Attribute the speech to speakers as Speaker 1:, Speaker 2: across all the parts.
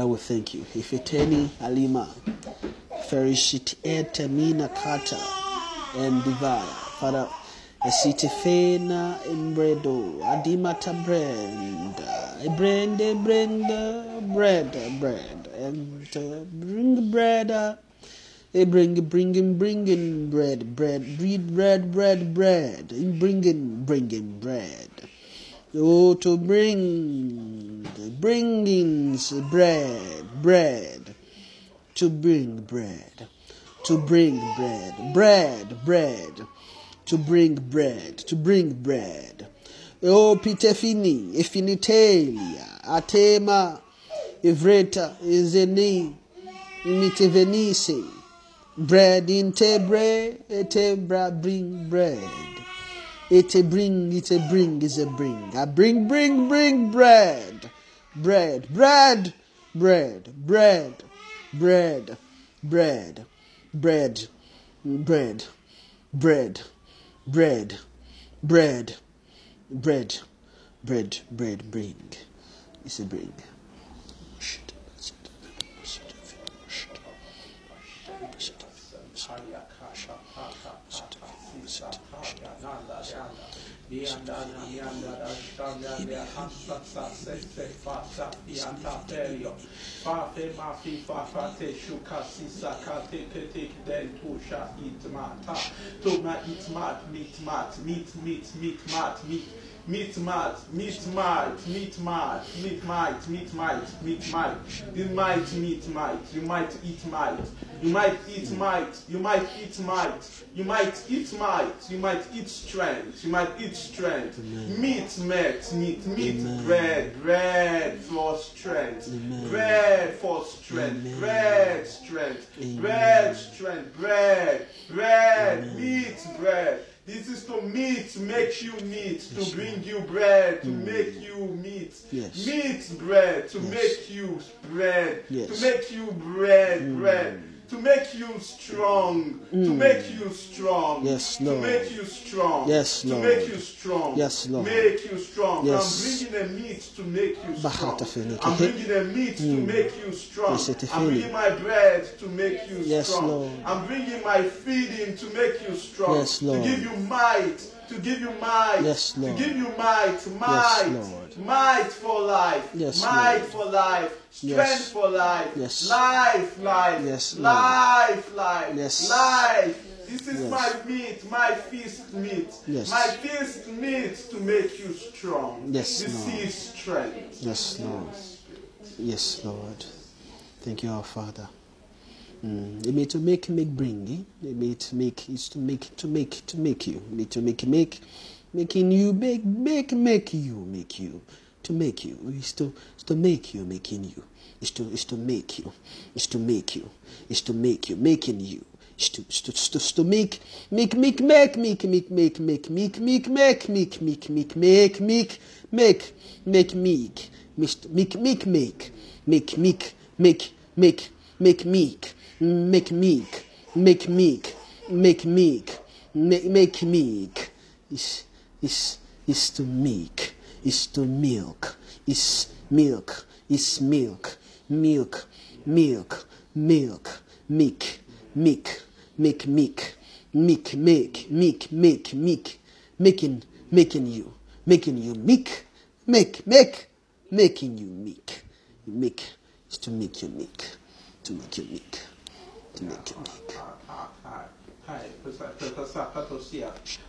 Speaker 1: Father, we thank you. Ifeteni alima, ferishit etemina kata, and divine. Father, esitifena imbredo, adimata bread, I bring the bread, and uh, bring bread. Uh, they bring, bringing, bringing bread, bread, bread, bread, bread, bread, bringing, bringing bread. Oh, to bring, bringing bread, bread, to bring bread, to bring bread, bread, bread, to bring bread, to bring bread. Oh, pitefini, efinitelia, atema, evreta, ezeni, imitevenise, bread in tebre, etebra, bring bread. It a bring, it a bring, is a bring. I bring, bring, bring bread. Bread, bread, bread, bread, bread, bread, bread, bread, bread, bread, bread, bread, bread, bread, bring. It's a bring.
Speaker 2: Fafe mafi fafate shukasi sakate ketek del tusha itmata. Toma itmat mitmat mit mit mitmat mit. mit, mit, mit, mit, mit, mit, mit, mit meat mat, meat mat, meat mat, meat might, meat might, meat might. You might meat might, you might eat might, you might eat might, you might eat might, you might eat might, you might eat strength, you might eat strength. Meat met, meat, meat, bread, bread for strength, bread for strength, bread strength, bread strength, bread, bread, meat, bread. This is to meat, make you meat, to bring you bread, to mm. make you meat.
Speaker 1: Yes.
Speaker 2: Meat bread, to
Speaker 1: Yes.
Speaker 2: make you bread,
Speaker 1: Yes.
Speaker 2: to make you bread, mm. bread, to make you strong, to make you strong.
Speaker 1: Yes,
Speaker 2: To
Speaker 1: Lord.
Speaker 2: make you strong.
Speaker 1: Yes,
Speaker 2: To make you strong.
Speaker 1: Yes, Lord.
Speaker 2: Make you strong.
Speaker 1: Yes.
Speaker 2: I'm bringing a meat to make you strong. I'm bringing a meat to make you strong.
Speaker 1: Yes, it is
Speaker 2: I'm bringing my bread to make you
Speaker 1: Yes,
Speaker 2: strong.
Speaker 1: Lord.
Speaker 2: I'm bringing my feeding to make you strong.
Speaker 1: Yes, Lord.
Speaker 2: To give you might. To give you might.
Speaker 1: Yes, Lord.
Speaker 2: To give you might. Might.
Speaker 1: Lord.
Speaker 2: Might for life.
Speaker 1: Yes,
Speaker 2: might
Speaker 1: Lord.
Speaker 2: for life. Strength
Speaker 1: Yes.
Speaker 2: for life.
Speaker 1: Yes.
Speaker 2: Life, life.
Speaker 1: Yes, Lord.
Speaker 2: life, life.
Speaker 1: Yes.
Speaker 2: Life. This is
Speaker 1: Yes.
Speaker 2: my meat, my feast meat.
Speaker 1: Yes.
Speaker 2: My feast meat to make you strong.
Speaker 1: Yes,
Speaker 2: This
Speaker 1: Lord.
Speaker 2: is strength.
Speaker 1: Yes, Lord. Yes, Lord. Thank you, our Father. Mm. It made to make, make, bring. Eh? It made to make, is to make, to make, to make you. Made to make, make, making you, make, make, make you, make you, to make you. It's to, it's to make you, making you. It's to, it's to make you. It's to make you. It's to make you, making you. It's to, to, to, it's to make, make, make, make, make, make, make, make, make, make, make, make, make, make, make, make, make, make, make, Mist- make, make, make, make, make, make, make, make, meek, make, meek, make, meek, make, meek, make, make, meek, is, is, is to meek, is to milk, is milk, is milk, milk, milk, milk, meek, meek, make, meek, meek, make, meek, make, meek, making, making you, making you meek, make, make, making you meek. Meek is to make you meek, to make you meek,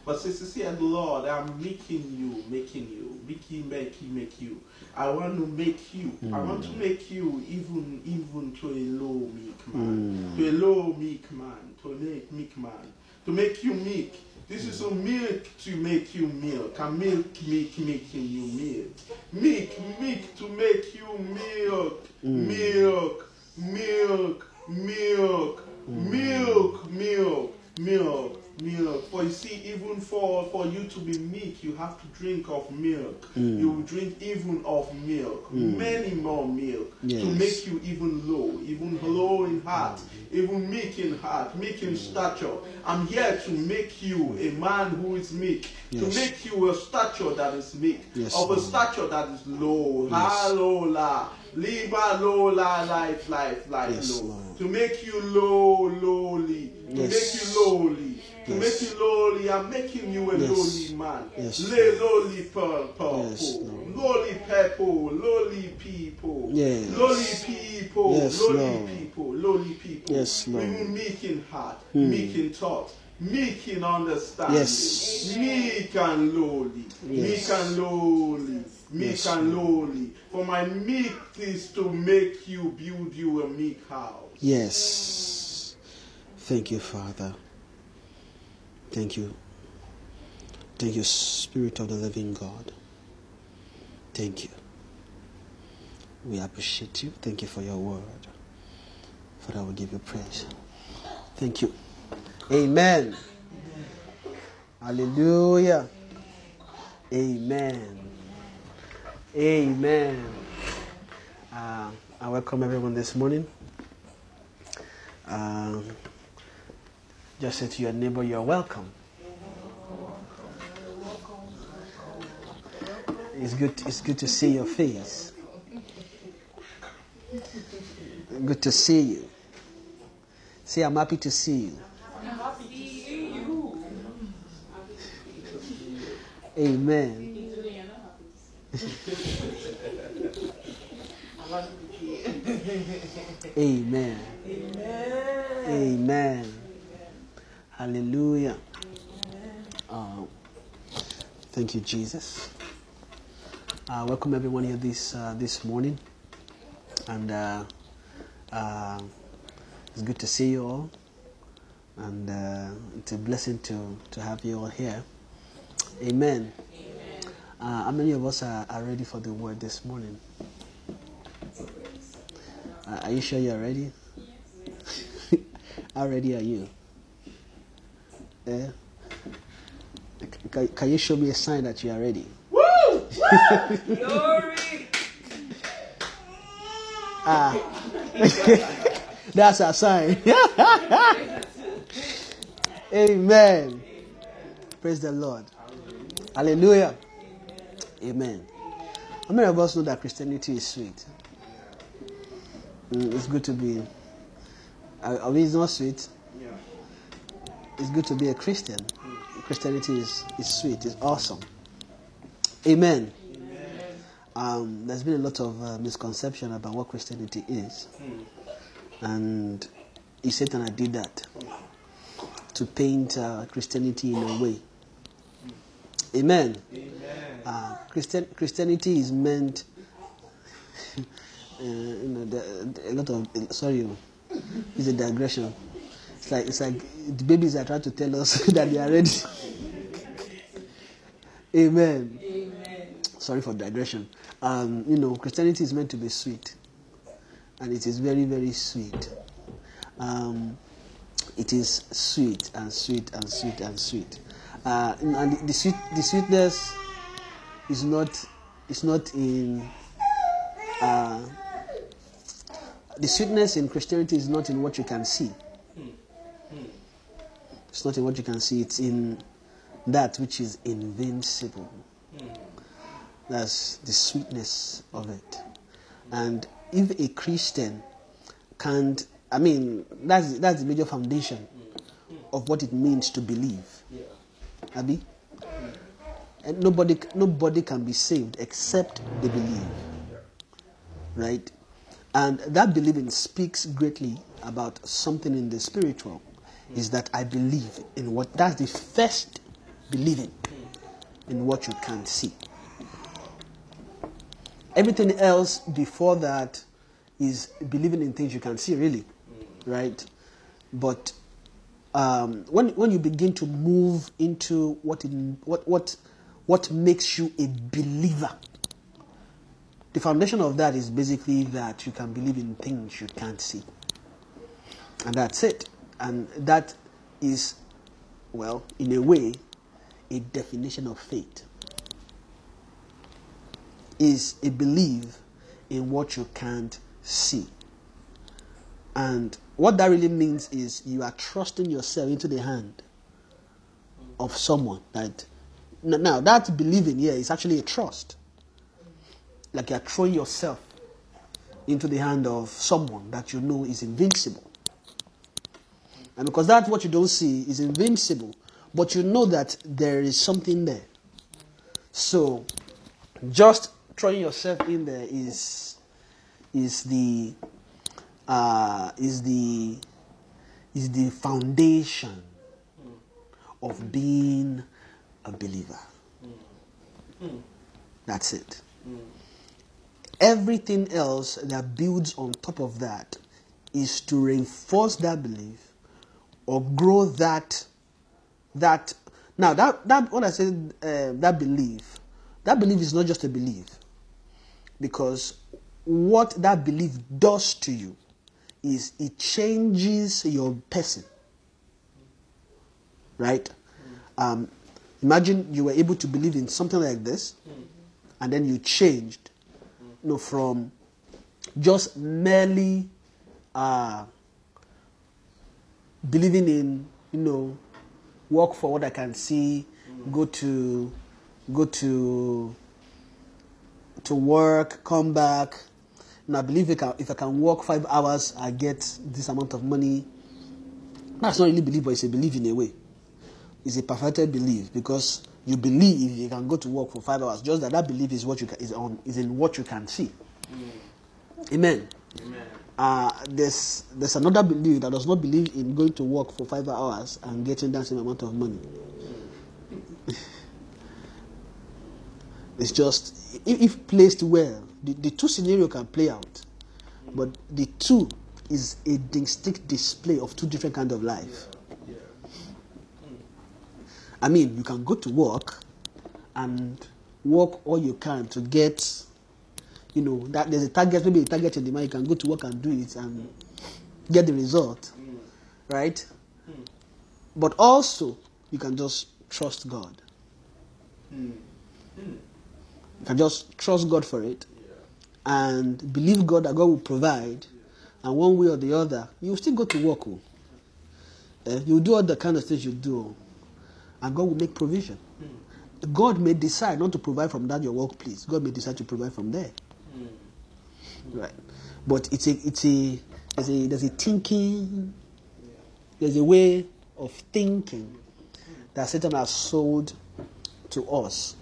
Speaker 2: But since you said, Lord, I'm making you, making you, making, making, make you. I want to make you. I want to make you even, even to a low meek man, to a low meek man, to a meek, meek man, to make you meek. This is a milk to make you milk. A milk, milk, making you milk. Milk, milk to make you milk. Milk, milk, milk, milk, milk, milk, milk. For you see, even for for you to be meek, you have to drink of milk. Mm. You will drink even of milk, mm. many more milk, to make you even low, even low in heart, mm. even meek in heart, meek in stature. I'm here to make you a man who is meek, to make you a stature that is meek,
Speaker 1: Yes,
Speaker 2: of a stature that is low.
Speaker 1: Yes.
Speaker 2: Halola. Liba lola life, life, life
Speaker 1: Yes,
Speaker 2: low. To make you low, lowly. To
Speaker 1: Yes.
Speaker 2: make you lowly. To
Speaker 1: Yes.
Speaker 2: make you lowly. I'm making you a
Speaker 1: Yes.
Speaker 2: lowly man.
Speaker 1: Yes,
Speaker 2: Lay lowly purple.
Speaker 1: Yes, Lord.
Speaker 2: lowly people. Lowly people.
Speaker 1: Yes.
Speaker 2: Lowly people.
Speaker 1: Yes,
Speaker 2: lowly
Speaker 1: Lord.
Speaker 2: people. Lowly people.
Speaker 1: Yes, Lord. Hmm.
Speaker 2: Even meek in heart. Meek in thought. Meek in understanding.
Speaker 1: Yes.
Speaker 2: Meek and lowly.
Speaker 1: Yes.
Speaker 2: Meek and lowly. Meek
Speaker 1: Yes,
Speaker 2: and lowly. For my meek is to make you build you a meek house.
Speaker 1: Yes. Thank you, Father. Thank you. Thank you, Spirit of the living God. Thank you. We appreciate you. Thank you for your word. Father, we give you praise. Thank you. Amen. Hallelujah. Amen. Amen. Uh, I welcome everyone this morning. Um, just say to your neighbor, you're welcome. It's good. It's good to see your face. Good to see you. Say, I'm happy to see you. Amen. Amen. Amen. Amen. Hallelujah. Uh, thank you, Jesus. Uh, welcome everyone here this uh, this morning, and uh, uh, it's good to see you all, and uh, it's a blessing to to have you all here. Amen. Uh, how many of us are, are ready for the word this morning? Uh, are you sure you're ready? How ready are you? Eh? Can, can you show me a sign that you are ready?
Speaker 2: Woo!
Speaker 3: Glory.
Speaker 1: Ah, that's a sign. Amen. Praise the Lord. Hallelujah. Amen. How many of us know that Christianity is sweet? Mm, it's good to be. Are, are we not sweet?
Speaker 2: Yeah.
Speaker 1: It's good to be a Christian. Christianity is, is sweet, it's awesome. Amen. Um, there's been a lot of uh, misconception about what Christianity is. And he said, and I did that to paint uh, Christianity in a way. Amen. Uh, Christian, Christianity is meant, uh, you know, the, a lot of, sorry, oh, it's a digression. It's like, it's like the babies are trying to tell us that they are ready. Amen. Sorry for digression. Um, you know, Christianity is meant to be sweet, and it is very, very sweet. Um, it is sweet and sweet and sweet and sweet, uh, and the, the sweet, the sweetness is not, is not in. Uh, the sweetness in Christianity is not in what you can see. It's not in what you can see. It's in that which is invincible. That's the sweetness of it. And if a Christian can't, I mean, that's that's the major foundation of what it means to believe. Abi, and nobody nobody can be saved except they believe, right? And that believing speaks greatly about something in the spiritual. Is that I believe in what? That's the first believing in what you can't see. Everything else before that is believing in things you can see, really, right? But um, when when you begin to move into what it, what what what makes you a believer, the foundation of that is basically that you can believe in things you can't see. And that's it. And that is, well, in a way, a definition of faith. Is a belief in what you can't see. And what that really means is you are trusting yourself into the hand of someone that now that believing here is actually a trust. Like you are throwing yourself into the hand of someone that you know is invincible. And because that's what you don't see is invincible, but you know that there is something there. So just throwing yourself in there is is the uh, is the is the foundation of being a believer. That's it. Everything else that builds on top of that is to reinforce that belief or grow that that now that that what I said uh, that belief that belief is not just a belief because what that belief does to you is it changes your person right? Um, imagine you were able to believe in something like this and then you changed you know from just merely uh, believing in you know work for what I can see, go to go to to work, come back. And I believe if I, can, if I can work five hours, I get this amount of money. That's not really belief, but it's a belief in a way. It's a perfected belief because you believe you can go to work for five hours. Just that that belief is what you can, is on is in what you can see. Amen.
Speaker 2: Amen.
Speaker 1: Uh, there's there's another belief that does not believe in going to work for five hours and getting that same amount of money. it's just if, if placed well, the, the two scenario can play out, but the two is a distinct display of two different kind of life. I mean, you can go to work and work all you can to get you know that there's a target maybe a target in the mind you can go to work and do it and get the result right but also you can just trust god you can just trust god for it and believe god that god will provide and one way or the other you still go to work oh. Eh, you do all the kind of things you do oh. And god will make provision hmm. god may decide not to provide from that your workplace god may decide to provide from there hmm. Right. But it's a it's a there's a there's a thinking there's a way of thinking that Satan has sold to us.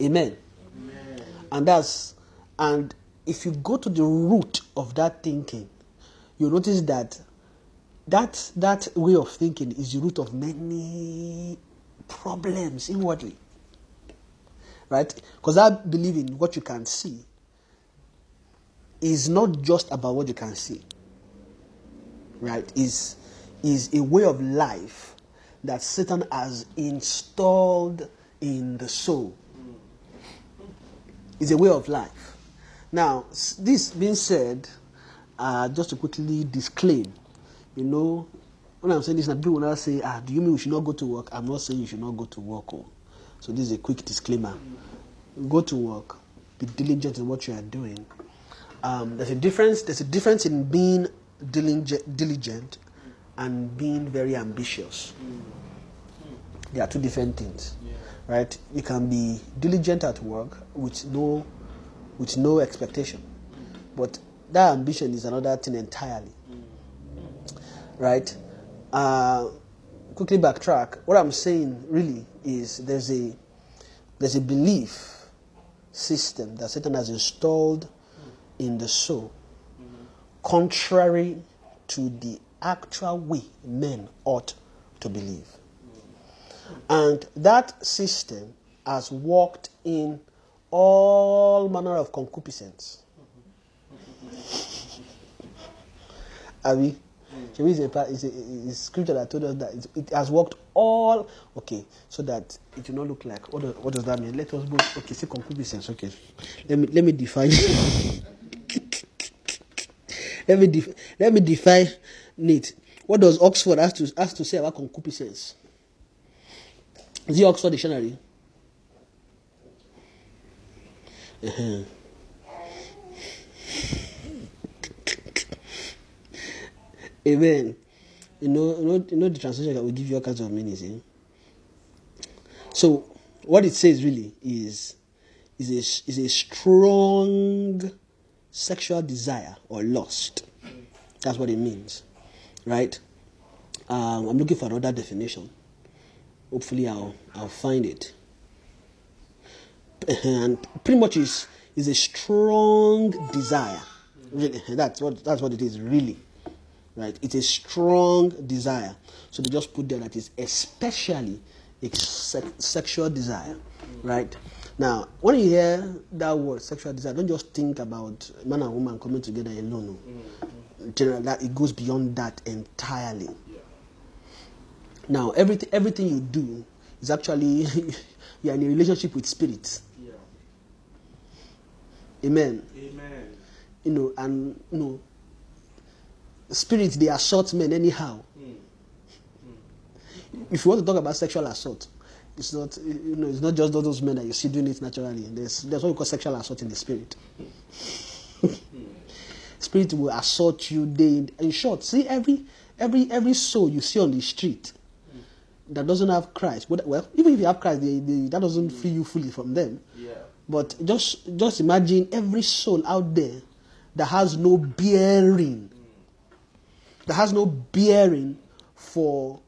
Speaker 1: Amen. And that's and if you go to the root of that thinking, you notice that that that way of thinking is the root of many problems inwardly. Right? Because I believe in what you can see is not just about what you can see right is is a way of life that satan has installed in the soul is a way of life now this being said uh, just to quickly disclaim you know when i'm saying this people will now say ah do you mean we should not go to work i'm not saying you should not go to work oh. so this is a quick disclaimer go to work be diligent in what you are doing um, there's a difference. There's a difference in being diligent, diligent and being very ambitious. They are two different things, right? You can be diligent at work with no, with no expectation, but that ambition is another thing entirely, right? Uh, quickly backtrack. What I'm saying really is there's a there's a belief system that Satan has installed in the soul, contrary to the actual way men ought to believe. And that system has worked in all manner of concupiscence. Abi, Shebi is a, a, scripture that told us that it, has worked all okay, so that it will not look like what, does- what does that mean? Let us go okay, say concupiscence. Okay, let me let me define. let me def- let me define it. What does Oxford has to has to say about concupiscence? Is Oxford Dictionary? Uh-huh. Amen. You know, you know, you know the translation that will give you all kinds of meanings. Eh? So, what it says really is is a is a strong sexual desire or lust. That's what it means, right? Um, I'm looking for another definition. Hopefully, I'll I'll find it. And pretty much is is a strong desire. Really, that's what that's what it is. Really, right? It's a strong desire. So they just put there that is especially a se- sexual desire, right? Now, when you hear that word sexual desire, don't just think about man and woman coming together alone. Oh. Mm-hmm. no. Generally, that it goes beyond that entirely. Now, everything everything you do is actually you're in a relationship with spirits.
Speaker 2: Yeah.
Speaker 1: Amen.
Speaker 2: Amen.
Speaker 1: You know, and you know, spirits they assault men anyhow. Hmm. If you want to talk about sexual assault, it's not you know it's not just those men that you see doing it naturally. There's there's what we call sexual assault in the spirit. Hmm. spirit will assault you day in, in short. See every every every soul you see on the street hmm. that doesn't have Christ. Well, well, even if you have Christ, they, they, that doesn't free you fully from them.
Speaker 2: Yeah.
Speaker 1: But just just imagine every soul out there that has no bearing, that has no bearing for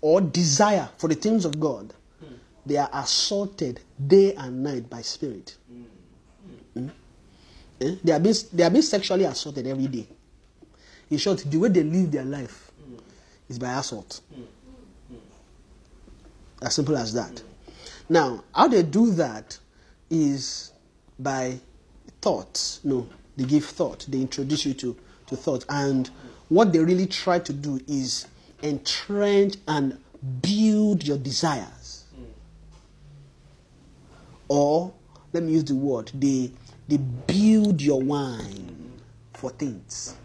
Speaker 1: or desire for the things of God. They are assaulted day and night by spirit. Mm? Eh? They, are being, they are being sexually assaulted every day. In short, the way they live their life is by assault. As simple as that. Now, how they do that is by thoughts. No, they give thought. They introduce you to, to thought. And what they really try to do is entrench and build your desires. Or, let me use the word, they, they build your wine for things.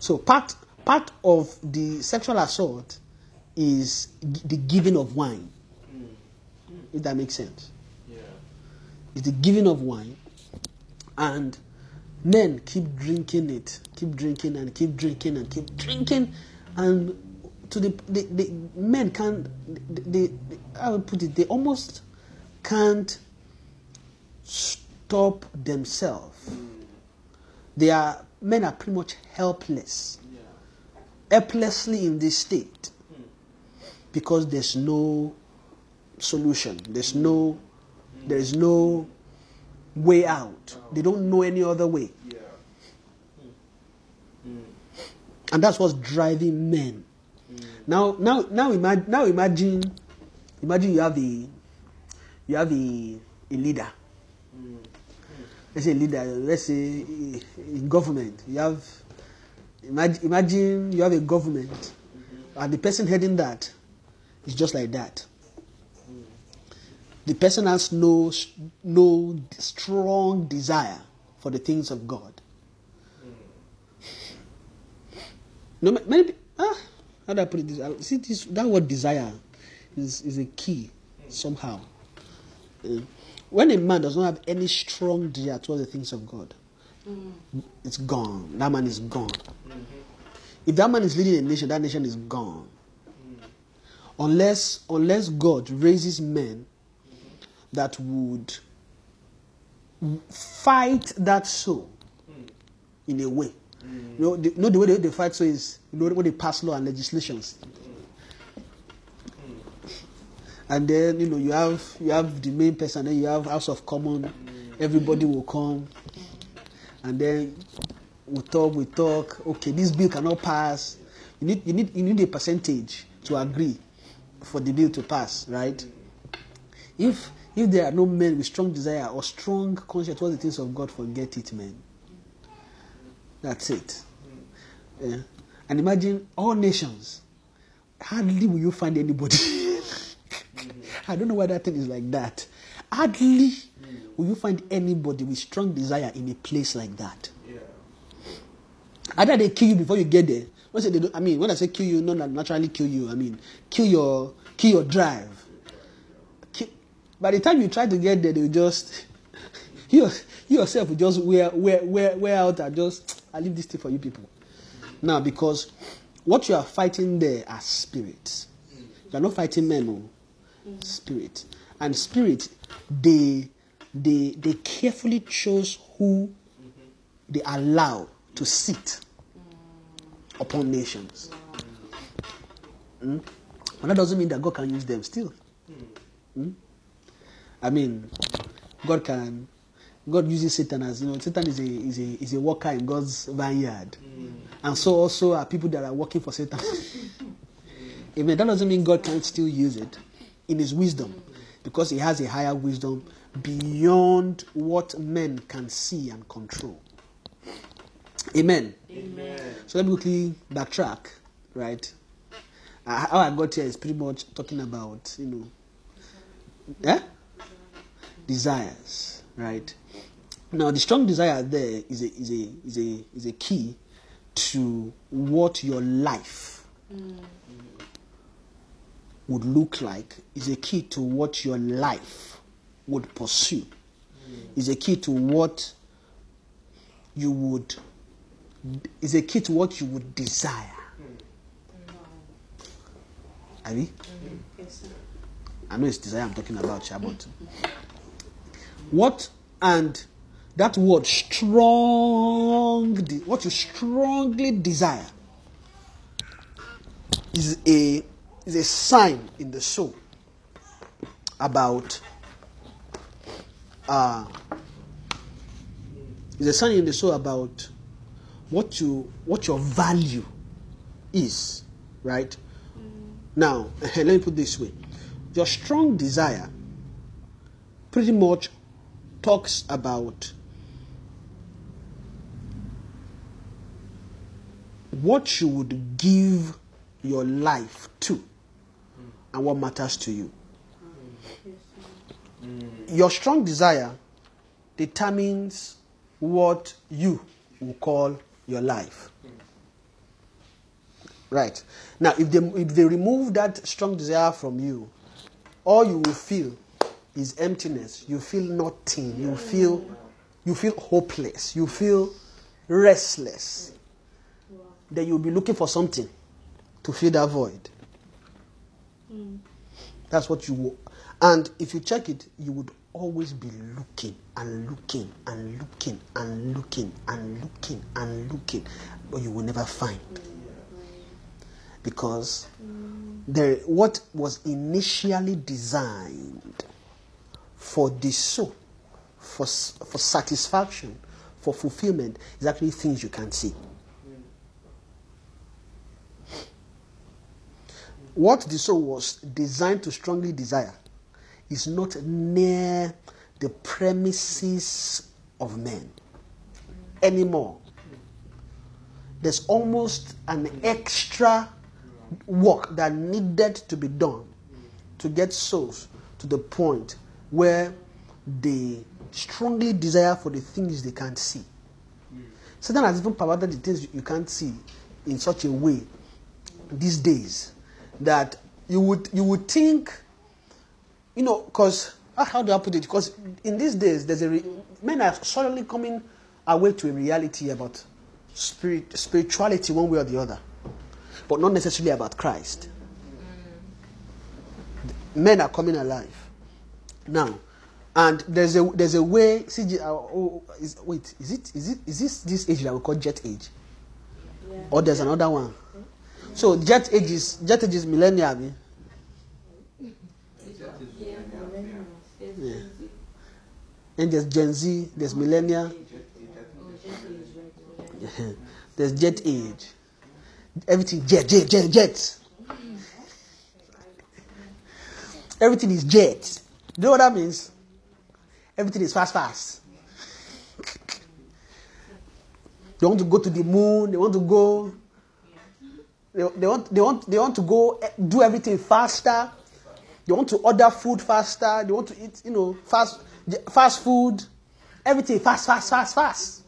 Speaker 1: So part part of the sexual assault is the giving of wine. If that makes sense.
Speaker 2: Yeah.
Speaker 1: It's the giving of wine. And men keep drinking it, keep drinking and keep drinking and keep drinking. And to the, the, the men can't, they, they, I would put it, they almost can't stop themselves. They are, men are pretty much helpless, helplessly in this state because there's no solution. There's no, there is no way out. They don't know any other way. And that's what's driving men. Now, now, now, imagine, now imagine, imagine you have a, you have a, a leader. Let's say leader. Let's say in government, you have, imagine, imagine you have a government, and the person heading that is just like that. The person has no, no strong desire for the things of God. No, ma- many ah, how do I put it? This see this that word desire is is a key somehow. Uh, when a man does not have any strong desire towards the things of God, it's gone. That man is gone. If that man is leading a nation, that nation is gone. Unless unless God raises men that would fight that soul in a way. Mm. You know, the, know the way they, they fight so is you know when they pass law and legislations. Mm. And then you know you have you have the main person, then you have House of Common. Mm. Everybody will come, and then we talk, we talk. Okay, this bill cannot pass. You need you need you need a percentage to agree for the bill to pass, right? If if there are no men with strong desire or strong conscience towards the things of God, forget it, men. That's it. Yeah. And imagine all nations. Hardly will you find anybody. I don't know why that thing is like that. Hardly will you find anybody with strong desire in a place like that?
Speaker 2: Yeah.
Speaker 1: Either they kill you before you get there. When I say I mean, when I say kill you, not naturally kill you. I mean, kill your kill your drive. By the time you try to get there, they just you, you yourself will just wear wear wear wear out and just I leave this thing for you people. Now, because what you are fighting there are spirits. You are not fighting men, no. Spirit. And spirit, they they they carefully chose who they allow to sit upon nations. Mm? But that doesn't mean that God can use them still. Mm? I mean, God can. God uses Satan as you know. Satan is a is a is a worker in God's vineyard, and so also are people that are working for Satan. Amen. That doesn't mean God can't still use it in His wisdom, because He has a higher wisdom beyond what men can see and control. Amen. So let me quickly backtrack, right? Uh, how I got here is pretty much talking about, you know, yeah, desires, right? Now, the strong desire there is a is a is a is a key to what your life would look like. Is a key to what your life would pursue. Is a key to what you would is a key to what you would desire. Abi? Mm. I know it's desire I'm talking about, Sha, but what? And that word strong, what you strongly desire is a is a sign in the soul about uh, is a sign in the soul about what you what your value is, right? Now, let me put this way: your strong desire pretty much talks about what you would give your life to and what matters to you. Your strong desire determines what you will call your life. Right. Now, if they, if they remove that strong desire from you, all you will feel is emptiness. You feel nothing. You feel, you feel hopeless. You feel restless. Then you'll be looking for something to fill that void. That's what you will. And if you check it, you would always be looking and looking and looking and looking and looking and looking, but you will never find. Because there, what was initially designed for the soul, for, for satisfaction, for fulfillment, is actually things you can see. what the soul was designed to strongly desire is not near the premises of men anymore. There's almost an extra work that needed to be done to get souls to the point where they strongly desire for the things they can't see. Satan has even perverted the things you can't see in such a way these days that you would you would think, you know, because ah, how do I put it? Because in these days, there's a re- men are suddenly coming away to a reality about spirit spirituality one way or the other, but not necessarily about Christ. Mm. Men are coming alive now, and there's a there's a way. CG, uh, oh, is, wait, is it is it is this this age that we call jet age, or there's another one? So jet age is jet age is millennial. abi? Yeah. And there's Gen Z, there's millennial, there's jet age. Everything jet, jet, jet, jet. Everything is jet. You know what that means? Everything is fast, fast. They want to go to the moon. They want to go. They, they want. They want. They want to go eh, do everything faster. They want to order food faster. They want to eat. You know, fast. Fast food, everything fast, fast, fast, fast.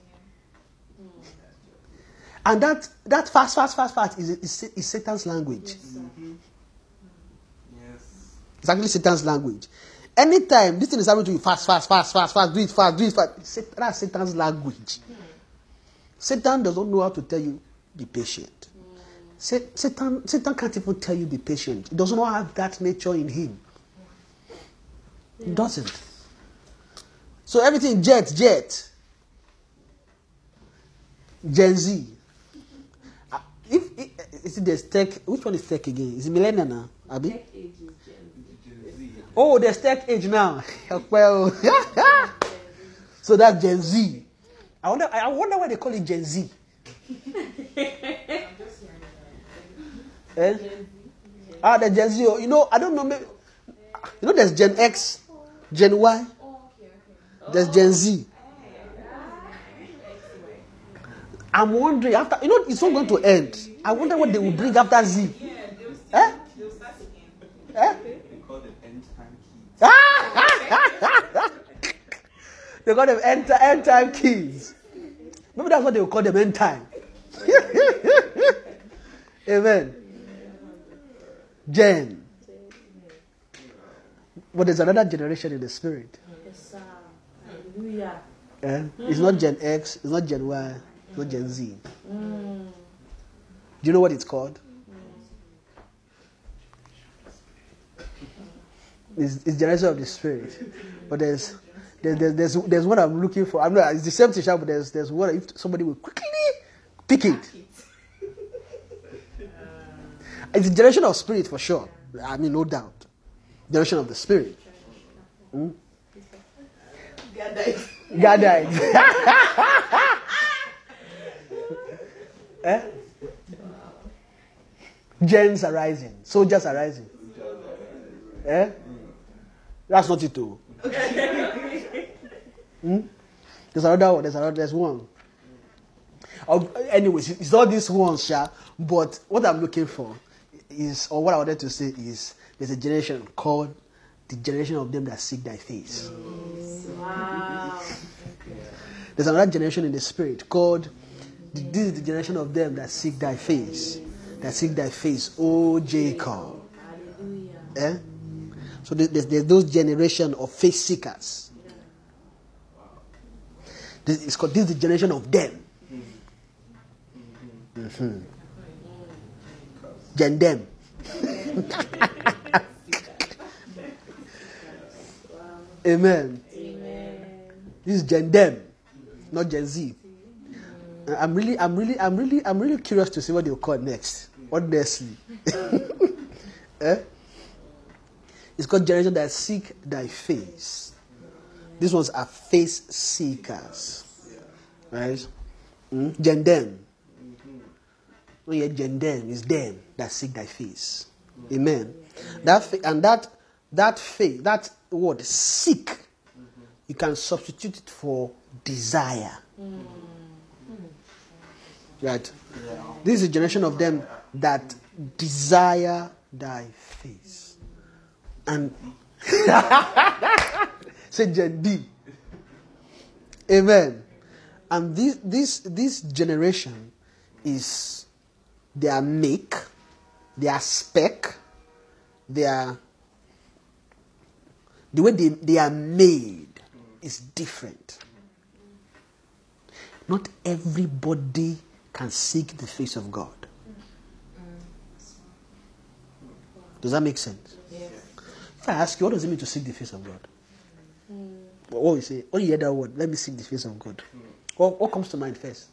Speaker 1: And that that fast, fast, fast, fast is, is, is Satan's language.
Speaker 2: Yes.
Speaker 1: It's actually Satan's language. Anytime this thing is happening to you, fast, fast, fast, fast, fast, do it fast, do it fast. That's Satan's language. Satan doesn't know how to tell you, be patient. Satan, Satan can't even tell you, be patient. He doesn't have that nature in him. He doesn't. So everything jet, jet. Gen Z. Uh, If, if, is it there's tech, which one is tech again? Is it millennial now? Abi?
Speaker 3: Tech age is Gen Z.
Speaker 1: Oh, there's tech age now. well, so that's Gen Z. I wonder. I wonder why they call it Gen Z. eh? Ah, the Gen Z. You know, I don't know. Maybe, you know, there's Gen X, Gen Y. There's Gen Z. I'm wondering after. You know, it's not going to end. I wonder what they will bring after Z. Eh? Eh?
Speaker 2: They call them end time kids.
Speaker 1: They call them end, end time kids. Maybe that's what they will call them end time. Amen. Gen. But there's another generation in the spirit.
Speaker 3: Yes, sir. Hallelujah.
Speaker 1: Eh? It's not Gen X, it's not Gen Y, it's not Gen Z.
Speaker 3: Mm.
Speaker 1: Do you know what it's called? It's, it's generation of the spirit. But there's there's, there's, there's, there's what I'm looking for. I'm not, it's the same thing, but there's, there's what if somebody will quickly pick it. It's a generation of spirit for sure. I mean, no doubt. Generation of the spirit. Hmm? God died. eh? Gens are rising. Soldiers are rising. Eh? That's not it too. Hmm? There's another one. There's another. There's one. Anyways, it's not this one, Sha. But what I'm looking for is, or what I wanted to say is, there's a generation called the generation of them that seek thy face.
Speaker 3: Wow.
Speaker 1: There's another generation in the spirit called this is the generation of them that seek thy face. That seek thy face, O Jacob.
Speaker 3: Hallelujah.
Speaker 1: Eh? So there's, there's those generation of face seekers. This is called this is the generation of them. Mhm. Gen them. Amen. This is Gen them, not Gen Z. I'm really, I'm really, I'm really, I'm really curious to see what they'll call next. Honestly. eh? It's called generation that seek thy face. These ones are face seekers. Right? Mm? Gen them. Not yeah, gen them, it's them that seek thy face. Amen. That and that that faith, that word seek, you can substitute it for desire. Right? This is a generation of them that desire thy face. And say Gen D. Amen. And this this this generation is their make, their spec, their the way they, they are made is different. Not everybody can seek the face of God. Does that make sense? If I ask you, what does it mean to seek the face of God? What we say, when you hear that word, let me seek the face of God. What, what comes to mind first?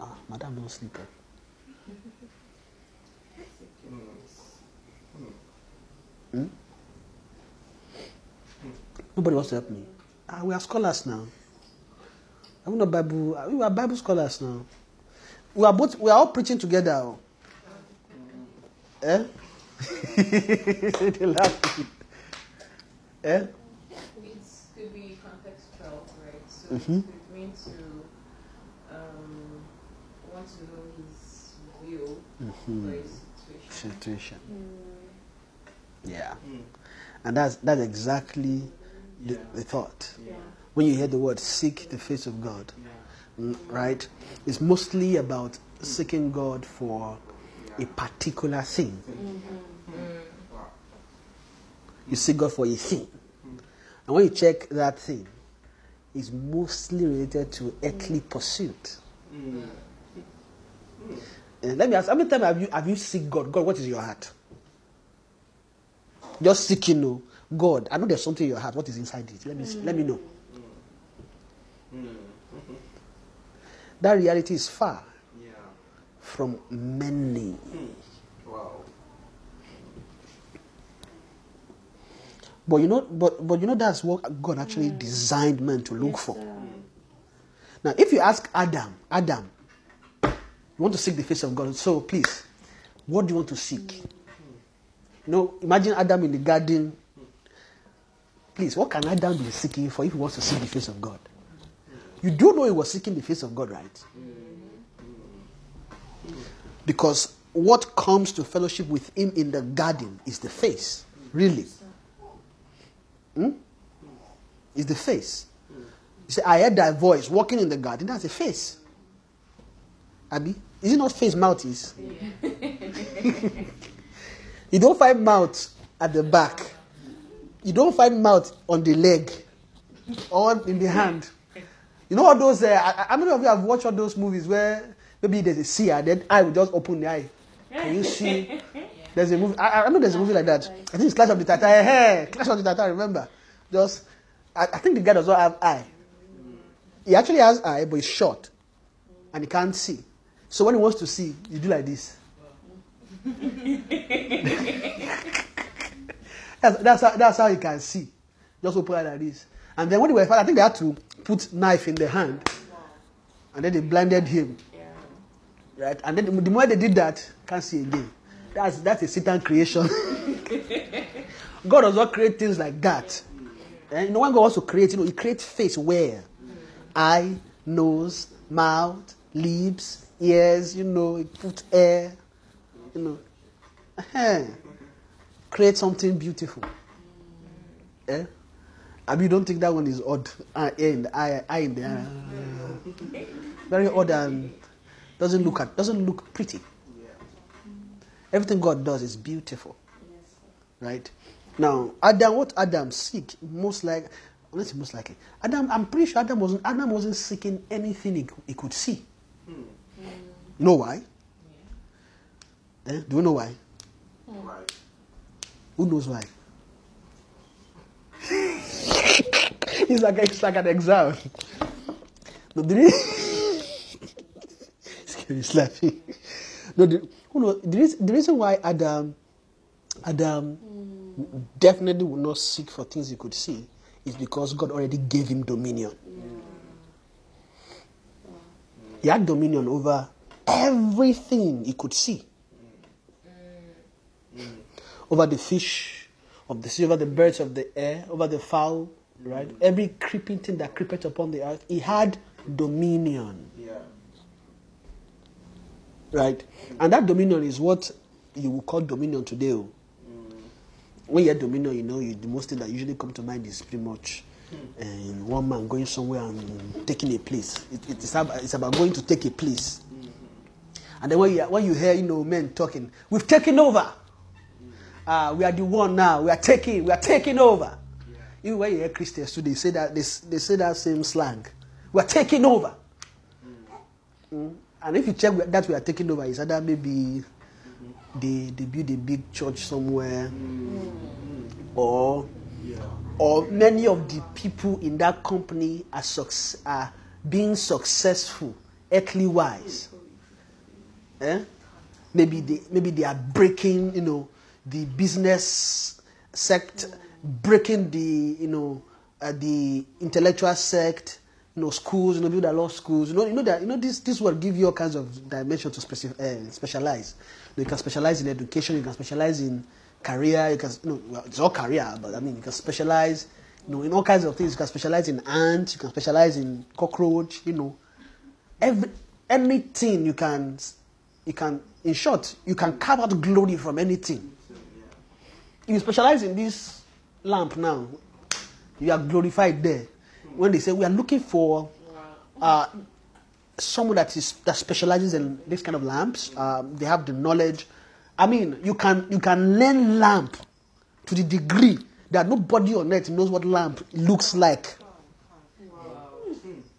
Speaker 1: Ah, madam, don't sleep. oh. Hmm? Nobody wants to help me. Ah, we are scholars now. Not Bible? We are Bible scholars now. We are both. We are all preaching together. oh. Eh? They laugh. Eh?
Speaker 4: It could be contextual, right? So
Speaker 1: Mhm.
Speaker 4: it could mean to um, want to know his view
Speaker 1: Mhm.
Speaker 4: or his situation.
Speaker 1: Situation. Yeah. And that's, that's exactly the, the thought.
Speaker 3: Yeah.
Speaker 1: When you hear the word seek the face of God, mm, right? It's mostly about seeking God for a particular thing. You seek God for a thing. And when you check that thing, it's mostly related to earthly pursuit. And let me ask, how many times have you have you seek God? God, what is your heart? Just seeking, no. God, I know there's something in your heart. What is inside it? Let me see, let me know. That reality is far
Speaker 2: Yeah.
Speaker 1: from many. But you know, but but you know that's what God actually designed man to look for. Now, if you ask Adam, Adam, you want to seek the face of God, so please, what do you want to seek? You know, imagine Adam in the garden. Please, what can Adam be seeking for if he wants to seek the face of God? You do know he was seeking the face of God, right? Because what comes to fellowship with him in the garden is the face, really. Hmm? Is the face. You say, I heard thy voice walking in the garden. That's a face. Abby, is it not face mouth is? you don't find mouth at the back. You don't find mouth on the leg or in the hand. You know all those? Uh, how many of you have watched all those movies where maybe there's a seer, then eye will just open the eye. Can you see? There's a movie. I, I know there's a movie like that. I think it's Clash of the Titans. Hey, eh, eh, Clash of the Titans. Remember? Just, I, I think the guy does not have eye. He actually has eye, but he's short, and he can't see. So when he wants to see, you do like this. that's, that's, how, that's how he can see. Just open it like this. And then when they were I think they had to put knife in the hand, and then they blinded him. Right? And then the, the moment they did that, can't see again. That's that's a Satan creation. God does not create things like that. And you know God wants to create, you know, He creates face where? Eye, nose, mouth, lips, ears, you know, He put air, you know. Eh. Create something beautiful. Eh? I mean, don't think that one is odd. Uh, in the eye, eye in the. Very odd and doesn't look at doesn't look pretty. Everything God does is beautiful. Right? Now, Adam, what Adam seek most like let's say most likely. Adam, I'm pretty sure Adam wasn't Adam wasn't seeking anything he, he could see. You know why? Eh? Do you know why?
Speaker 2: Right.
Speaker 1: Who knows why? it's like it's like an exam. No, the he's laughing. No, who knows, the, reason, the reason why Adam Adam definitely would not seek for things he could see is because God already gave him dominion. He had dominion over everything he could see over the fish of the sea, over the birds of the air, over the fowl, right? Every creeping thing that creepeth upon the earth, he had dominion,
Speaker 2: Yeah.
Speaker 1: Right? And that dominion is what you would call dominion today. oh. When you hear dominion, you know, you, the most thing that usually come to mind is pretty much uh, one man going somewhere and taking a place. It, it's, about, it's about going to take a place. And then when you, when you hear, you know, men talking, we've taken over. Uh, we are the one now. We are taking. We are taking over. Even when you hear Christians too, they say that they, they say that same slang. We are taking over. Mm. And if you check that we are taking over, is either maybe they they build a big church somewhere, or
Speaker 2: Yeah.
Speaker 1: or many of the people in that company are, suc- are being successful earthly wise. Eh? Maybe they maybe they are breaking, you know, the business sect, breaking the you know uh, the intellectual sect, you know, schools, you know, people that love schools. You know, you know that you know this this will give you all kinds of dimension to uh, specialize. You, know, you can specialize in education, you can specialize in career, you can you know well, it's all career, but I mean you can specialize, you know, in all kinds of things. You can specialize in ants, you can specialize in cockroach, you know, every anything you can you can in short you can carve out glory from anything if you specialize in this lamp now, you are glorified there. When they say we are looking for uh, someone that is that specializes in this kind of lamps, um, they have the knowledge. I mean, you can you can learn lamp to the degree that nobody on earth knows what lamp looks like.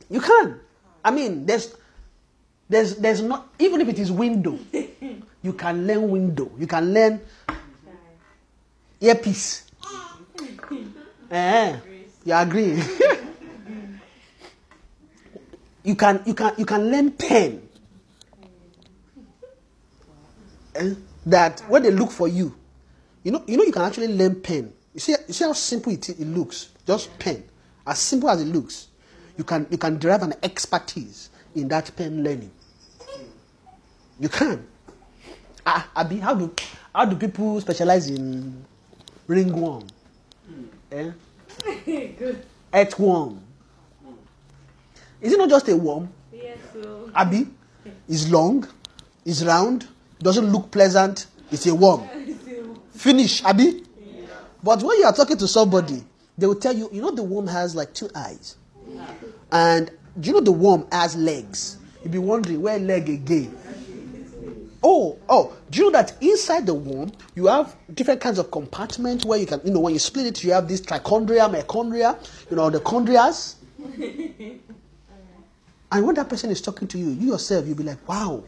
Speaker 1: You can. I mean, there's there's there's not even if it is window, you can learn window. You can learn earpiece. Eh, you agree? You can you can you can learn pen. Eh, that when they look for you, you know you know you can actually learn pen. You see you see how simple it, it looks. Just pen, as simple as it looks. You can you can derive an expertise in that pen learning. You can. Ah, Abi, how do how do people specialize in ringworm? Eh?
Speaker 3: Good.
Speaker 1: Earthworm. Is it not just a worm?
Speaker 3: Yes, so.
Speaker 1: Abi, it's long, it's round, doesn't look pleasant, it's a worm. Finish, Abi. But when you are talking to somebody, they will tell you, you know, the worm has like two eyes. And do you know the worm has legs? You'll be wondering, where leg again? Oh, oh, do you know that inside the worm, you have different kinds of compartments where you can, you know, when you split it, you have this trichondria, mitochondria, you know, the chondrias. And when that person is talking to you, you yourself, you'll be like, wow,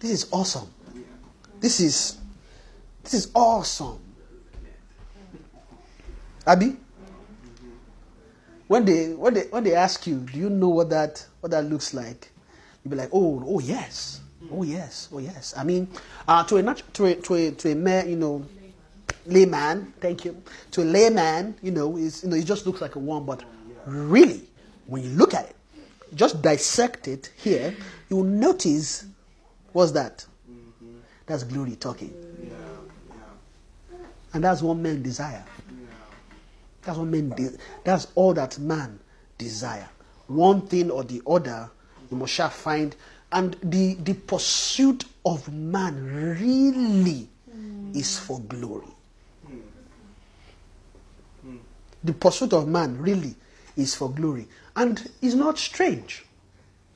Speaker 1: this is awesome. This is, this is awesome. Abby? When they, when they, when they ask you, do you know what that, what that looks like? You'll be like, oh, oh yes. Oh yes, oh yes. I mean, uh, to a to a to a to a mere, you know, layman. Thank you. To a layman, you know, is you know, it just looks like a worm, but really, when you look at it, just dissect it here, you will notice what's that? That's glory talking, and that's what men desire. That's what men. De- that's all that man desire. One thing or the other, you must shall find. And the the pursuit of man really mm. is for glory. Hmm. Hmm. The pursuit of man really is for glory, and is not strange.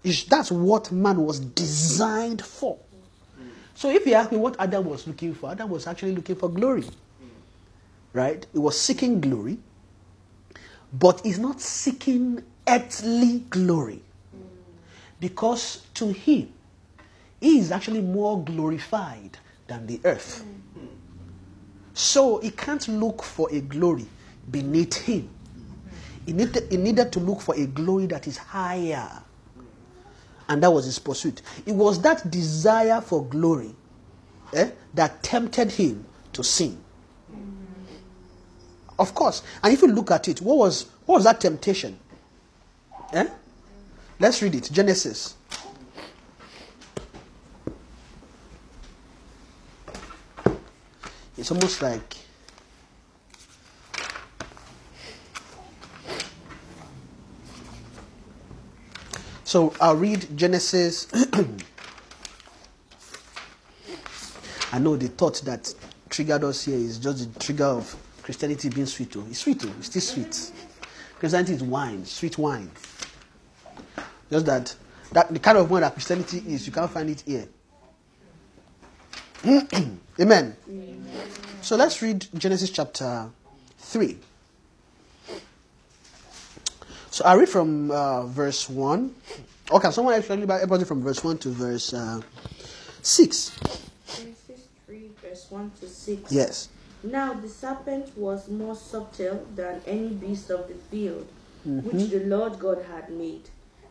Speaker 1: It's, that's what man was designed for. So if you ask me what Adam was looking for, Adam was actually looking for glory. Right? He was seeking glory, but he's not seeking earthly glory. Because to him, he is actually more glorified than the earth. So he can't look for a glory beneath him. He needed, he needed to look for a glory that is higher. And that was his pursuit. It was that desire for glory eh, that tempted him to sin. Of course. And if you look at it, what was, what was that temptation? Eh? Let's read it. Genesis. It's almost like So I'll read Genesis. I know the thought that triggered us here is just the trigger of Christianity being sweet. Oh. It's sweet, oh. it's still sweet. Christianity is wine, sweet wine. Just that, that the kind of wine that Christianity is, you can't find it here. Amen. So let's read Genesis chapter 3. So I read from uh, verse 1. Or can someone actually read everybody from verse 1 to verse uh, 6?
Speaker 3: Genesis 3, verse 1 to 6.
Speaker 1: Yes.
Speaker 3: Now the serpent was more subtle than any beast of the field which the Lord God had made.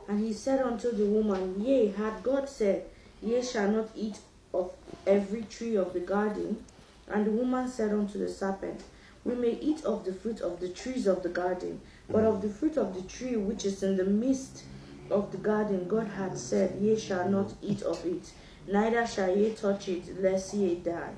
Speaker 3: And he said unto the woman, Yea, had God said, Ye shall not eat of every tree of the garden? And the woman said unto the serpent, We may eat of the fruit of the trees of the garden, but of the fruit of the tree which is in the midst of the garden, God had said, Ye shall not eat of it, neither shall ye touch it, lest ye die.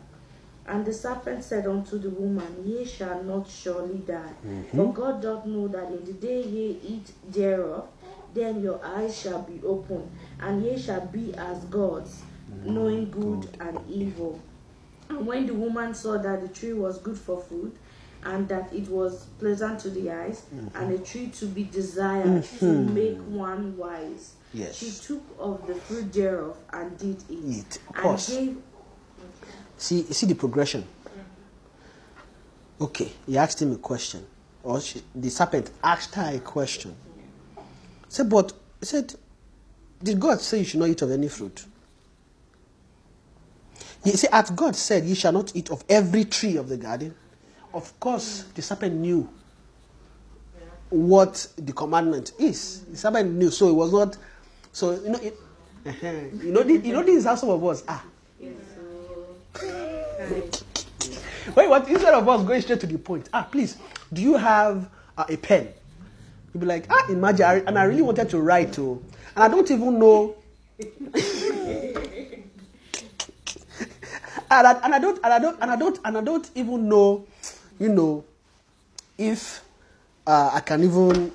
Speaker 3: And the serpent said unto the woman, Ye shall not surely die. Mm-hmm. For God doth know that in the day ye eat thereof, then your eyes shall be opened, and ye shall be as gods, mm-hmm. knowing good and evil. And when the woman saw that the tree was good for food, and that it was pleasant to the eyes, mm-hmm. and a tree to be desired to mm-hmm. make one wise.
Speaker 1: Yes.
Speaker 3: She took of the fruit thereof and did eat,
Speaker 1: Eat.
Speaker 3: and
Speaker 1: Pause.
Speaker 3: gave
Speaker 1: See, see the progression. Okay, he asked him a question, or she, the serpent asked her a question. Said, but he said, did God say you should not eat of any fruit? He said, as God said, ye shall not eat of every tree of the garden. Of course, the serpent knew what the commandment is. The serpent knew, so it was not. So you know, it, you know, this, you know, this is how some of us are. Wait, what? Instead of us going straight to the point, ah, please, do you have uh, a pen? You'd be like, ah, imagine, I, and I really wanted to write to, and I don't even know. and, I, and I don't, and I don't, and I don't, and I don't even know, you know, if uh, I can even,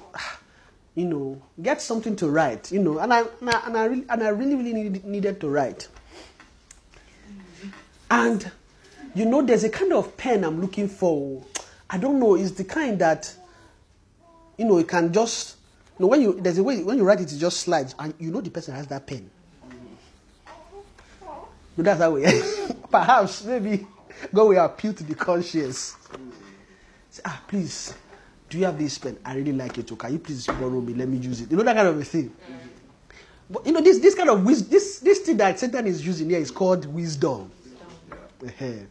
Speaker 1: you know, get something to write, you know, and I, and I, and I really, and I really, really need, needed to write. And you know, there's a kind of pen I'm looking for. I don't know. It's the kind that you know, you can just you know when you there's a way when you write it, it just slides, and you know the person has that pen. So that's how we. Perhaps maybe God will appeal to the conscience. Say, ah, please, do you have this pen? I really like it. So can you please borrow me? Let me use it. You know that kind of a thing. But you know this this kind of this this thing that Satan is using here is called wisdom. Ehen.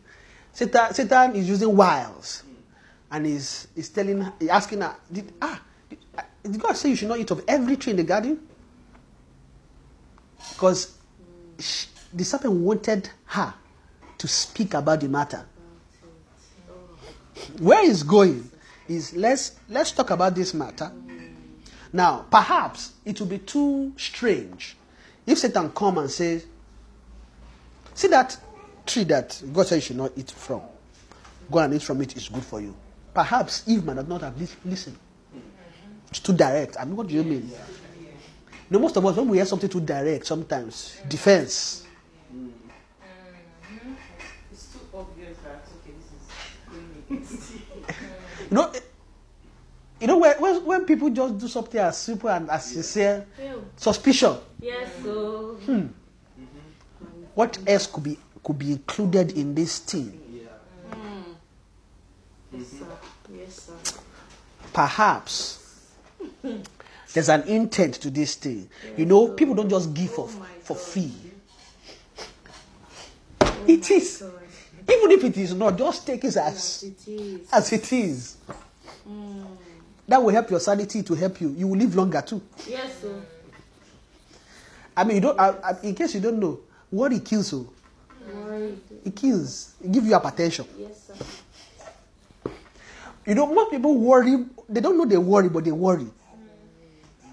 Speaker 1: Satan, Satan is using wiles, and is is telling, he asking her, did, ah, did, did God say you should not eat of every tree in the garden? Because sh- the serpent wanted her to speak about the matter. Where he's going is let's let's talk about this matter. Now, perhaps it will be too strange if Satan come and says, See that tree that God said you should not eat from. Go and eat from it, it's good for you. Perhaps Eve might not have lis- listened. It's too direct. I mean, what do you mean? You know, most of us, when we hear something too direct, sometimes defense.
Speaker 4: It's too obvious that okay, this is going against
Speaker 1: You know, you know when, when, when people just do something as simple and as sincere, suspicion,
Speaker 3: Yes, so hmm.
Speaker 1: what else could be could be included in this thing? Hmm.
Speaker 3: yes, sir. Yes, sir.
Speaker 1: Perhaps there's an intent to this thing. You know, people don't just give for, oh
Speaker 3: my
Speaker 1: for free. It is.
Speaker 3: Oh God.
Speaker 1: Even if it is not, just take it as,
Speaker 3: It is.
Speaker 1: as it is. Hmm. That will help your sanity to help you. You will live longer too.
Speaker 3: Yes, so
Speaker 1: I mean, you don't. I, I, in case you don't know, worry kills oh. you.
Speaker 3: worried.
Speaker 1: It kills. It gives you hypertension.
Speaker 3: Yes, sir.
Speaker 1: You know, most people worry. They don't know they worry, but they worry. Hmm.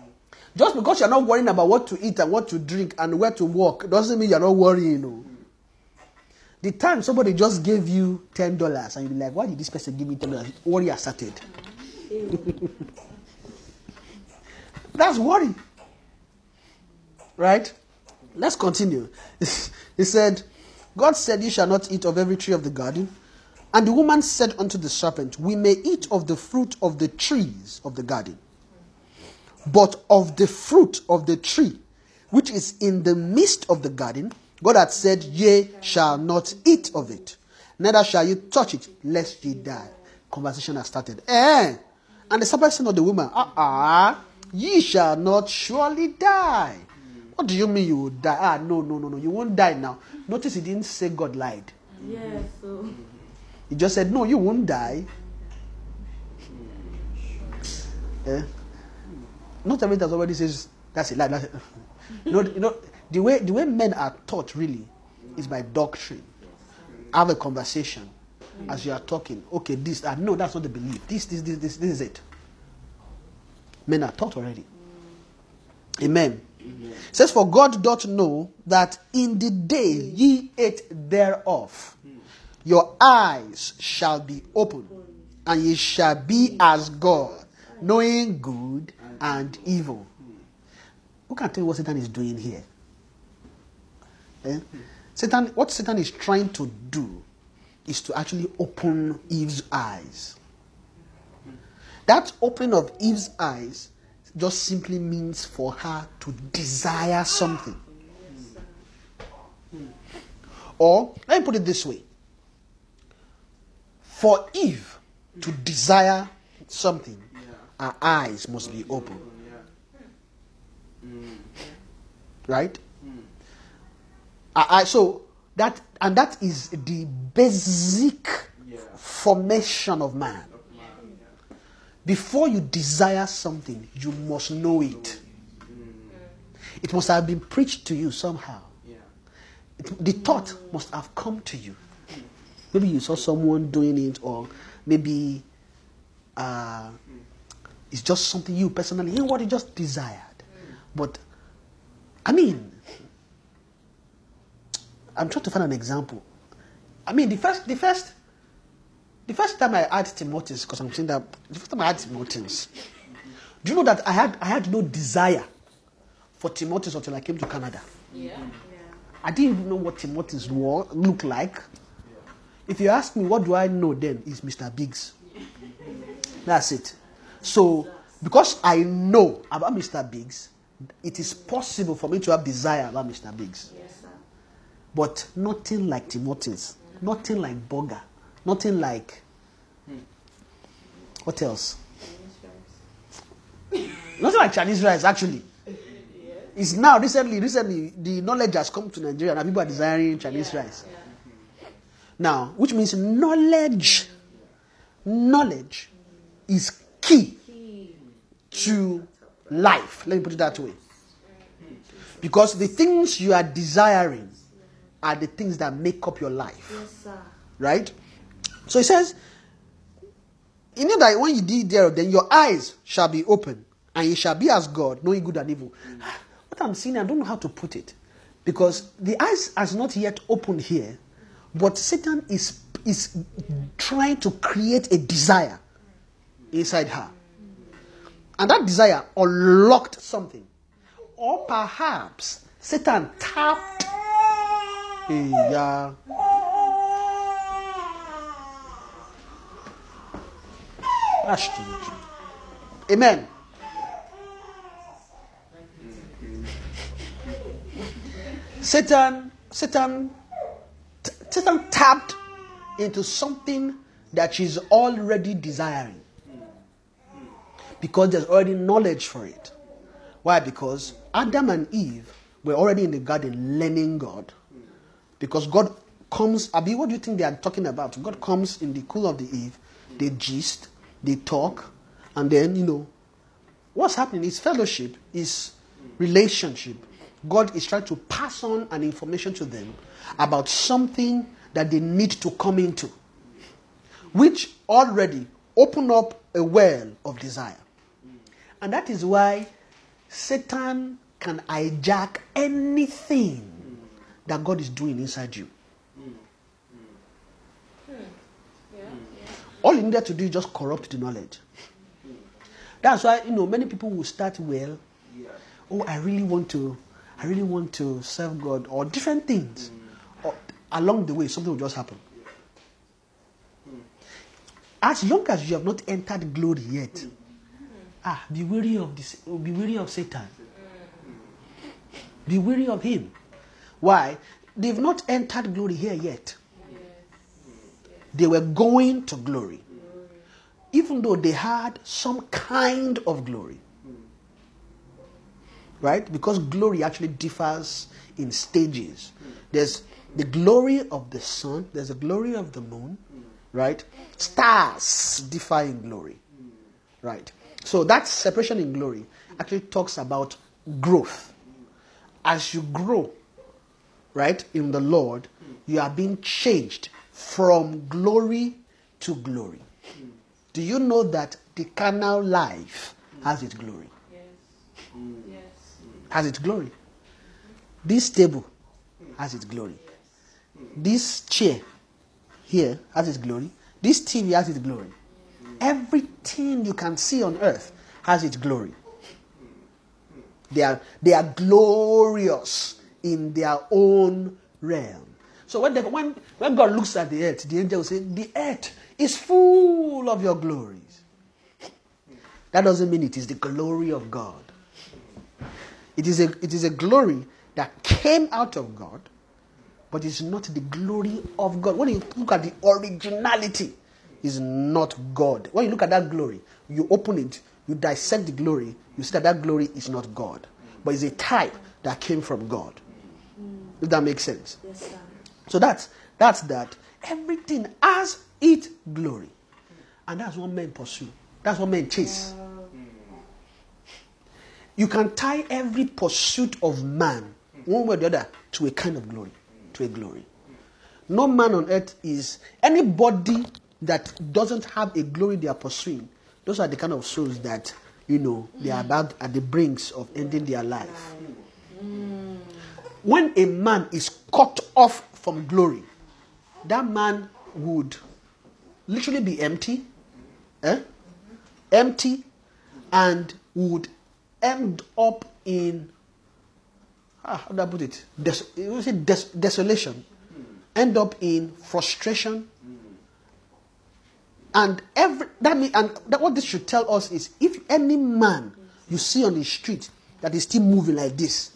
Speaker 1: Just because you're not worrying about what to eat and what to drink and where to walk doesn't mean you're not worrying. No. The time somebody just gave you ten dollars and you're like, "Why did this person give me ten dollars?" Worry has started. That's worry, right? Let's continue. he said, God said, You shall not eat of every tree of the garden. And the woman said unto the serpent, We may eat of the fruit of the trees of the garden, but of the fruit of the tree which is in the midst of the garden, God had said, Ye shall not eat of it, neither shall you touch it, lest ye die. Conversation has started. Eh? And the serpent said unto the woman, Ah, ah, ye shall not surely die. What do you mean you will die? Ah, no, no, no, no, you won't die now. Notice he didn't say God lied.
Speaker 3: Yes, so
Speaker 1: He just said, No, you won't die. Eh? Not everything that somebody says that's a lie. That's a- you know, you know, the way the way men are taught really is by doctrine. Have a conversation as you are talking. Okay, this ah, no, that's not the belief. This, this, this, this, this is it. Men are taught already. Amen. It says, For God doth know that in the day ye ate thereof, your eyes shall be opened, and ye shall be as God, knowing good and evil. Who can tell you what Satan is doing here? Eh? Satan, what Satan is trying to do is to actually open Eve's eyes. that opening of Eve's eyes just simply means for her to desire something. Or, let me put it this way for Eve to desire something, her eyes must be open. Right? Her eye- so, that, and that is the basic formation of man. Before you desire something, you must know it. It must have been preached to you somehow. The thought must have come to you. Maybe you saw someone doing it, or maybe uh, it's just something you personally, you know what you just desired. But, I mean, I'm trying to find an example. I mean, the first, the first, the first time I had Tim Hortons, because I'm saying that the first time I had Tim Hortons, do you know that I had I had no desire for Tim Hortons until I came to Canada.
Speaker 4: Yeah.
Speaker 1: I didn't even know what Tim Hortons wa- looked like. If you ask me, what do I know then? Is Mr. Biggs. That's it. So, because I know about Mr. Biggs, it is possible for me to have desire about Mr. Biggs.
Speaker 3: Yes.
Speaker 1: But nothing like Tim Hortons, nothing like Boga, nothing like. What else? Nothing like Chinese rice, actually. It's now recently, recently the knowledge has come to Nigeria and people are desiring Chinese rice. Now, which means knowledge, knowledge is key to life. Let me put it that way. Because the things you are desiring are the things that make up your life.
Speaker 3: Yes, sir.
Speaker 1: Right? So he says, you know that when you did thereof, then your eyes shall be open, and you shall be as God, knowing good and evil. Mm. Ah, what I'm saying, I don't know how to put it. Because the eyes has not yet opened here, but Satan is, is trying to create a desire inside her. And that desire unlocked something. Or perhaps Satan tapped. Yeah. Ashton. Amen. Satan, Satan, t- Satan tapped into something that she's already desiring because there's already knowledge for it. Why? Because Adam and Eve were already in the garden learning God. Because God comes, Abi, what do you think they are talking about? God comes in the cool of the eve, they gist, they talk, and then, you know, what's happening is fellowship, is relationship. God is trying to pass on an information to them about something that they need to come into, which already open up a well of desire. And that is why Satan can hijack anything that God is doing inside you. All you needed to do is just corrupt the knowledge. That's why you know many people will start well. Oh, I really want to, I really want to serve God, or different things. Or along the way, something will just happen. As long as you have not entered glory yet, ah, be wary of this. Be wary of Satan. Be wary of him. Why? They've not entered glory here yet. They were going to glory. Even though they had some kind of glory. Right? Because glory actually differs in stages. There's the glory of the sun, there's the glory of the moon, right? Stars differ in glory. Right? So that separation in glory actually talks about growth. As you grow, right, in the Lord, you are being changed from glory to glory. Do you know that the carnal life has its glory?
Speaker 4: Yes. Yes.
Speaker 1: Has its glory. This table has its glory. This chair here has its glory. This TV has its glory. Everything you can see on earth has its glory. They are, they are glorious in their own realm. So when, when, when God looks at the earth, the angel will say, The earth is full of your glories. that doesn't mean it is the glory of God. It is a, it is a glory that came out of God, but it's not the glory of God. When you look at the originality, is not God. When you look at that glory, you open it, you dissect the glory, you see that that glory is not God, but it's a type that came from God. Mm. If that makes sense.
Speaker 3: Yes, sir.
Speaker 1: So that's that's that. Everything has its glory. And that's what men pursue. That's what men chase. You can tie every pursuit of man, one way or the other, to a kind of glory. To a glory. No man on earth is anybody that doesn't have a glory they are pursuing. Those are the kind of souls that, you know, they are mm. about at the brinks of ending their life. Mm. When a man is cut off from glory, that man would literally be empty, eh? empty, and would end up in ah, how do I put it? Des- des- desolation, end up in frustration, and every that mean, and that what this should tell us is if any man you see on the street that is still moving like this,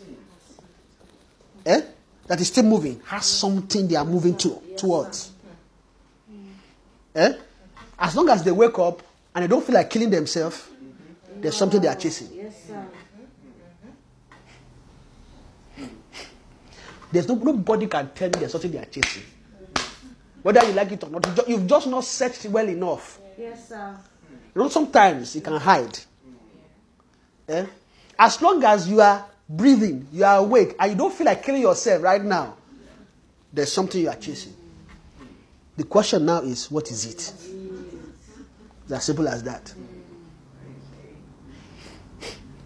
Speaker 1: eh, that is still moving has something they are moving to towards. Eh? As long as they wake up and they don't feel like killing themselves, there's something they are chasing.
Speaker 3: Yes, sir.
Speaker 1: There's no, nobody can tell me there's something they are chasing. Whether you like it or not, you've just not searched well enough.
Speaker 3: Yes, sir.
Speaker 1: You know, sometimes you can hide. Eh? As long as you are breathing, you are awake, and you don't feel like killing yourself right now, there's something you are chasing. The question now is, what is it? It's as simple as that.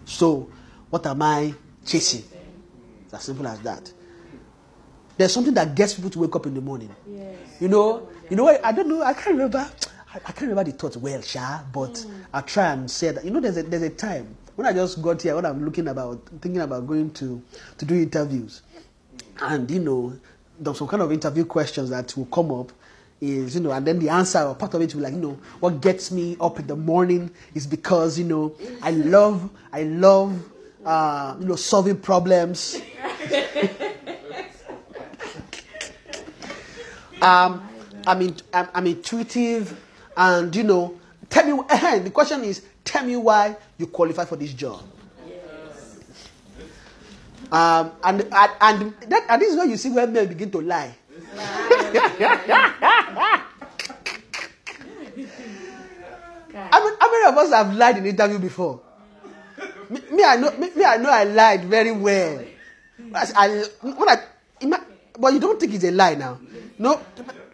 Speaker 1: So, what am I chasing? It's as simple as that. There's something that gets people to wake up in the morning.
Speaker 3: Yes.
Speaker 1: You know, you know what? I don't know. I can't remember. I, I can't remember the thought well, Sha. But mm. I try and say that. You know, there's a there's a time when I just got here when I'm looking about thinking about going to to do interviews, and you know, there's some kind of interview questions that will come up. Is you know, and then the answer or part of it will be like you know, what gets me up in the morning is because you know, I love I love uh, you know solving problems. um, I'm, in, I'm, I'm intuitive, and you know, tell me. the question is, tell me why you qualify for this job. Um, and and and, that, and this is where you see where men begin to lie. How many, how many of us have lied in interview before? Me, me, I know. Me, me, I know. I lied very well. I, I, when I, but you don't think it's a lie now? No,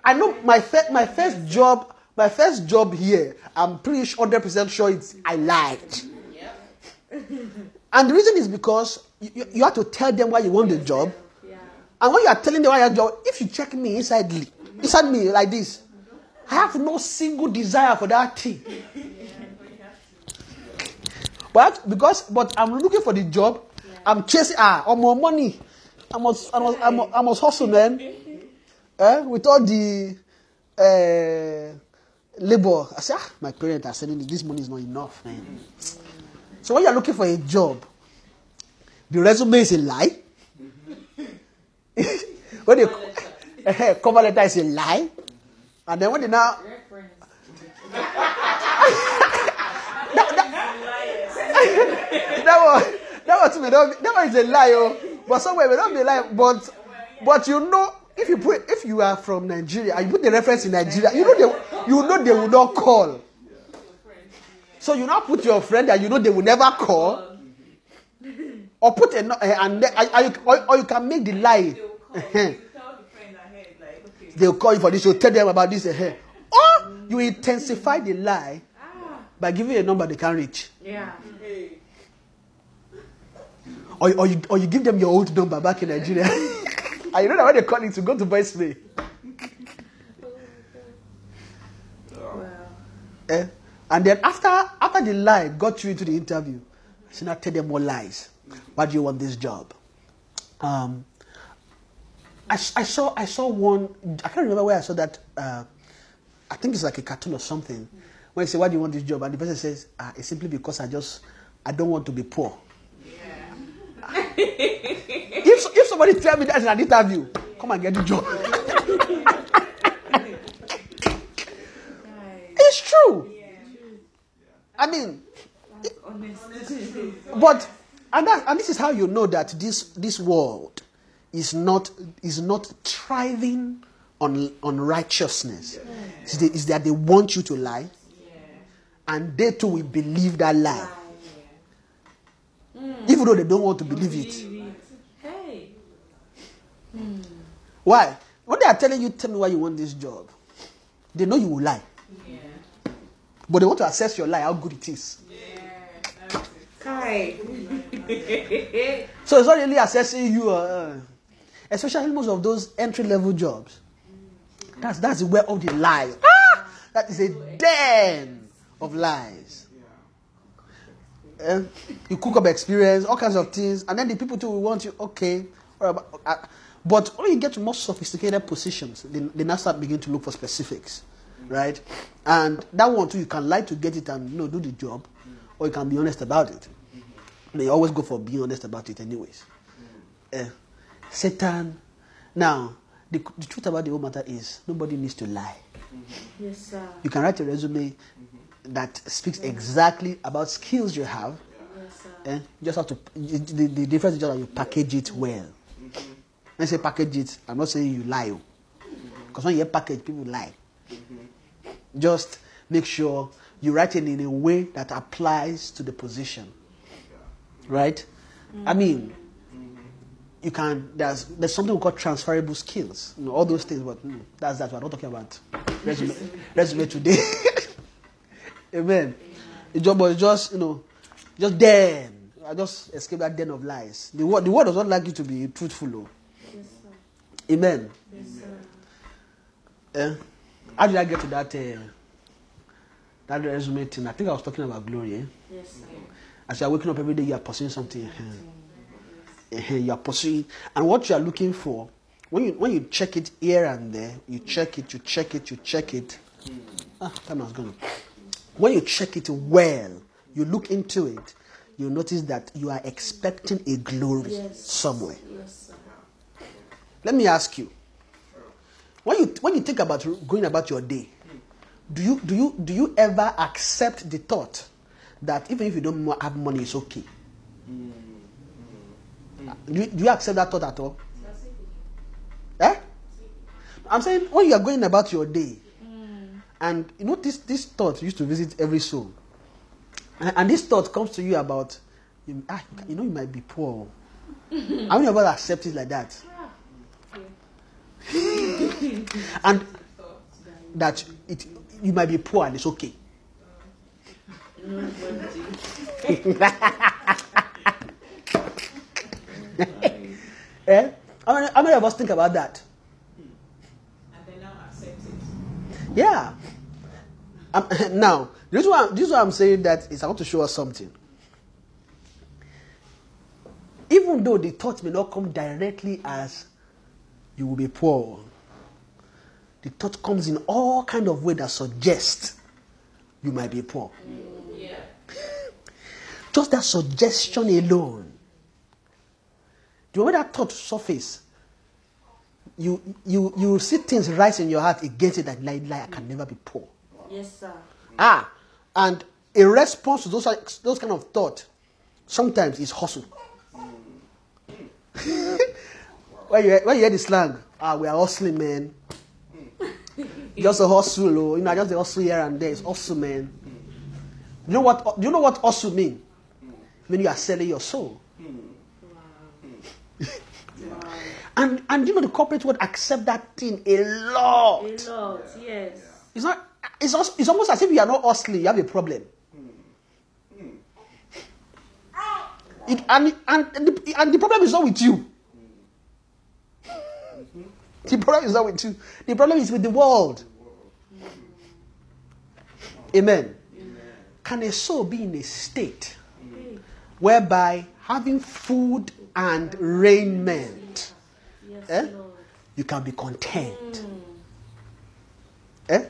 Speaker 1: I know my my first job, my first job here. I'm pretty sure, hundred percent sure it's I lied. And the reason is because you, you, you have to tell them why you want the job.
Speaker 3: Yeah.
Speaker 1: And when you are telling them why you want the job, if you check me inside, inside me like this, I have no single desire for that thing. But because, but I'm looking for the job. I'm chasing ah, or more money. I must, I must, I must, I must hustle, man. Eh? With all the uh, labor, I say, ah, my parents are saying this money is not enough, man. So when you're looking for a job, the resume is a lie. when the eh, cover letter is a lie, and then when they now that one, that one, too, may not be- that one is a lie, oh. But somewhere may not be a lie. But, but you know, if you put, if you are from Nigeria and you put the reference in Nigeria, you know they, you know they will not call. So you now put your friend that you know they will never call, or put a no- eh, and or, or, you- or, or you can make the lie.
Speaker 4: They'll call. You tell the friend ahead, like, okay.
Speaker 1: They'll call you for this. You'll tell them about this. eh, Or you intensify the lie by giving a number they can reach.
Speaker 3: Yeah.
Speaker 1: Or, or, you, or you give them your old number back in Nigeria. and you know that when they call it to go to voicemail.
Speaker 3: Wow.
Speaker 1: Eh? And then after after the lie got you into the interview, so now tell them more lies. Why do you want this job? Um, I, I saw I saw one. I can't remember where I saw that. Uh, I think it's like a cartoon or something, when you say, Why do you want this job? And the person says, ah, It's simply because I just I don't want to be poor. if, if somebody tell me that in an interview, come and get the job. it's true. I mean, but and that, and this is how you know that this this world is not is not thriving on on righteousness. Is, the- is that they want you to lie, and they too will believe that lie, even though they don't want to believe it.
Speaker 3: Hey.
Speaker 1: Why? When they are telling you, tell me why you want this job, they know you will lie, but they want to assess your lie, how good it is. So it's not really assessing you, uh, especially most of those entry level jobs. That's that's where all the lies. Ah! That is a den of lies. Eh? You cook up experience, all kinds of things, and then the people too will want you. Okay, uh, but when you get to more sophisticated positions, they, they now start beginning to look for specifics, right? And that one too, you can lie to get it and you know do the job, or you can be honest about it. They always go for being honest about it, anyways. Eh, Satan. Now, the, the truth about the whole matter is nobody needs to lie.
Speaker 3: Yes, sir.
Speaker 1: You can write a resume that speaks exactly about skills you have.
Speaker 3: Yes, sir.
Speaker 1: Eh? You just have to. The, the difference is just that you package it well. Mm-hmm. When I say package it, I'm not saying you lie. Oh. Mm-hmm. Because when you package, people lie. Mm-hmm. Just make sure you write it in a way that applies to the position. Right? I mean, you can. There's there's something we call transferable skills. You know, all those things. But mm, that's that. We're not talking about resume, resume today. Amen. The job was just you know, just den. I just escape that den of lies. The word the word does not like you to be truthful. Though.
Speaker 3: Yes, sir.
Speaker 1: Amen.
Speaker 3: Yes, sir.
Speaker 1: Eh? How did I get to that? Uh, that resume thing. I think I was talking about glory. Eh?
Speaker 3: Yes, sir.
Speaker 1: As you are waking up every day, you are pursuing something. eh, eh, You are pursuing, and what you are looking for, when you when you check it here and there, you check it, you check it, you check it. Ah, time has gone. When you check it well, you look into it, you notice that you are expecting a glory
Speaker 3: Yes.
Speaker 1: somewhere.
Speaker 3: Yes.
Speaker 1: Let me ask you. When you when you think about going about your day, do you do you do you ever accept the thought that even if you don't have money, it's okay? Do you, do you accept that thought at all? Eh? I'm saying when you are going about your day, and you know this this thought used to visit every soul, and, and this thought comes to you about, you, ah, you, know you might be poor. How many of us accept it like that? and that it you might be poor and it's okay. eh? How many, how many of us think about that?
Speaker 4: And then now accept it.
Speaker 1: Yeah. Um, now, this is, why, this is why I'm saying that is I want to show us something. Even though the thought may not come directly as you will be poor, the thought comes in all kind of way that suggest you might be poor.
Speaker 4: Yeah.
Speaker 1: Just that suggestion alone. The when that thought surface? You you you see things rise in your heart against it that like, like I can never be poor.
Speaker 3: Yes, sir.
Speaker 1: Ah, and a response to those those kind of thought sometimes is hustle. when you when you hear the slang, ah, we are hustling, man. just a hustle, oh, you know, just a hustle here and there. It's hustle, man. You know what? Do you know what hustle mean? When you are selling your soul. and and you know the corporate world accept that thing a lot.
Speaker 3: A lot, yes.
Speaker 1: It's not. It's also, It's almost as if you are not hustling. You have a problem. It, and, and, the, and the problem is not with you. The problem is not with you. The problem is with the world. Amen. Can a soul be in a state whereby having food and raiment,
Speaker 3: Yes,
Speaker 1: Eh? You can be content? Eh?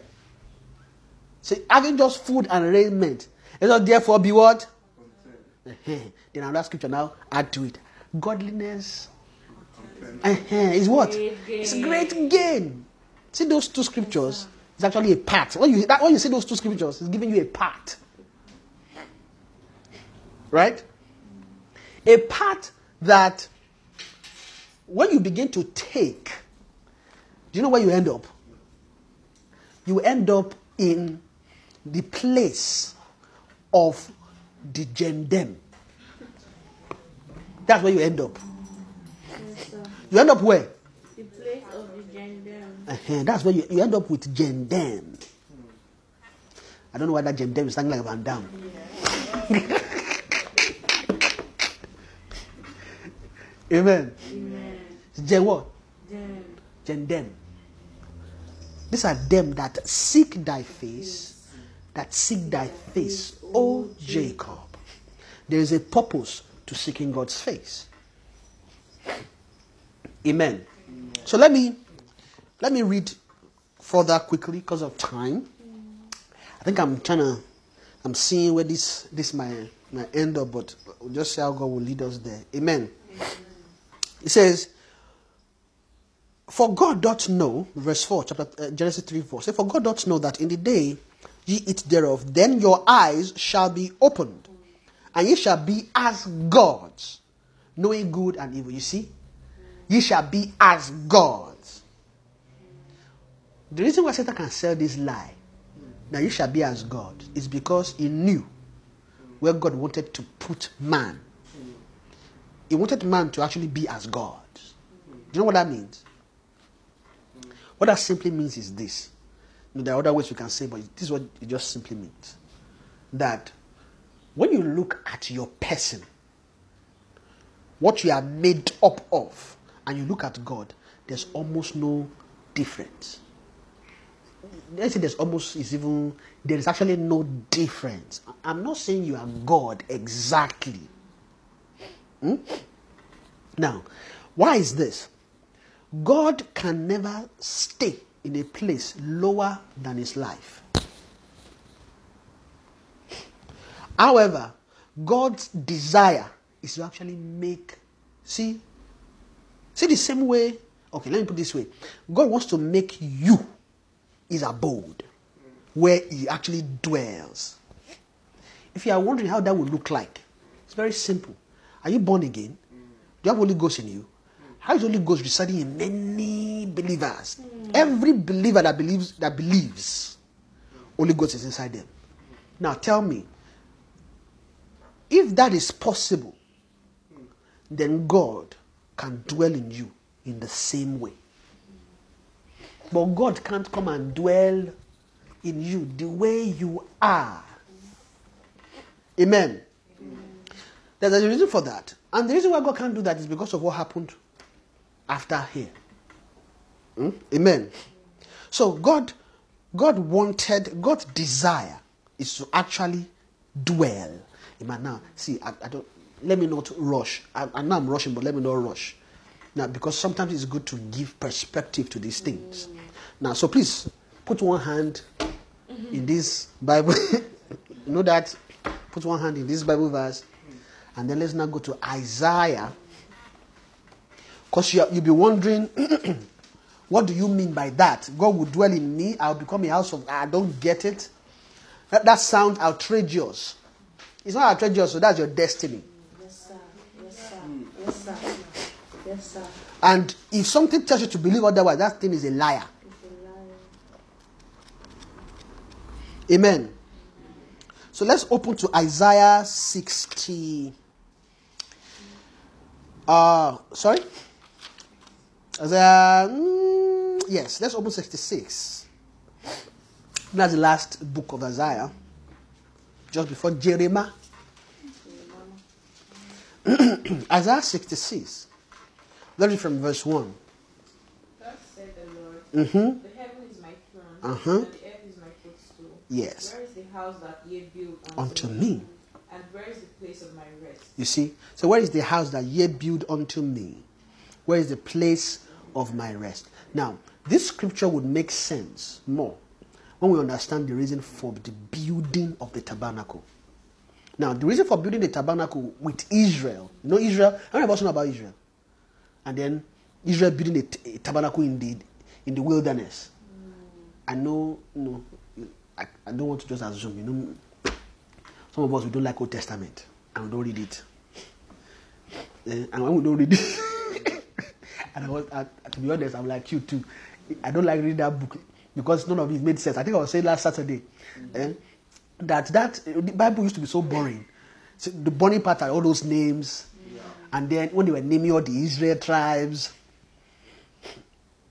Speaker 1: See, having just food and raiment, it's not therefore be what? Uh-huh. Then another scripture now add to it. Godliness uh-huh, is what?
Speaker 3: Great
Speaker 1: It's
Speaker 3: gain.
Speaker 1: great gain. See those two scriptures? It's actually a part. When you that, when you see those two scriptures, it's giving you a part. Right? A part that when you begin to take, do you know where you end up? You end up in the place of the gendem. That's where you end up.
Speaker 3: Yes.
Speaker 1: You end up where?
Speaker 3: The place of the gender.
Speaker 1: Uh-huh. That's where you, you end up with gendem. I don't know why that gendem is sounding like Van Damme. Amen.
Speaker 3: Amen.
Speaker 1: Gen what? Gendem. These are them that seek thy face, that seek thy face, O Jacob. There is a purpose to seeking God's face. Amen. So let me let me read further quickly because of time. I think I'm trying to I'm seeing where this this might might end up, but we'll just see how God will lead us there. Amen. It says, for God doth know, verse 4, chapter uh, Genesis 3 4. Say, For God doth know that in the day ye eat thereof, then your eyes shall be opened, and ye shall be as gods, knowing good and evil. You see? Ye shall be as gods. The reason why Satan can sell this lie, that you shall be as God, is because he knew where God wanted to put man. He wanted man to actually be as God. Do you know what that means? What that simply means is this. There are other ways we can say, but this is what it just simply means. That when you look at your person, what you are made up of, and you look at God, there's almost no difference. Let's say there's almost is even there is actually no difference. I'm not saying you are God exactly. Hmm? Now, why is this? God can never stay in a place lower than his life. However, God's desire is to actually make, see, see the same way. Okay, let me put this way God wants to make you his abode where he actually dwells. If you are wondering how that would look like, it's very simple. Are you born again? Do you have Holy Ghost in you? How is Holy Ghost residing in many believers? Every believer that believes that believes, Holy Ghost is inside them. Now tell me, if that is possible, then God can dwell in you in the same way. But God can't come and dwell in you the way you are. Amen. There's a reason for that. And the reason why God can't do that is because of what happened after here. Hmm? Amen. So God, God wanted, God's desire is to actually dwell. Amen. Now, see, I, I don't. Let me not rush. I, I know I'm rushing, but let me not rush. Now, because sometimes it's good to give perspective to these things. Now, so please put one hand in this Bible. you know that. Put one hand in this Bible verse, and then let's now go to Isaiah. Because you, you'll be wondering, what do you mean by that? God will dwell in me. I'll become a house of. I don't get it. That, that sounds outrageous. It's not outrageous, so that's your destiny.
Speaker 3: Yes, sir. Yes, sir. Yes, sir. Yes, sir.
Speaker 1: And if something tells you to believe otherwise, that thing is a liar.
Speaker 3: It's a liar.
Speaker 1: Amen. So let's open to Isaiah 60. Uh, sorry? Isaiah, mm, yes, let's open 66. That's the last book of Isaiah, just before Jeremiah. Isaiah 66. Let's read from verse 1.
Speaker 4: Thus said the Lord,
Speaker 1: Mm-hmm.
Speaker 4: The heaven is my throne,
Speaker 1: Uh-huh.
Speaker 4: and the earth is my footstool.
Speaker 1: Yes.
Speaker 4: Where is the house that ye built
Speaker 1: Unto me.
Speaker 4: And where is the place of my rest?
Speaker 1: You see? So, where is the house that ye build unto me? Where is the place of my rest? Now, this scripture would make sense more when we understand the reason for the building of the tabernacle. Now, the reason for building the tabernacle with Israel, you know Israel, how many of us know about Israel? And then Israel building a, t- a tabernacle in the in the wilderness. I know, no, I, I don't want to just assume. You know, some of us we don't like Old Testament and we don't read it. Eh, and when we don't read it, and I was, I, to be honest, I'm like you too. I don't like reading that book because none of it made sense. I think I was saying last Saturday eh, that that the Bible used to be so boring. So the boring part are all those names, and then when they were naming all the Israel tribes.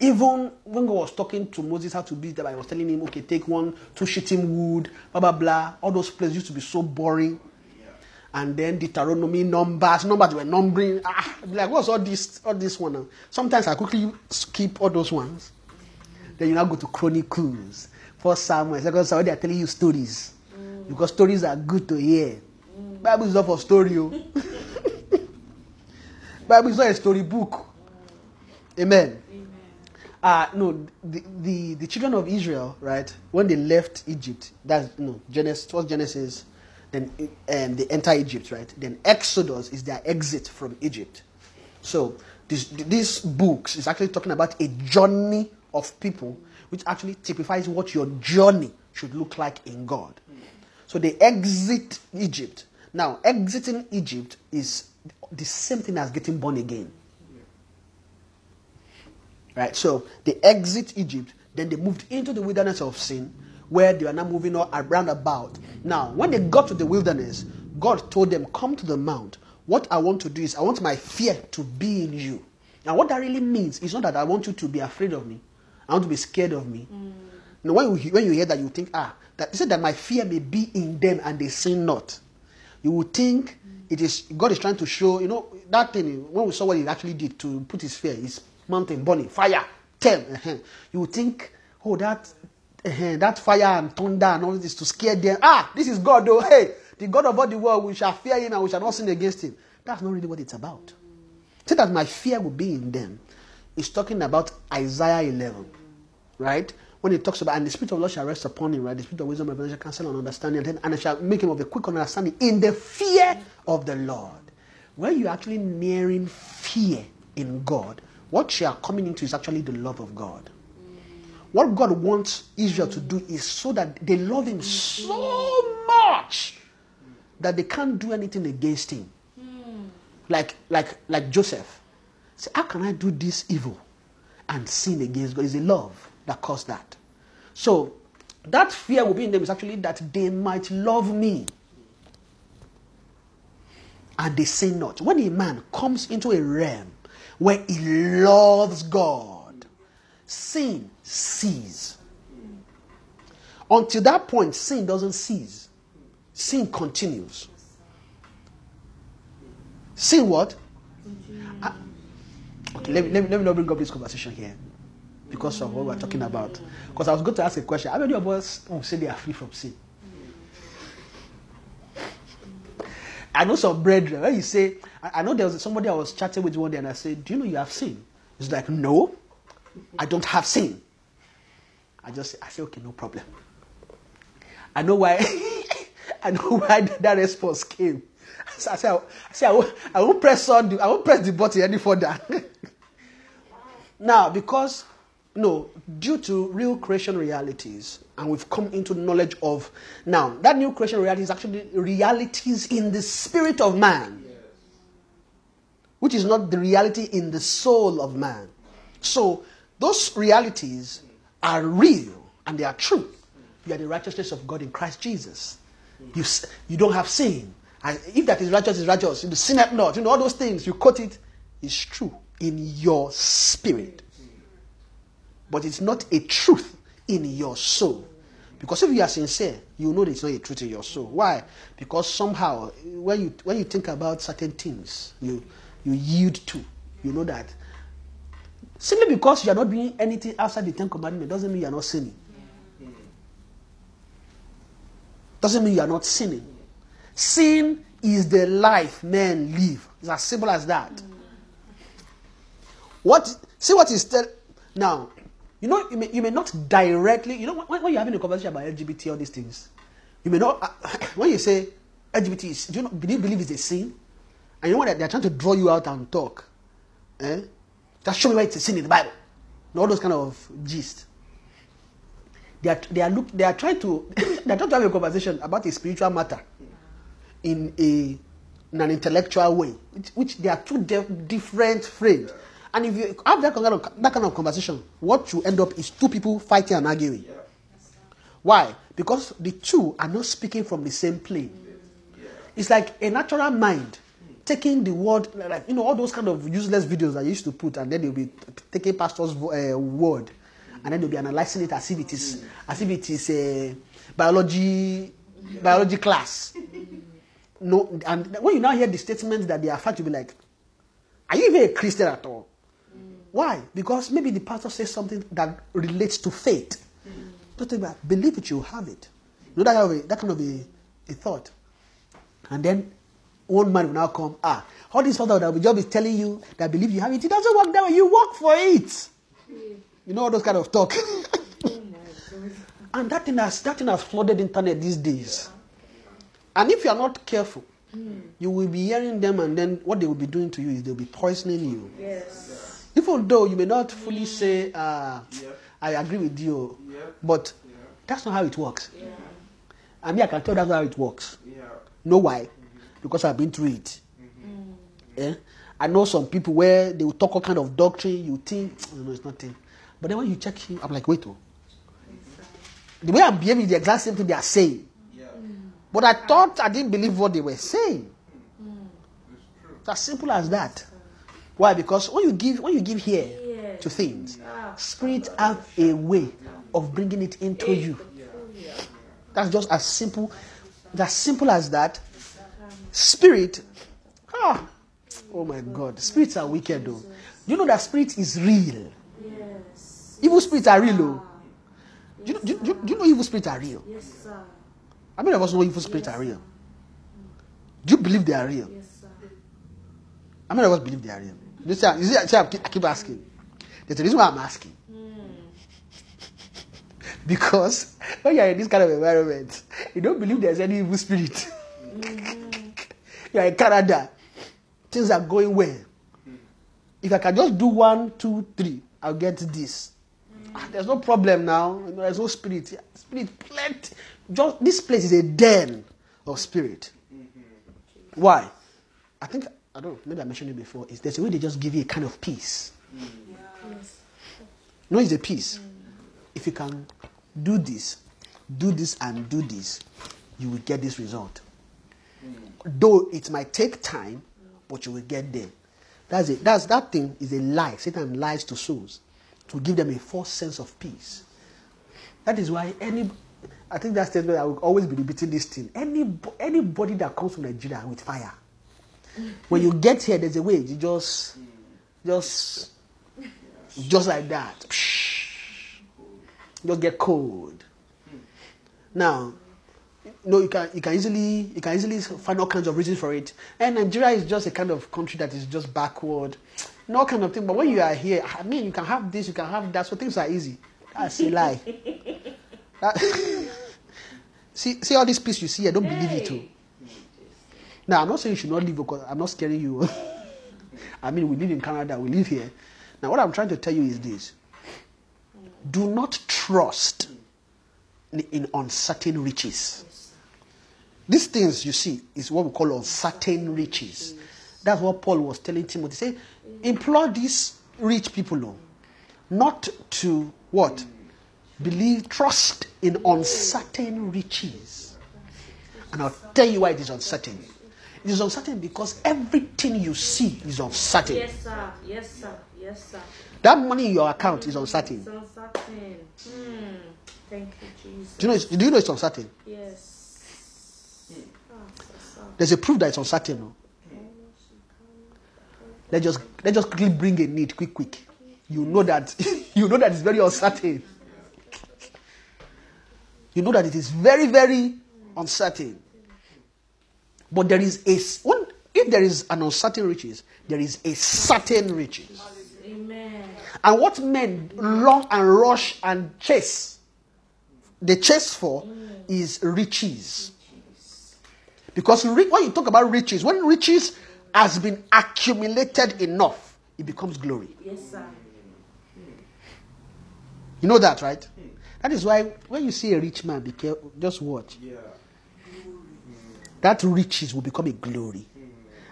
Speaker 1: Even when God was talking to Moses how to build them, I was telling him, okay, take one, two shittim wood, blah blah blah. All those places used to be so boring. And then Deuteronomy numbers, numbers were numbering. Ah, like, what's all this? All this one? Sometimes I quickly skip all those ones. Then you now go to Chronicles, First Samuel, Second Samuel. They are telling you stories because stories are good to hear. Bible is not for story. oh. Bible is not a story book. Amen. Uh, no, the, the, the children of Israel, right, when they left Egypt, that's, no, Genesis, first Genesis, then um, they enter Egypt, right? Then Exodus is their exit from Egypt. So this, these books is actually talking about a journey of people, which actually typifies what your journey should look like in God. So they exit Egypt. Now, exiting Egypt is the same thing as getting born again. Right? So they exit Egypt, then they moved into the wilderness of sin, where they are now moving all around about. Now, when they got to the wilderness, God told them, Come to the mount. What I want to do is, I want my fear to be in you. Now, what that really means is not that I want you to be afraid of me, I want to be scared of me. Now, when you, when you hear that, you think, ah, that he said that my fear may be in them and they sin not. You would think it is God is trying to show, you know, that thing when we saw what he actually did to put his fear, his mountain burning, fire, ten. uh-huh. You would think, oh, that uh-huh, that fire and thunder and all this to scare them. Ah, this is God, though. Hey, the God of all the world, we shall fear him and we shall not sin against him. That's not really what it's about. Say that my fear will be in them. It's talking about Isaiah 11, right? When it talks about, and the Spirit of the Lord shall rest upon him, right? The Spirit of wisdom, revelation, counsel, and understanding, and, then, and I shall make him of a quick understanding in the fear of the Lord. When you're actually nearing fear in God, what you are coming into is actually the love of God. What God wants Israel to do is so that they love Him so much that they can't do anything against Him. Like, like, like Joseph. Say, how can I do this evil and sin against God? It's a love that caused that. So that fear will be in them is actually that they might love me. And they sin not. When a man comes into a realm where he loves God, sin cease. Until that point, sin doesn't cease. Sin continues. Sin what? Ah, okay, let me, let, me, let me not bring up this conversation here because of what we're talking about. Because I was going to ask a question. How many of us will say they are free from sin? I know some brethren, when you say, I, I know there was somebody I was chatting with one day and I said, Do you know you have sin? He's like, No, I don't have sin. I just I say, okay, no problem. I know why I know why that response came. So I said, I, said, I, won't, I won't press on the, I won't press the button any further. now, because no, due to real creation realities, and we've come into knowledge of now that new creation reality is actually realities in the spirit of man, which is not the reality in the soul of man. So those realities are real and they are true. You are the righteousness of God in Christ Jesus. You, you don't have sin. And if that is righteous, is righteous. You sin at not. You know, all those things, you quote it, is true in your spirit. But it's not a truth in your soul. Because if you are sincere, you know it's not a truth in your soul. Why? Because somehow, when you, when you think about certain things, you, you yield to, you know that simply because you are not doing anything outside the Ten Commandments doesn't mean you are not sinning. Doesn't mean you are not sinning. Sin is the life men live. It's as simple as that. What see what is tell now You know, you may, you may not directly, you know, when, when you're having a conversation about LGBT, all these things, you may not, uh, when you say LGBT is, do you, not, do you believe it's a sin? And you know what, they're trying to draw you out and talk. Eh? Just show me where it's a sin in the Bible. And all those kind of gist. They are, they are, look, they are trying to, they are trying to have a conversation about a spiritual matter in a in an intellectual way, which, which they are two di- different frames. And if you have that kind, of, that kind of conversation, what you end up is two people fighting and arguing. Why? Because the two are not speaking from the same plane. It's like a natural mind taking the word, like you know, all those kind of useless videos I used to put, and then they'll be taking pastor's uh, word, and then they'll be analyzing it as if it is, as if it is a biology, biology class. No, and when you now hear the statements that they are fact, you'll be like, are you even a Christian at all? Why? Because maybe the pastor says something that relates to faith. Don't think about believe it, you have it. You know that, kind of a, that kind of a, a thought. And then one man will now come, ah, all this father that will just be telling you that believe you have it. It doesn't work that way. You work for it. You know all those kind of talk. and that thing has that thing has flooded the internet these days. And if you are not careful, you will be hearing them, and then what they will be doing to you is they'll be poisoning you.
Speaker 3: Yes.
Speaker 1: Even though you may not fully say, uh, I agree with you, but that's not how it works.
Speaker 3: Yeah.
Speaker 1: I mean, I can tell that's how it works.
Speaker 2: Yeah.
Speaker 1: Know why? Because I've been through it. Eh? I know some people where they will talk all kind of doctrine, you think, oh, no, it's nothing. But then when you check him, I'm like, wait, oh. The way I'm behaving is the exact same thing they are saying.
Speaker 2: Yeah.
Speaker 1: But I thought I didn't believe what they were saying.
Speaker 2: It's.
Speaker 1: It's as simple as that. Why? Because when you give when you give here
Speaker 3: Yeah.
Speaker 1: to things,
Speaker 3: Ah.
Speaker 1: spirit have a way of bringing it into you. That's just as simple, as simple as that. Spirit, ah, oh my God, spirits are wicked though. Do you know that spirit is real.
Speaker 3: Yes.
Speaker 1: Evil spirits are real though. Do you, do, you, do you- do you know evil spirits are real?
Speaker 3: Yes, sir.
Speaker 1: How many of us know evil spirits are real? Do you believe they are real?
Speaker 3: Yes, sir.
Speaker 1: How many of us believe they are real? You see, you see, I, keep, asking. There's a reason why I'm asking. because when you're in this kind of environment, you don't believe there's any evil spirit. You're in Canada, things are going well. If I can just do one, two, three, I'll get this. Mm. Ah, There's no problem now. You know, There's no spirit. Spirit, plenty. Just this place is a den of spirit. Mm-hmm. Why? I think I don't know. Maybe I mentioned it before. Is there's a way they just give you a kind of peace. Mm. No, it's a peace. If you can do this, do this, and do this, you will get this result. Though it might take time, but you will get there. That's it. That's that thing is a lie. Satan lies to souls to give them a false sense of peace. That is why any, I think that statement I will always be repeating this thing. Any anybody that comes from Nigeria with fire, when you get here, there's a way you just, just, just like that, just get cold. Now, no, you can you can easily you can easily find all kinds of reasons for it. And Nigeria is just a kind of country that is just backward, no kind of thing. But when you are here, I mean, you can have this, you can have that, so things are easy. That's a lie. That- see, see all this peace you see, I don't believe it too. Oh. Now I'm not saying you should not live because I'm not scaring you. Oh. I mean, we live in Canada, we live here. Now, what I'm trying to tell you is this: Do not trust in uncertain riches. These things you see is what we call uncertain riches. That's what Paul was telling Timothy. Say, implore these rich people, oh, not to what? Believe, trust in uncertain riches. And I'll tell you why it is uncertain. It is uncertain because everything you see is uncertain.
Speaker 3: Yes, sir. Yes, sir. Yes, sir.
Speaker 1: That money in your account is uncertain.
Speaker 3: It's uncertain. Hmm. Thank you, Jesus.
Speaker 1: Do you know? It's, do you know it's uncertain?
Speaker 3: Yes.
Speaker 1: There's a proof that it's uncertain. No? Let's just let's just quickly bring a need, quick, quick. You know that you know that it's very uncertain. You know that it is very, very uncertain. But there is a if there is an uncertain riches, there is a certain riches.
Speaker 3: Amen.
Speaker 1: And what men long and rush and chase, they chase for mm. is riches. Because when you talk about riches, when riches has been accumulated enough, it becomes glory.
Speaker 3: Yes, sir.
Speaker 1: You know that, right? That is why when you see a rich man, be careful, just watch.
Speaker 2: Yeah.
Speaker 1: That riches will become a glory.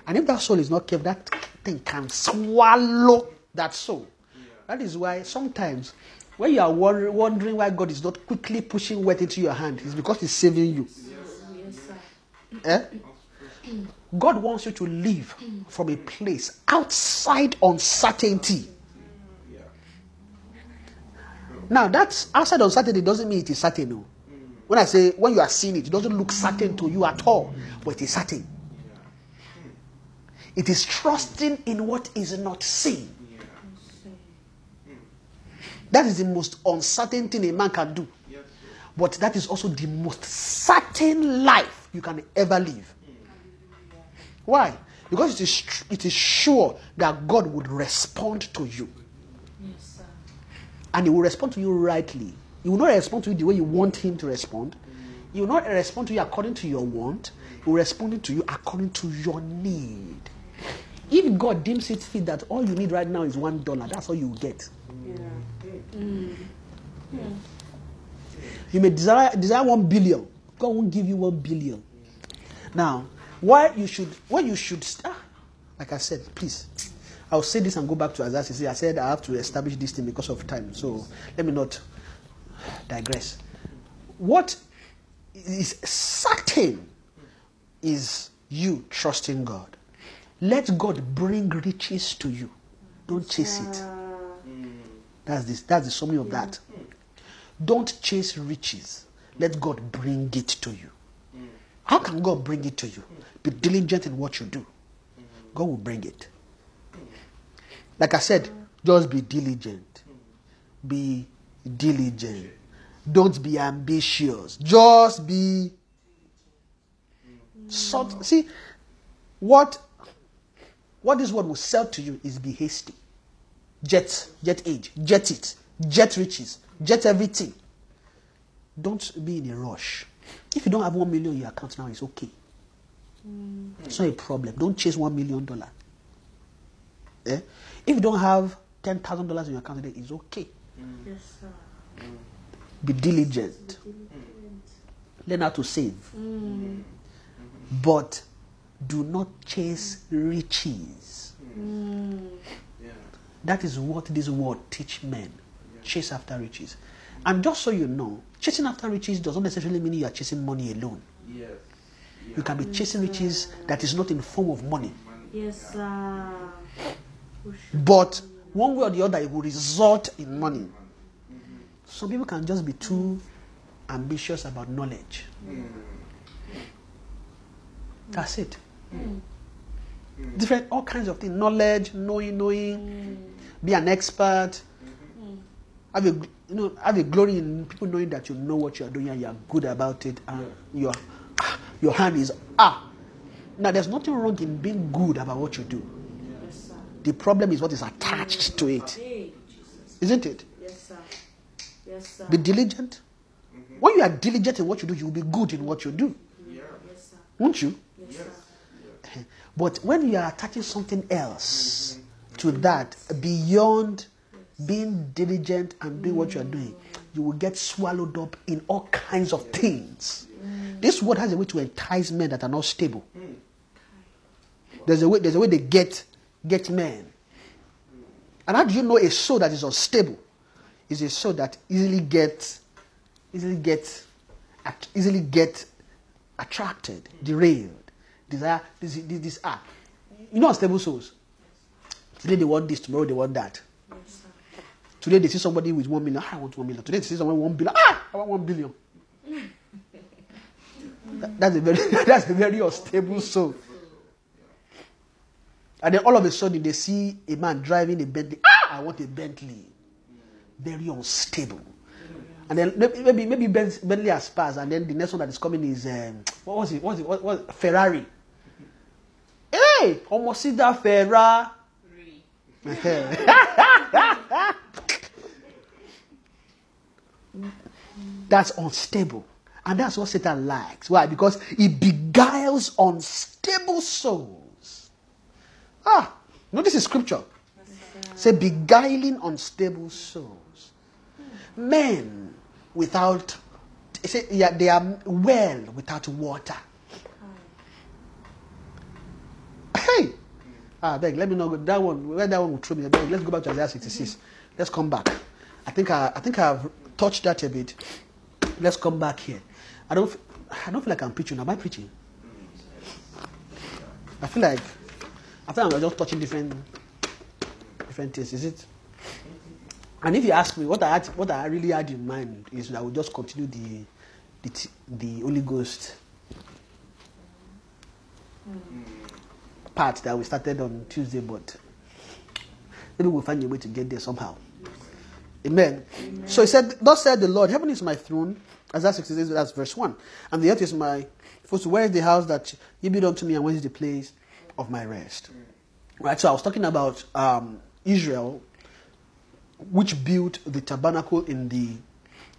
Speaker 1: And if that soul is not careful, that thing can swallow that soul. That is why sometimes when you are wondering why God is not quickly pushing wealth into your hand, it's because He's saving you.
Speaker 3: Yes, sir.
Speaker 1: Eh? God wants you to live from a place outside uncertainty. Now, that's outside uncertainty doesn't mean it is certain. No. When I say when you are seeing it, it doesn't look certain to you at all, but it is certain. It is trusting in what is not seen. That is the most uncertain thing a man can do. But that is also the most certain life you can ever live. Why? Because it is, it is sure that God would respond to you.
Speaker 3: Yes.
Speaker 1: And He will respond to you rightly. He will not respond to you the way you want Him to respond. He will not respond to you according to your want. He will respond to you according to your need. If God deems it fit that all you need right now is one dollar, that's all you will get.
Speaker 3: Yeah.
Speaker 1: You may desire, desire one billion. God won't give you one billion. Now, why you should, why you should, ah, like I said, please, I'll say this and go back to. See, I said I have to establish this thing because of time. So let me not digress. What is certain is you trusting God. Let God bring riches to you. Don't chase it. That's this. That's the summary of that. Don't chase riches. Let God bring it to you. How can God bring it to you? Be diligent in what you do. God will bring it. Like I said, just be diligent. Be diligent. Don't be ambitious. Just be. Sort, see, what what this word will sell to you is be hasty jet, jet age, jet it, jet riches, jet everything. Don't be in a rush. If you don't have one million in your account now, it's okay. Mm. It's not a problem. Don't chase one million dollar. Eh? If you don't have ten thousand dollars in your account today, it's okay. Mm.
Speaker 3: yes, sir. Mm.
Speaker 1: Be diligent. Learn how to save. But do not chase riches.
Speaker 2: Yeah.
Speaker 1: That is what this world teach men. Chase after riches. And just so you know, chasing after riches does not necessarily mean you are chasing money alone.
Speaker 2: Yes.
Speaker 1: You can be chasing riches that is not in form of money.
Speaker 3: Yes, sir.
Speaker 1: But one way or the other, it will result in money. Some people can just be too ambitious about knowledge. That's it. Different, all kinds of things. Knowledge, knowing, knowing, be an expert. Have a, you know, have a glory in people knowing that you know what you are doing and you are good about it, and your ah, your hand is ah. Now, there's nothing wrong in being good about what you do.
Speaker 3: Yes, sir.
Speaker 1: The problem is what is attached to it,
Speaker 3: Hey, Jesus.
Speaker 1: isn't it?
Speaker 3: Yes, sir. Yes, sir.
Speaker 1: Be diligent. Mm-hmm. When you are diligent in what you do, you will be good in what you do,
Speaker 2: Yeah.
Speaker 3: Yes, sir.
Speaker 1: won't you?
Speaker 3: Yes, sir.
Speaker 1: But when you are attaching something else mm-hmm. to that beyond being diligent and doing what you are doing, you will get swallowed up in all kinds of things. This word has a way to entice men that are not stable. There's a way, there's a way they get get men. And how do you know a soul that is unstable? Is a soul that easily gets easily get easily get attracted, derailed, desire this this, this ah. You know unstable souls. Today they want this, tomorrow they want that. Today they see somebody with one million. Ah, I want one million. Today they see someone with one billion. Ah, I want one billion. That- that's a very that's a very unstable soul. And then all of a sudden they see a man driving a Bentley. Ah, I want a Bentley. Very unstable. And then maybe maybe, Ben- Bentley has passed, and then the next one that is coming is um, what was it? What was it? What was Ferrari? Hey, almost see that Ferrari. that's unstable. And that's what Satan likes. Why? Because he beguiles unstable souls. Ah, notice the scripture. Say beguiling unstable souls. Men without say, yeah, they are well without water. Hey! Ah, beg, let me know that one. Where that one will throw me. Let's go back to Isaiah 66. Let's come back. I think I, I think I've touched that a bit. Let's come back here. I don't, I don't feel like I'm preaching. Am I preaching? I feel like I feel like I'm just touching different, different things. Is it? And if you ask me what I had, what I really had in mind is that I will just continue the, the, the Holy Ghost part that we started on Tuesday, but maybe we'll find a way to get there somehow. Amen. So he said, Thus said the Lord, Heaven is my throne. Isaiah 66, that's verse 1. And the earth is my footstool. Where is the house that you build unto me, and where is the place of my rest? Right, so I was talking about um, Israel, which built the tabernacle in the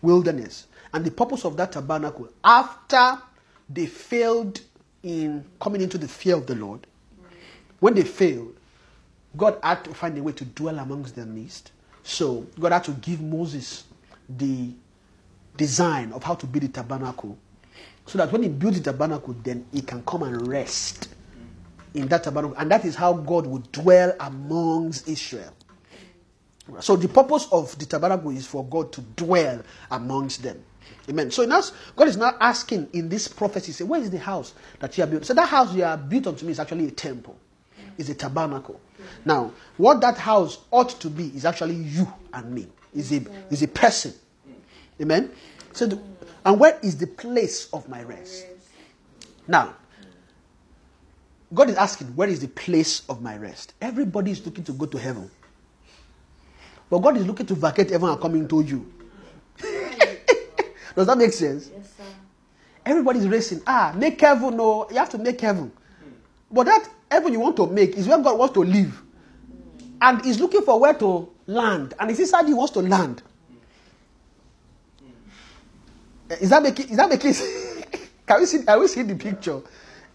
Speaker 1: wilderness. And the purpose of that tabernacle, after they failed in coming into the fear of the Lord, when they failed, God had to find a way to dwell amongst their midst. So God had to give Moses the design of how to build the tabernacle. So that when he builds the tabernacle, then he can come and rest in that tabernacle. And that is how God would dwell amongst Israel. So the purpose of the tabernacle is for God to dwell amongst them. Amen. So now God is now asking in this prophecy, say, where is the house that you have built? So that house you have built unto me is actually a temple. It's a tabernacle. Now, what that house ought to be is actually you and me. Is a is a person. Amen. So the, and where is the place of my rest? Now, God is asking, where is the place of my rest? Everybody is looking to go to heaven. But God is looking to vacate heaven and coming to you. Does that make sense?
Speaker 3: Yes, sir.
Speaker 1: Everybody's racing. Ah, make heaven. No, you have to make heaven. But that heaven you want to make is where God wants to live. And He's looking for where to land. And it's inside He wants to land. Is that making is that making? Can we see can we see the picture?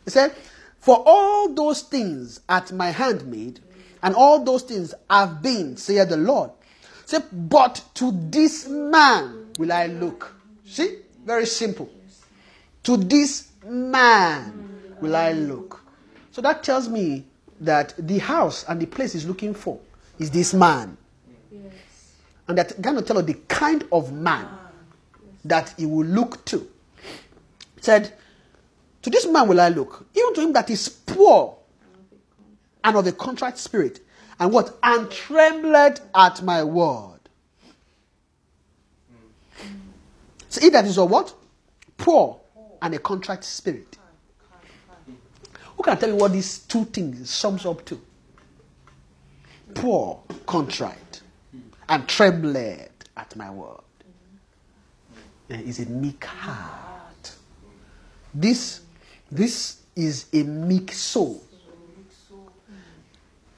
Speaker 1: He said, For all those things at my handmaid, and all those things have been, saith the Lord. Say, but to this man will I look. See? Very simple. To this man will I look. So that tells me that the house and the place he's looking for is this man.
Speaker 3: Yes.
Speaker 1: And that kind of tell us the kind of man ah, that he will look to. Said, To this man will I look, even to him that is poor and of a contrite spirit, and what? And trembled at my word. Hmm. So he that is of what? Poor and a contrite spirit. Who can tell you what these two things sums up to? Poor, contrite, and trembled at my word. There is a meek heart. This, this is a meek soul.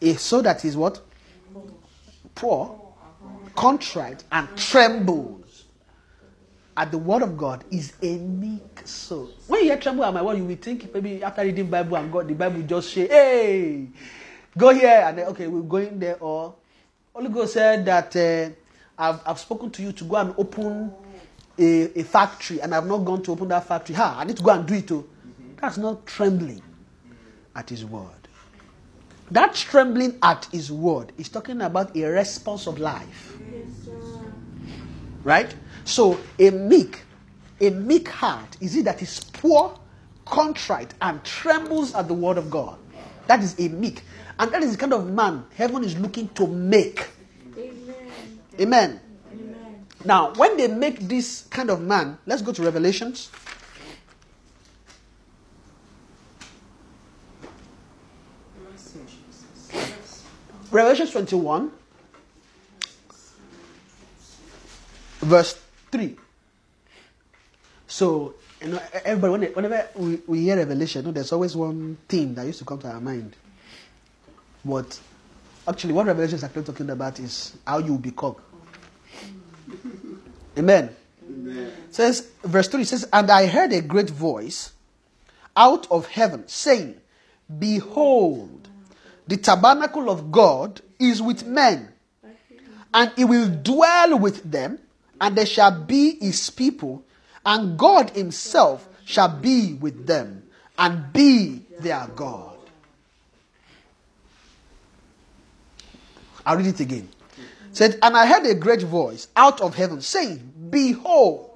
Speaker 1: A soul that is what? Poor, contrite, and trembles at the word of God is a meek soul. When you hear tremble at my word, you will think maybe after reading Bible and God, the Bible just say, hey, go here. And then, okay, we're going there. Or Holy Ghost said that uh, I've, I've spoken to you to go and open a, a factory and I've not gone to open that factory. Ha, I need to go and do it too. That's not trembling at his word. That trembling at his word is talking about a response of life. Right? So a meek, a meek heart is it that is poor, contrite, and trembles at the word of God. That is a meek. And that is the kind of man heaven is looking to make.
Speaker 3: Amen.
Speaker 1: Amen.
Speaker 3: Amen.
Speaker 1: Now, when they make this kind of man, let's go to Revelations. Revelation 21, verse 3. So, you know, everybody, whenever we, we hear Revelation, you know, there's always one thing that used to come to our mind. What Actually, what Revelation is actually talking about is how you will become. Amen. Says verse 3 says, And I heard a great voice out of heaven saying, Behold, the tabernacle of God is with men, and he will dwell with them, and they shall be his people, and God himself shall be with them, and be their God. I'll read it again. Said, and I heard a great voice out of heaven saying, Behold,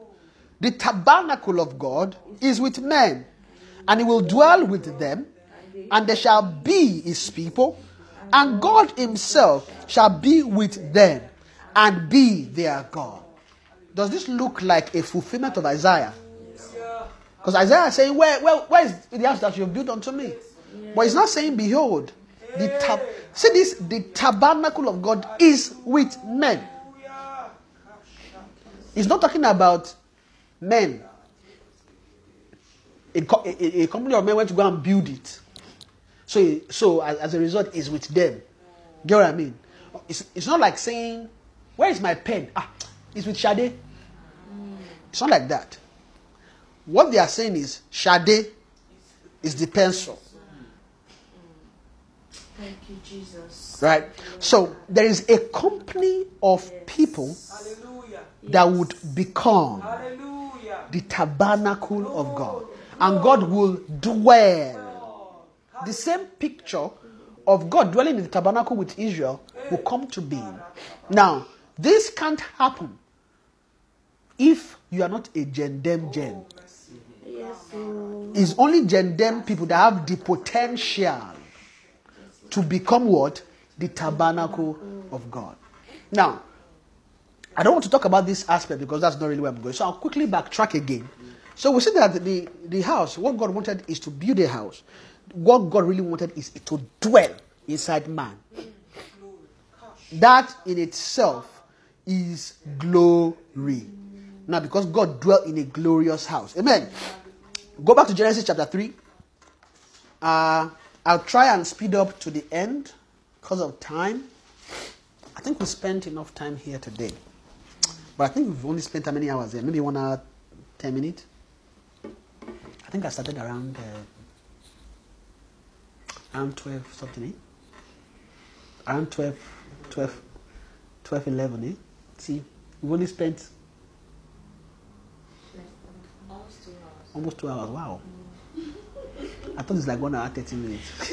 Speaker 1: the tabernacle of God is with men, and he will dwell with them, and they shall be his people, and God himself shall be with them, and be their God. Does this look like a fulfillment of Isaiah? Because Isaiah is saying, where, where, where is the house that you have built unto me? But he's not saying, Behold, the tab- see this, the tabernacle of God is with men. He's not talking about men. A, a, a company of men went to go and build it. So, so as, as a result, is with them. Get what I mean? It's, it's not like saying, Where is my pen? Ah, it's with Shade. It's not like that. What they are saying is, Shade is the pencil.
Speaker 3: Thank you, Jesus.
Speaker 1: Right? So there is a company of people
Speaker 5: Hallelujah.
Speaker 1: that would become
Speaker 5: Hallelujah.
Speaker 1: the tabernacle of oh, God. And God will dwell. The same picture of God dwelling in the tabernacle with Israel will come to being. Now, this can't happen if you are not a Gen.
Speaker 3: Lord.
Speaker 1: It's only Gendem people that have the potential to become what? The tabernacle of God. Now, I don't want to talk about this aspect because that's not really where I'm going. So I'll quickly backtrack again. So we see that the, the house, what God wanted is to build a house. What God really wanted is to dwell inside man. That in itself is glory. Now, because God dwelt in a glorious house. Amen. Go back to Genesis chapter 3. Uh, I'll try and speed up to the end because of time. I think we spent enough time here today. But I think we've only spent how many hours there? Maybe one hour, 10 minutes? I think I started around, uh, around 12 something, eh? Around 12, 12, 12, 11, eh? See, we've only spent
Speaker 4: Almost two hours.
Speaker 1: almost two hours. Wow. I thought it's like one hour, 30 minutes.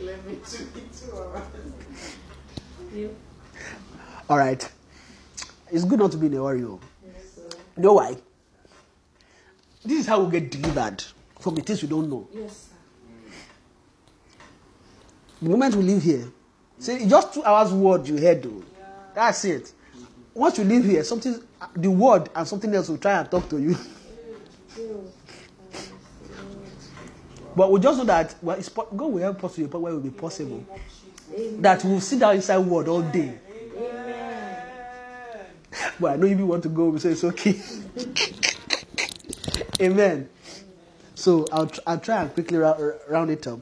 Speaker 4: Eleven to two hours.
Speaker 3: You?
Speaker 1: All right. It's good not to be in a hurry. oh.
Speaker 4: Yes, sir.
Speaker 1: You know why? This is how we get delivered from the things we don't know.
Speaker 3: Yes, sir.
Speaker 1: The moment we leave here, see, just two hours word you heard, though. That's it. Once you leave here, something, the word and something else will try and talk to you.
Speaker 3: Oh.
Speaker 1: But we just know that well, it's, God will help us to the point where it will be possible.
Speaker 3: Amen.
Speaker 1: That we'll sit down inside word all day.
Speaker 3: Amen.
Speaker 1: But I know if you want to go, we say it's okay. Amen. So I'll, I'll try and quickly rou- round it up.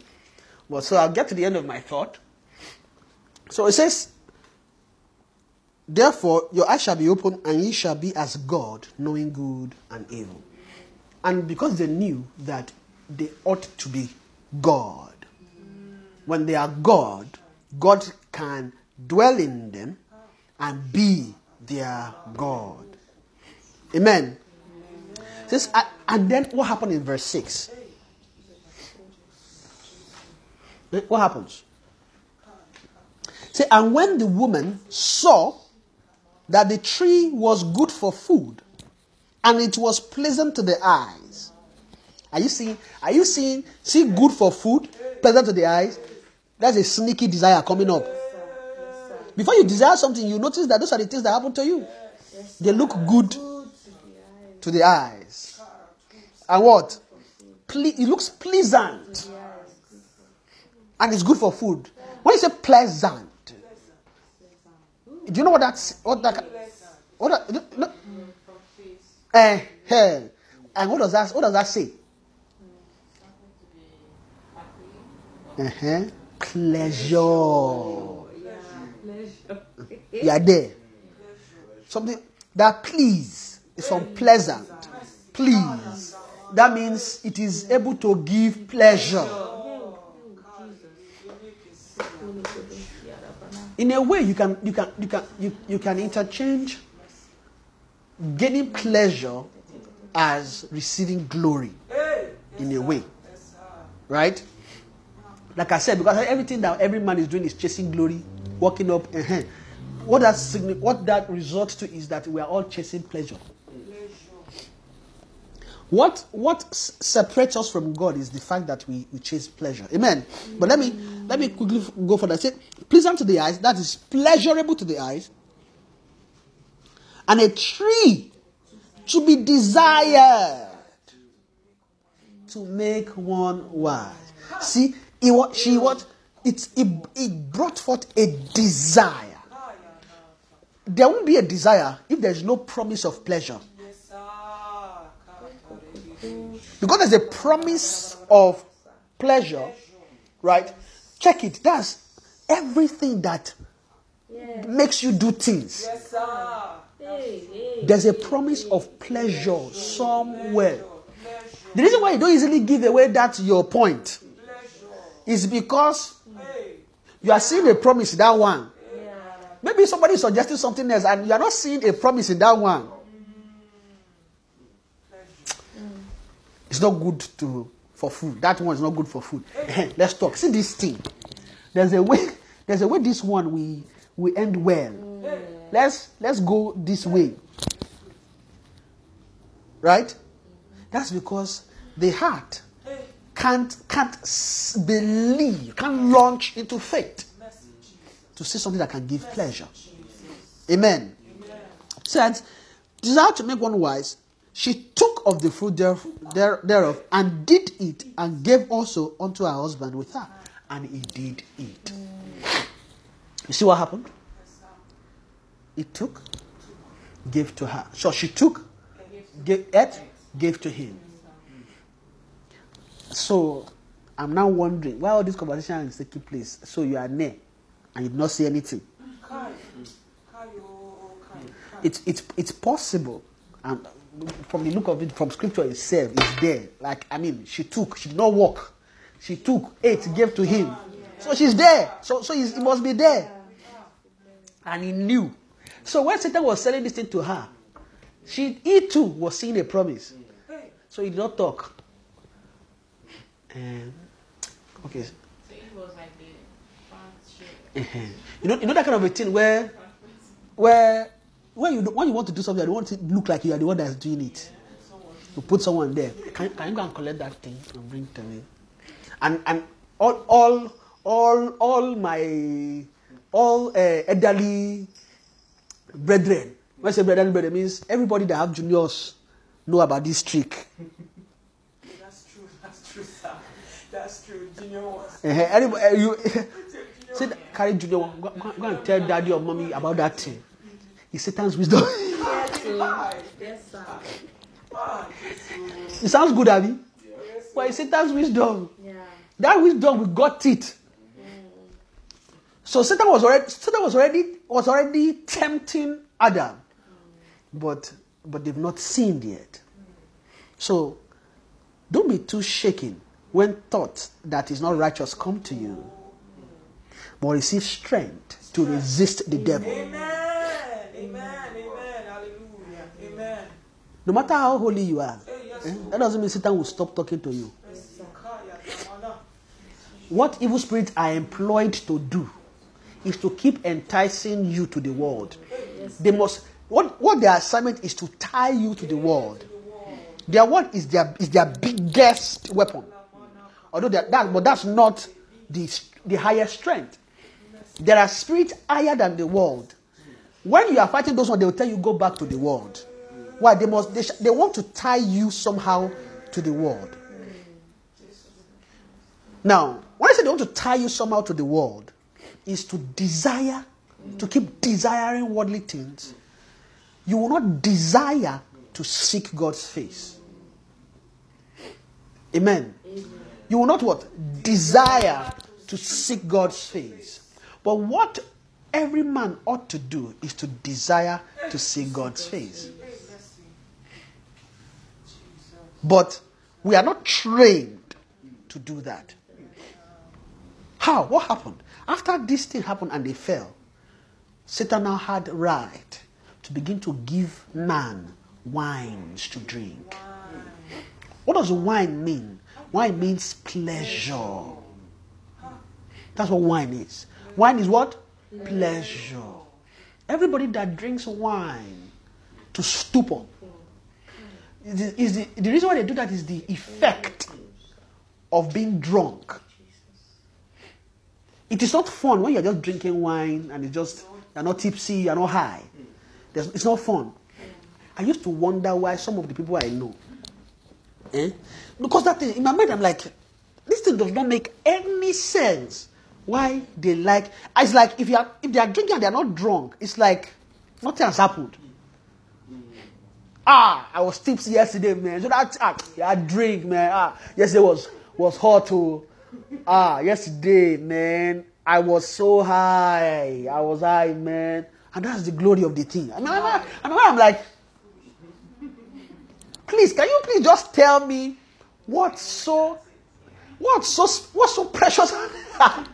Speaker 1: But so I'll get to the end of my thought. So it says, Therefore, your eyes shall be open, and ye shall be as God, knowing good and evil. And because they knew that they ought to be God, when they are God, God can dwell in them and be their God. Amen. "A- and then what happened in verse 6? Eh, What happens? Say, and when the woman saw that the tree was good for food, and it was pleasant to the eyes. Are you seeing? Are you seeing? See, good for food, pleasant to the eyes. That's a sneaky desire coming up. Before you desire something, you notice that those are the things that happen to you. They look good to the eyes. And what? It looks pleasant. And it's good for food. When you say pleasant, do you know what that's what that what that, no, eh, eh. and what does that what does that say?
Speaker 4: Something to be happy.
Speaker 1: Uh-huh. Pleasure.
Speaker 4: Pleasure.
Speaker 1: You are there. Something that please is unpleasant. Please. That means it is able to give pleasure. In a way, you can you can you can you, you can interchange gaining pleasure as receiving glory in a way. Right? Like I said, because everything that every man is doing is chasing glory, walking up. uh What that signi- what that results to is that we are all chasing pleasure. What what s- separates us from God is the fact that we, we chase pleasure. Amen. But let me let me quickly f- go for that. Say, pleasant to the eyes, that is pleasurable to the eyes, and a tree to be desired to make one wise. See, wa- she what it, it brought forth a desire. There won't be a desire if there's no promise of pleasure. Because there's a promise of pleasure, right? Check it. That's everything that makes you do things.
Speaker 3: Hey.
Speaker 1: There's a promise of pleasure somewhere. The reason why you don't easily give away that's your point is because you are seeing a promise that one. Maybe somebody is suggesting something else and you are not seeing a promise in that one. It's not good to for food. That one is not good for food. Let's talk. See this thing. There's a way. There's a way. This one we we end well. Let's let's go this way. Right? That's because the heart can't can't believe, can't launch into faith to see something that can give pleasure. Amen. Said, desire to make one wise, she took of the fruit there- there- thereof and did eat, and gave also unto her husband with her, and he did eat. You see what happened? He took, gave to her. So she took, gave, ate, gave to him. So I'm now wondering why all this conversation is taking place. So you are near and you did not see anything. It's it's it's possible, and from the look of it, from scripture itself, it's there. Like I mean, she took, she did not walk, she took, ate, gave to him. So she's there. So so he must be there, and he knew. So when Satan was selling this thing to her, she he too was seeing a promise. So he did not talk. Um, okay.
Speaker 4: So it was like the shit.
Speaker 1: you know, you know that kind of a thing where, where, when you when you want to do something, you don't want it to look like you are the one that's doing it. You put someone there. Can, can you go and collect that thing and bring it to me? And and all all all all my all uh, elderly brethren. When I say brethren, brethren means everybody that have juniors know about this trick.
Speaker 2: That's true. That's true, sir. That's. Junior was.
Speaker 1: Uh, anybody, uh, you say that, carry junior one, go, go, go and tell daddy or mommy about that thing. It's Satan's wisdom.
Speaker 3: Yes, sir.
Speaker 1: it sounds good, Abby. But it's Satan's wisdom.
Speaker 3: Yeah.
Speaker 1: That wisdom we got it. So Satan was already Satan was already was already tempting Adam, but but they've not sinned yet. So don't be too shaken when thoughts that is not righteous come to you, but receive strength to resist the devil.
Speaker 2: Amen. Amen. Amen. Hallelujah. Amen.
Speaker 1: No matter how holy you are, eh, that doesn't mean Satan will stop talking to you. What evil spirits are employed to do is to keep enticing you to the world. They must what what their assignment is to tie you to the world. Their word is their is their biggest weapon. Although that, but that's not the the highest strength. There are spirits higher than the world. When you are fighting those ones, they will tell you go back to the world. Why? They must they, sh- they want to tie you somehow to the world. Now, when I say they want to tie you somehow to the world, is to desire, to keep desiring worldly things. You will not desire to seek God's face. Amen. You will not what? Desire to seek God's face. But what every man ought to do is to desire to see God's face. But we are not trained to do that. How? What happened? After this thing happened and they fell, Satan now had right to begin to give man wines to drink. What does wine mean? Wine means pleasure. That's what wine is. Wine is what? Pleasure. Everybody that drinks wine to stupor. Is the, is the, the reason why they do that is the effect of being drunk. It is not fun when you're just drinking wine and it's just, you're not tipsy, you're not high. There's, it's not fun. I used to wonder why some of the people I know, eh? Because that thing, in my mind, I'm like, this thing does not make any sense. Why they like, it's like if, you are, if they are drinking and they are not drunk, it's like nothing has happened. Ah, I was tipsy yesterday, man. So that ah, yeah, drink, man. Ah, yesterday was was hot too. Ah, yesterday, man, I was so high. I was high, man. And that's the glory of the thing. I mean, I'm, I'm, I'm like, please, can you please just tell me what's so, what's so, what's so precious about,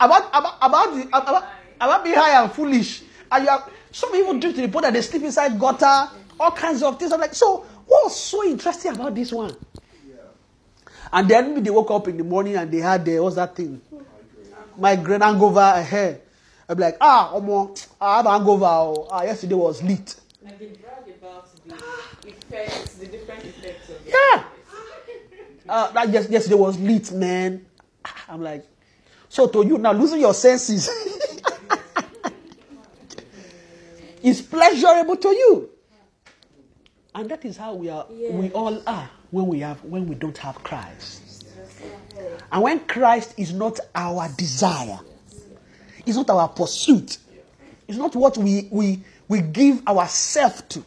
Speaker 1: about, about, the, about, about being high and foolish? And you have, some people do to the point that they sleep inside gutter, all kinds of things. I'm like, so what's so interesting about this one? And then maybe they woke up in the morning and they had the, what's that thing? Migraine hangover ahead. I'd be like, ah, omo, I have hangover. oh. Ah, yesterday was lit.
Speaker 4: And they brag about the effects, the different effects of it.
Speaker 1: Yeah. Uh, that yes, yesterday was lit, man. I'm like, so to you now, losing your senses is pleasurable to you. And that is how we are we all are when we have when we don't have Christ. And when Christ is not our desire, it's not our pursuit, it's not what we we we give ourselves to.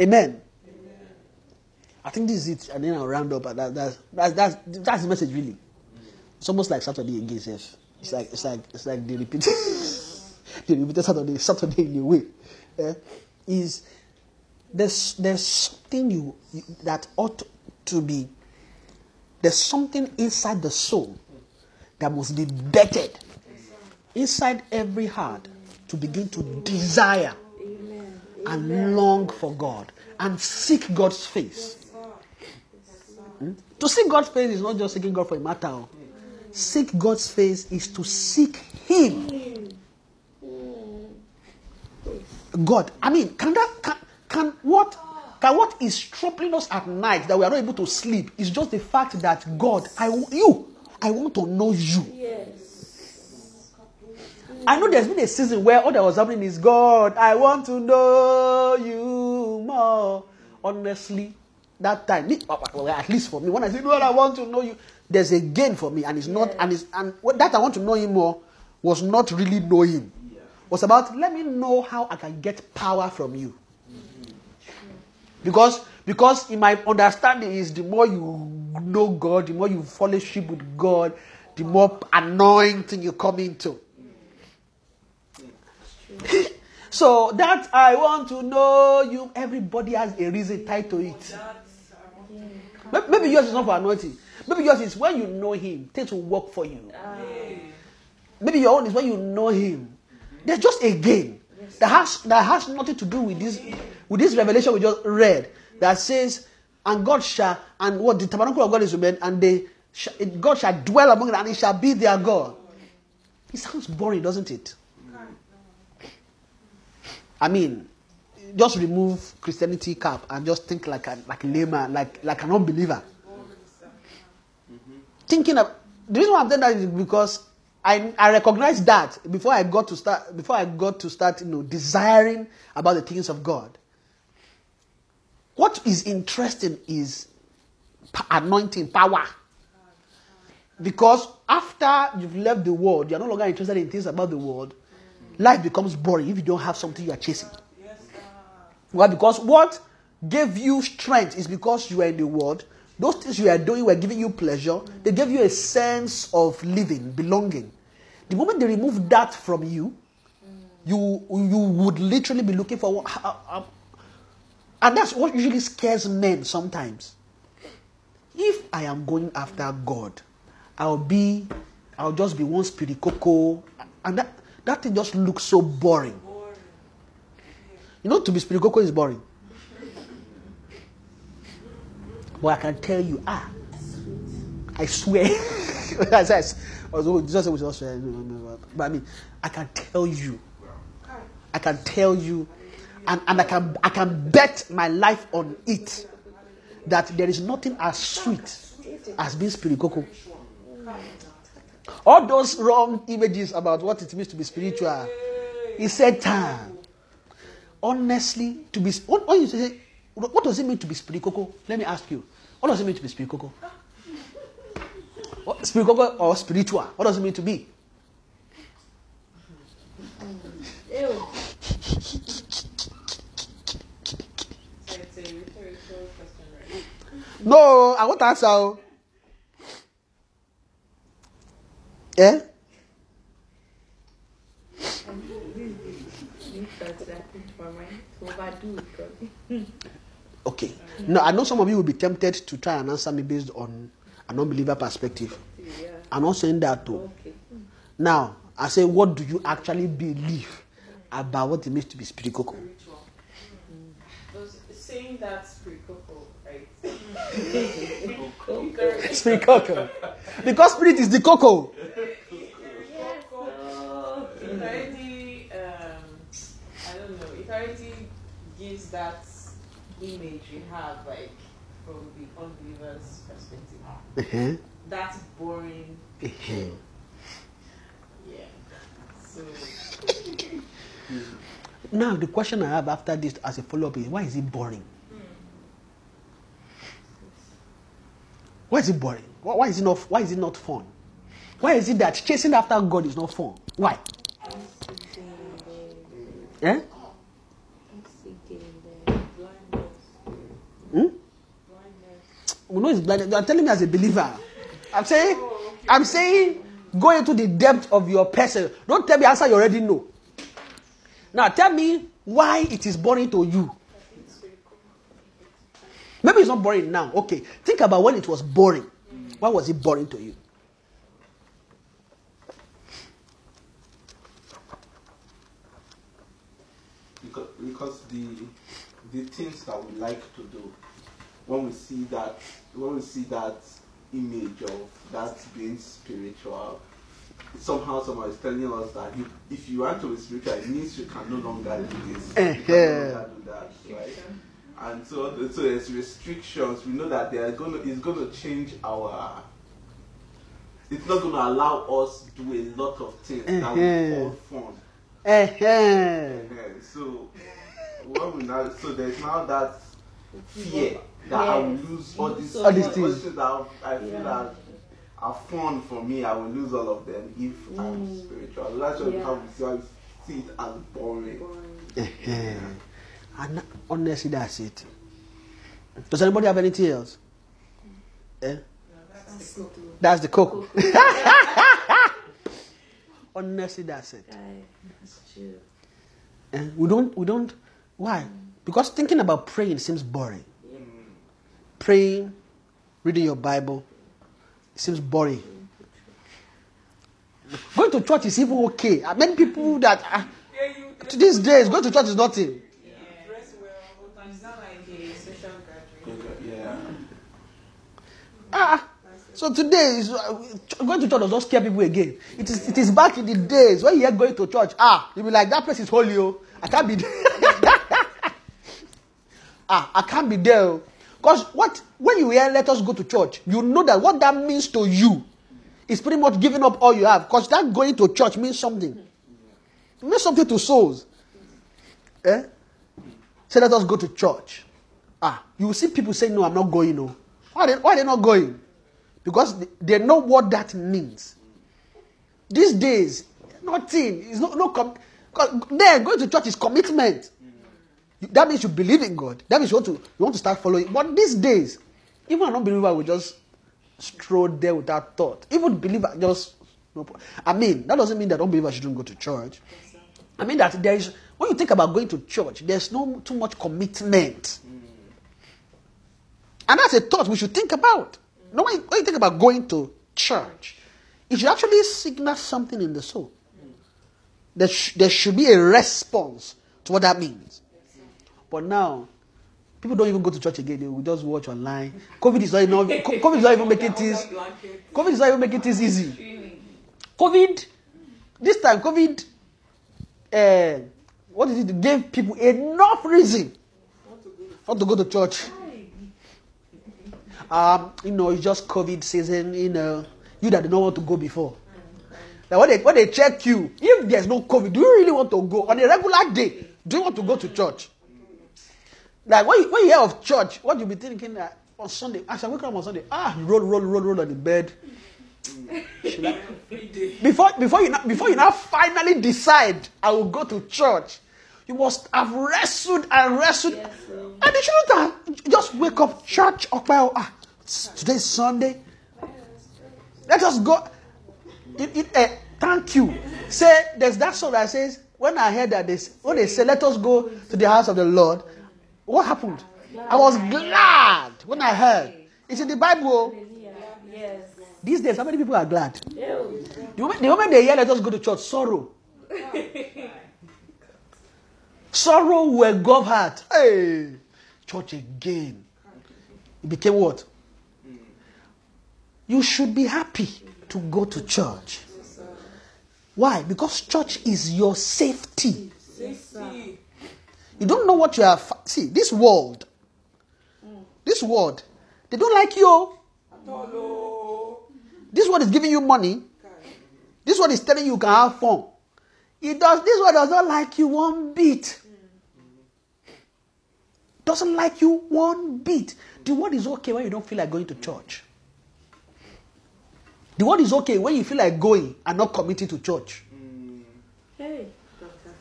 Speaker 1: Amen. I think this is it, and then I'll round up. That, that's, that's, that's, that's the message, really. It's almost like Saturday again, Seth. It's like it's like it's like the repeat the repeated Saturday, Saturday in a way. Is there's there's something you, you that ought to be there's something inside the soul that must be bettered inside every heart to begin to desire and long for God and seek God's face. Hmm? To seek God's face is not just seeking God for a matter. oh. Seek God's face is to seek Him. God. I mean, can that can, can what can what is troubling us at night that we are not able to sleep is just the fact that God, I you, I want to know you. I know there's been a season where all that was happening is God, I want to know you more. Honestly, that time, at least for me, when I say, Lord, I want to know you, there's a gain for me, and it's not, and it's, and that I want to know Him more was not really know Him. Was about let me know how I can get power from you. Because because in my understanding is the more you know God, the more you fellowship with God, the more anointing you come into. so that I want to know you. Everybody has a reason tied to it. Maybe yours is not for anointing. Maybe yours is when you know Him, things will work for you. Ah. Maybe your own is when you know Him. Mm-hmm. There's just a game that has that has nothing to do with this with this revelation we just read that says, "And God shall and what the tabernacle of God is with and they sh- God shall dwell among them, and He shall be their God." It sounds boring, doesn't it? I mean, just remove Christianity cap and just think like a like a layman, like like an unbeliever. Thinking of the reason why I'm saying that is because I I recognize that before I got to start before I got to start you know desiring about the things of God. What is interesting is anointing power. Because after you've left the world, you're no longer interested in things about the world. Life becomes boring if you don't have something you are chasing. Why? Because what gave you strength is because you are in the world. Those things you are doing were giving you pleasure. They gave you a sense of living, belonging. The moment they remove that from you, you you would literally be looking for what, and that's what usually scares men sometimes. If I am going after God, I'll be, I'll just be one spirit coco, and that that thing just looks so boring. You know, to be spiritual is boring. But I can tell you, ah, I swear. I Jesus was swear, but I mean, I can tell you, I can tell you, and, and I can I can bet my life on it that there is nothing as sweet as being spiritual. All those wrong images about what it means to be spiritual is Satan. Honestly, to be what, what, you say, what does it mean to be spiritual? Let me ask you. What does it mean to be spiritual? coco? What, spirit or spiritual? What does it mean to be?
Speaker 3: Ew.
Speaker 4: So it's a rhetorical question, right?
Speaker 1: No, I want to answer. oh. Eh?
Speaker 3: New thoughts that come to my mind. To overdo it. God.
Speaker 1: Okay. No, I know some of you will be tempted to try and answer me based on an unbeliever perspective.
Speaker 3: Yeah.
Speaker 1: I'm not saying that too.
Speaker 3: Okay.
Speaker 1: Now, I say, what do you actually believe about what it means to be spirit coco?
Speaker 4: Spiritual. Hmm. Those, saying that spiritual, coco, right?
Speaker 1: Spirit coco. Because spirit is the cocoa.
Speaker 4: Coco, it already, um, I don't know, it already gives that image we have, like, from the unbeliever's perspective.
Speaker 1: Uh-huh.
Speaker 4: That's boring.
Speaker 1: Uh-huh.
Speaker 4: Yeah. So,
Speaker 1: Now, the question I have after this as a follow up is why is it boring? Why is it boring? Why is it not, why is it not fun? Why is it that chasing after God is not fun? Why? Eh? Hmm? We know it's blind. You are telling me as a believer. I'm saying, I'm saying, go into the depth of your person. Don't tell me answer you already know. Now tell me why it is boring to you. Maybe it's not boring now. Okay, think about when it was boring. Why was it boring to you?
Speaker 2: because, because the the things that we like to do when we see that when we see that image of that being spiritual somehow someone is telling us that you, if you want to be spiritual it means you can no longer do this you can no longer do that right and so the- so there's restrictions we know that they are going to it's going to change our it's not going to allow us to do a lot of things that we uh-huh. all fun
Speaker 1: Eh-heh.
Speaker 2: yeah, so when we now, so there's now that fear that I will lose all these,
Speaker 3: All
Speaker 1: these things.
Speaker 2: things that I feel
Speaker 3: Yeah.
Speaker 2: that are fun for me. I will lose all of them if I'm
Speaker 3: Mm.
Speaker 2: spiritual. That's why we
Speaker 3: Yeah.
Speaker 2: have we see- see it as boring.
Speaker 1: Eh-heh. And honestly, that's it. Does anybody have anything else? Eh?
Speaker 4: that's.
Speaker 1: That's the cocoa. honestly, that's it.
Speaker 3: That's true.
Speaker 1: Eh? We don't. We don't. Why? Because thinking about praying seems boring. Praying, reading your Bible, seems boring. Going to church is even okay. Many people that uh, to these days going to church is nothing.
Speaker 4: yeah. dress well. It's not like a social gathering.
Speaker 2: Yeah.
Speaker 1: Ah, so today is uh, going to church does not scare people again. It is it is back in the days when you hear going to church. Ah, you'll be like that place is holy. Oh, I can't be there. ah, I can't be there. Because what when you hear let us go to church, you know that what that means to you is pretty much giving up all you have. Because that going to church means something. It means something to souls. Eh? Say let us go to church. Ah, you will see people say no, I'm not going. No, why they, why they not going? Because they, know what that means. These days, nothing. It's no no. Com- then going to church is commitment. That means you believe in God. That means you want to you want to start following. But these days, Even an unbeliever will just stroll there without thought. Even believer just no. I mean, that doesn't mean that unbelievers shouldn't go to church. I mean that there is when you think about going to church, there's no too much commitment. And that's a thought we should think about. No, when you, when you think about going to church, it should actually signal something in the soul. There, sh- there should be a response to what that means. But now, people don't even go to church again. They will just watch online. COVID is not, even- COVID is not even making things. COVID is not even making things easy. COVID, this time, COVID, uh, what did it gave people enough reason not to go to church. Um, you know, it's just COVID season. You know, you that did not want to go before. Like when they when they check you, if there's no COVID, do you really want to go on a regular day? Do you want to go to church? Like when you, when you hear of church, what you be thinking that on Sunday? As I wake up on Sunday, ah, you roll, roll, roll, roll on the bed. Before before you now, before you now finally decide I will go to church, you must have wrestled and wrestled, and you shouldn't have just wake up church up ah today's Sunday. Let us go. It, it, eh, thank you. Say there's that song that says when I heard that this when they say let us go to the house of the Lord, what happened? I was glad when I heard. It's in the Bible.
Speaker 3: Yes.
Speaker 1: These days, how many people are glad? The moment, the moment they hear let us go to church, sorrow. sorrow will engulf heart. Hey, church again. It became what? You should be happy to go to church. Why? Because church is your safety. You don't know what you have. See, this world, this world, they don't like you. This one is giving you money. This one is telling you you can have fun. It does. This one does not like you one bit. Doesn't like you one bit. The world is okay when you don't feel like going to church. The word is okay when you feel like going and not committing to church.
Speaker 3: Hey.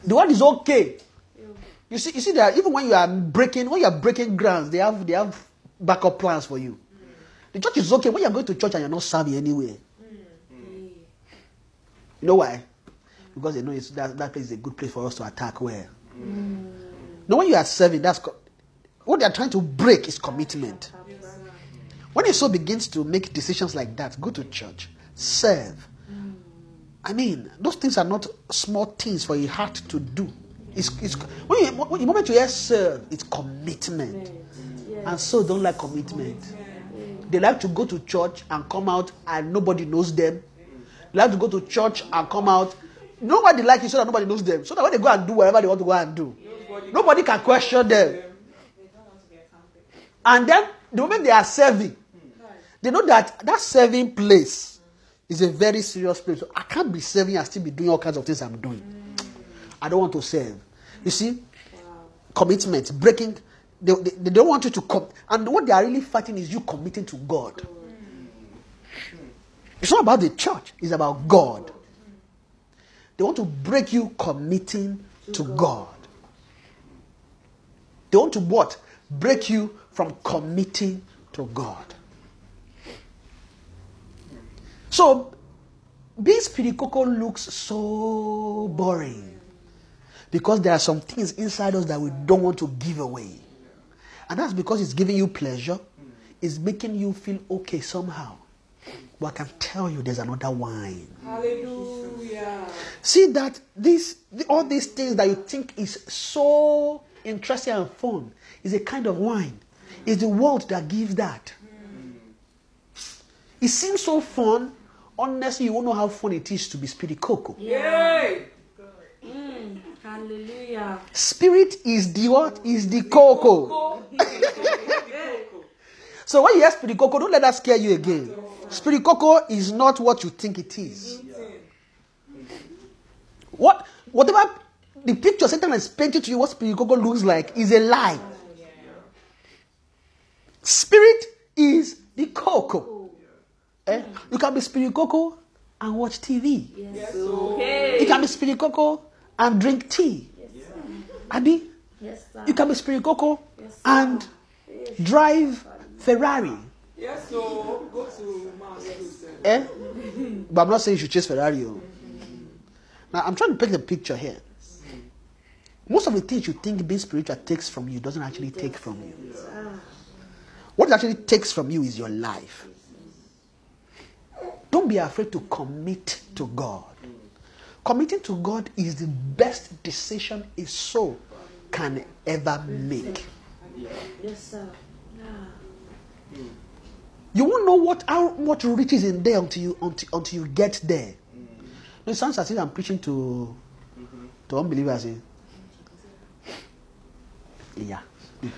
Speaker 1: The word is okay. You see, you see that even when you are breaking, when you are breaking grounds, they have they have backup plans for you. The church is okay when you're going to church and you're not serving anywhere. You know why? Because they know it's, that, that place is a good place for us to attack where. Mm. No, when you are serving, that's co- what they are trying to break is commitment. When a soul begins to make decisions like that, go to church, serve. I mean, those things are not small things for a heart to do. It's, it's when you, when, the moment you hear serve, it's commitment. And so don't like commitment. They like to go to church and come out and nobody knows them. They like to go to church and come out. Nobody like it so that nobody knows them. So that when they go and do whatever they want to go and do, nobody can question them. And then the moment they are serving, they know that that serving place is a very serious place. I can't be serving and still be doing all kinds of things I'm doing. I don't want to serve. You see, commitment, breaking. They, they, they don't want you to come. And what they are really fighting is you committing to God. It's not about the church, it's about God. They want to break you committing to God. They want to what? Break you from committing to God. So, being spiritual looks so boring because there are some things inside us that we don't want to give away. And that's because it's giving you pleasure, it's making you feel okay somehow. But I can tell you there's another wine.
Speaker 4: Hallelujah.
Speaker 1: See that this all these things that you think is so interesting and fun is a kind of wine. It's the world that gives that. It seems so fun. Honestly, you won't know how fun it is to be spirit cocoa.
Speaker 4: Yay.
Speaker 3: Mm, hallelujah.
Speaker 1: Spirit is the what? Is the cocoa. So when you hear spirit cocoa, don't let that scare you again. Spirit cocoa is not what you think it is. What whatever the picture Satan has painted to you, what spirit cocoa looks like, is a lie. Spirit is the cocoa. Eh? You can be spirit cocoa and watch TV.
Speaker 3: Yes. Okay.
Speaker 1: You can be spirit cocoa and drink tea. Yes, Abi,
Speaker 3: Yes, sir.
Speaker 1: you can be spirit cocoa and drive Ferrari.
Speaker 4: Yes, so go to Mars.
Speaker 1: Eh? But I'm not saying you should chase Ferrari. oh. Now I'm trying to paint the picture here. Most of the things you think being spiritual takes from you doesn't actually take from you. What it actually takes from you is your life. Don't be afraid to commit to God. Committing to God is the best decision a soul can ever make.
Speaker 3: Yes, sir.
Speaker 1: You won't know what how much riches in there until you until, until you get there. No, it sounds as if I'm preaching to to unbelievers. eh? Yeah.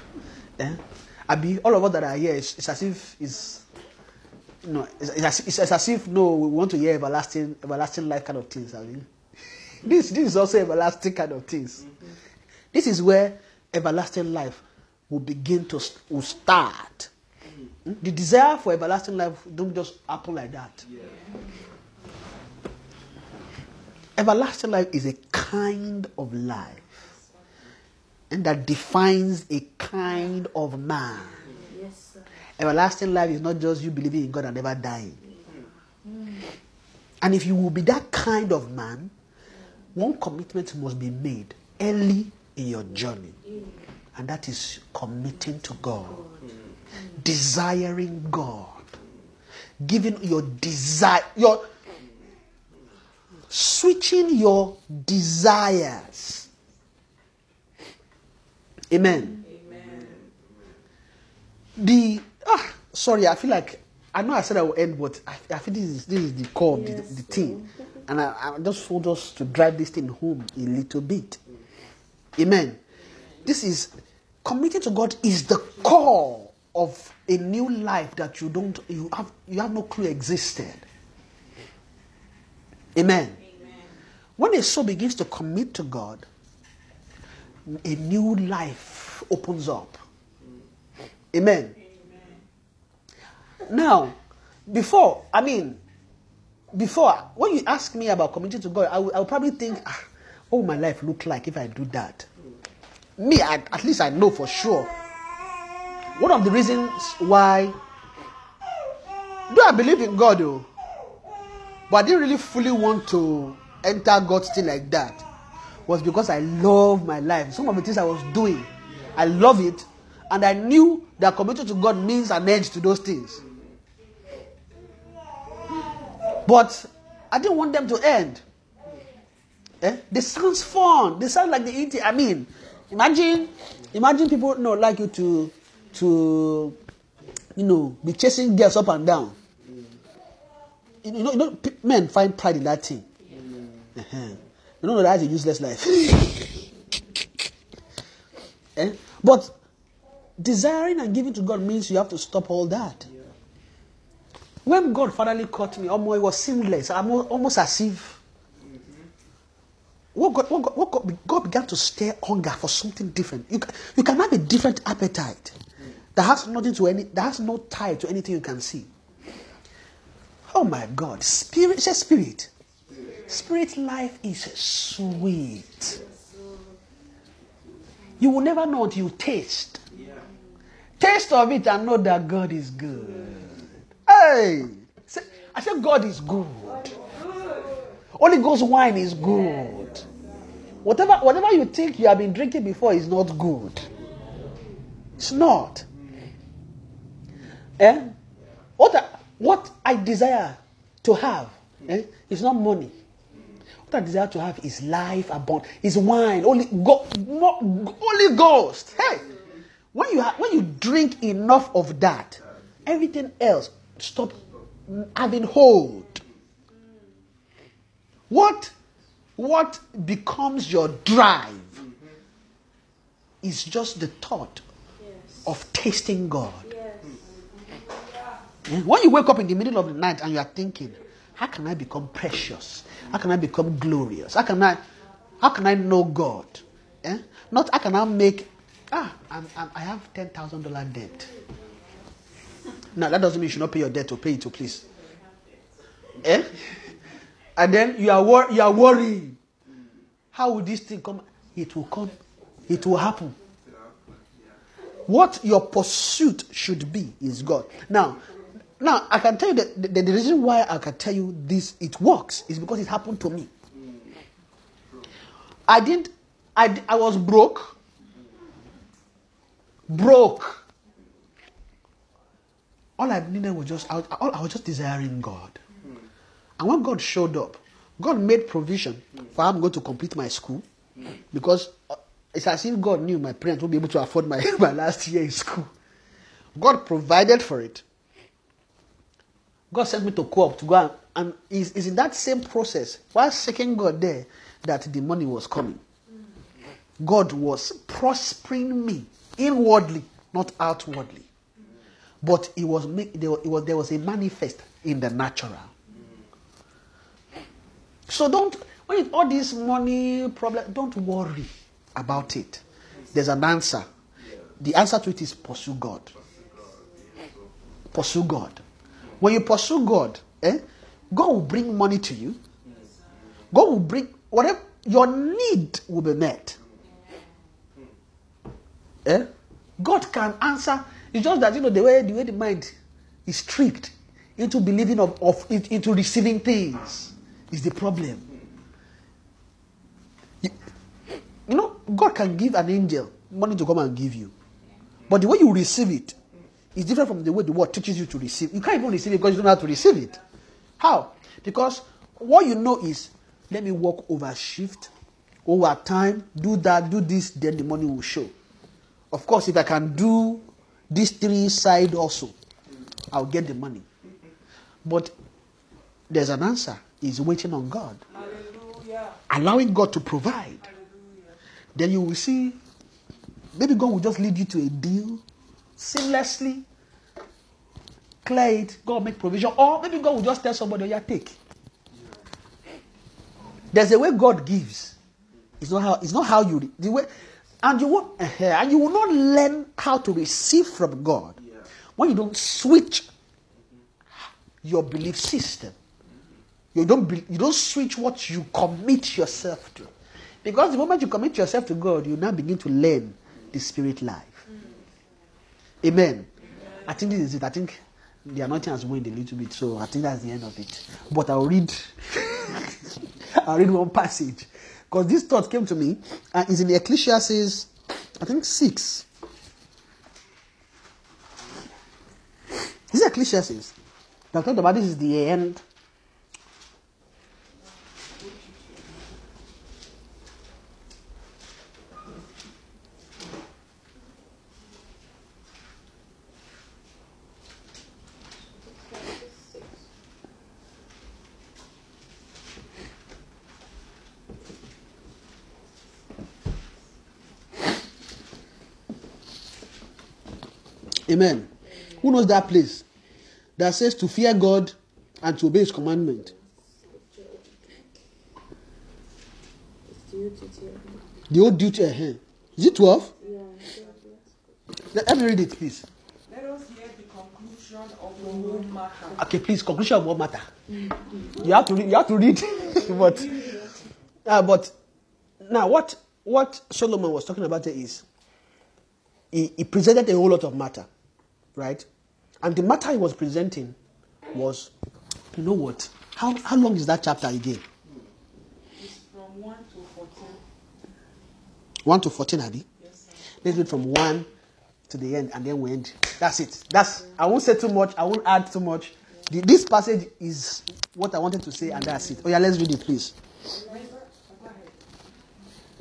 Speaker 1: Eh? Abi, all of us that are here, it's, it's as if it's no, it's, it's, as, it's as if no, we want to hear everlasting, everlasting life kind of things. I mean, this this is also everlasting kind of things. This is where everlasting life will begin to will start. Hmm? The desire for everlasting life don't just happen like that. Everlasting life is a kind of life, and that defines a kind of man. Everlasting life is not just you believing in God and never dying. And if you will be that kind of man, one commitment must be made early in your journey. And that is committing to God, desiring God, giving your desire, your switching your desires. Amen the ah sorry i feel like i know i said i will end but i, I feel this is this is the core of the,
Speaker 3: Yes,
Speaker 1: the thing. and I, I just want us to drive this thing home a little bit. Amen. This is committing to god is the core of a new life that you don't you have you have no clue existed. Amen. When a soul begins to commit to god a new life opens up. Amen. Now, before, I mean, before, when you ask me about committing to God, I will, I will probably think, ah, what would my life look like if I do that? Me, I, at least I know for sure. One of the reasons why, do I believe in God, though? But I didn't really fully want to enter God's thing like that, was because I love my life. Some of the things I was doing, I love it, and I knew that committing to God means an end to those things. But I didn't want them to end. Eh? They sounds fun. They sound like the eating. I mean, imagine, imagine people know like you to, to, you know, be chasing girls up and down. You know, you know, men find pride in that thing. Uh-huh. You know that's a useless life. eh? But desiring and giving to God means you have to stop all that. When God finally caught me, almost, it was seamless. I'm almost as if what God, what God, what God, God began to stir hunger for something different. You, you can have a different appetite that has nothing to any that has no tie to anything you can see. Oh my God, spirit, say spirit. Spirit life is sweet. You will never know until you taste. Taste of it and know that God is good. Hey, I said God is good. Holy Ghost wine is good. Whatever, whatever you think you have been drinking before is not good. It's not. Eh? What I, what I desire to have eh, is not money. What I desire to have is life abundant. Is wine. Holy, go, Holy Ghost. Hey, when you ha- when you drink enough of that, everything else stop having hold. What what becomes your drive is just the thought of tasting God. Eh, When you wake up in the middle of the night and you are thinking, how can I become precious? How can I become glorious? How can I how can I know God? Eh? Not how can I make ah I'm, I'm, I have ten thousand dollar debt. Now that doesn't mean you should not pay your debt or pay it to please. Eh? And then you are wor- you are worrying. How will this thing come? It will come. It will happen. What your pursuit should be is God. Now, now I can tell you that the, the, reason why I can tell you this it works is because it happened to me. I didn't. I, I was broke. Broke. All I needed was just I, all, I was just desiring God. And when God showed up, God made provision for I'm going to complete my school because uh, it's as if God knew my parents won't be able to afford my, my last year in school. God provided for it. God sent me to co-op to go and, and is, is in that same process while seeking God there that the money was coming. God was prospering me inwardly, not outwardly. But it was, make, there, was there was a manifest in the natural. So don't when all this money problem, don't worry about it. There's an answer. The answer to it is pursue God. Pursue God. When you pursue God, eh, God will bring money to you. God will bring whatever your need will be met. Eh? God can answer. It's just that you know the way the way the mind is tricked into believing of, of into receiving things is the problem. You, you know, God can give an angel money to come and give you. But the way you receive it is different from the way the word teaches you to receive. You can't even receive it because you don't know how to receive it. How? Because what you know is let me work over shift, over time, do that, do this, then the money will show. Of course, if I can do these three side also, I'll get the money. But there's an answer. Is waiting on God.
Speaker 4: Hallelujah.
Speaker 1: Allowing God to provide.
Speaker 4: Hallelujah.
Speaker 1: Then you will see maybe God will just lead you to a deal seamlessly. Clear it, God make provision. Or maybe God will just tell somebody, yeah, take. There's a way God gives. It's not how it's not how you the way and you won't uh, and you will not learn how to receive from God when you don't switch your belief system. You don't be, you don't switch what you commit yourself to. Because the moment you commit yourself to God, you now begin to learn the spirit life. Amen. I think this is it. I think the anointing has waned a little bit, so I think that's the end of it. But I'll read I'll read one passage. Because this thought came to me and is in Ecclesiastes, I think six. This is Ecclesiastes. They talked about this is the end. Amen. Who knows that place that says to fear God and to obey His commandment? The old duty. Uh-huh. Is it 12? Let, let me read it, please.
Speaker 4: Let us hear the conclusion of the whole matter.
Speaker 1: Okay, please, conclusion of what matter. You have to read. You have to read. but, uh, but now, what what Solomon was talking about there is he, he presented a whole lot of matter, right? And the matter he was presenting was, you know what? How how long is that chapter again?
Speaker 4: It's from 1 to 14.
Speaker 1: One to fourteen, Abby.
Speaker 4: Yes, sir.
Speaker 1: Let's read from one to the end, and then we end. That's it. That's. I won't say too much. I won't add too much. The, this passage is what I wanted to say, and that's it. Oh yeah, let's read it, please.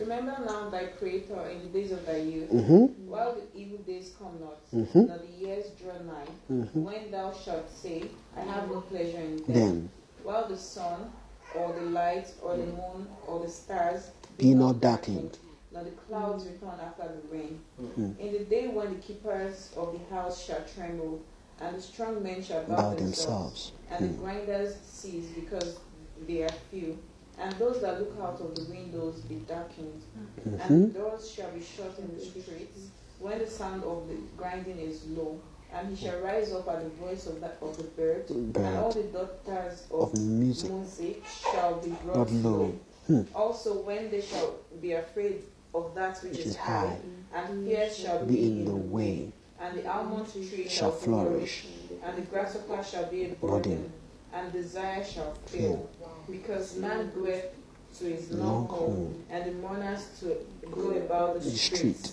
Speaker 4: Remember, go ahead. Remember now thy Creator in the days of thy youth,
Speaker 1: Mm-hmm.
Speaker 4: while the evil days come not, mm-hmm. nor the years draw nigh, mm-hmm. when thou shalt say, I have no pleasure in them.
Speaker 1: Then.
Speaker 4: While the sun, or the light, or the moon, or the stars
Speaker 1: Be not darkened.
Speaker 4: nor the clouds return after the rain. Mm-hmm. In the day when the keepers of the house shall tremble, and the strong men shall bow,
Speaker 1: Bow
Speaker 4: themselves,
Speaker 1: themselves.
Speaker 4: and the mm. grinders cease because they are few, and those that look out of the windows be darkened, and mm-hmm. the doors shall be shut in the streets when the sound of the grinding is low. And he shall rise up at the voice of, that, of the bird, and all the daughters of,
Speaker 1: Of music.
Speaker 4: music shall be brought
Speaker 1: low.
Speaker 4: low. Hmm. Also, when they shall be afraid of that which
Speaker 1: Which
Speaker 4: is high,
Speaker 1: high.
Speaker 4: and fear shall
Speaker 1: Be in the way,
Speaker 4: and the almond tree
Speaker 1: shall flourish.
Speaker 4: and the grasshopper shall be a
Speaker 1: Burden.
Speaker 4: And desire shall fail, because man goeth to his long home, and the mourners to go about the
Speaker 1: The
Speaker 4: streets.
Speaker 1: street.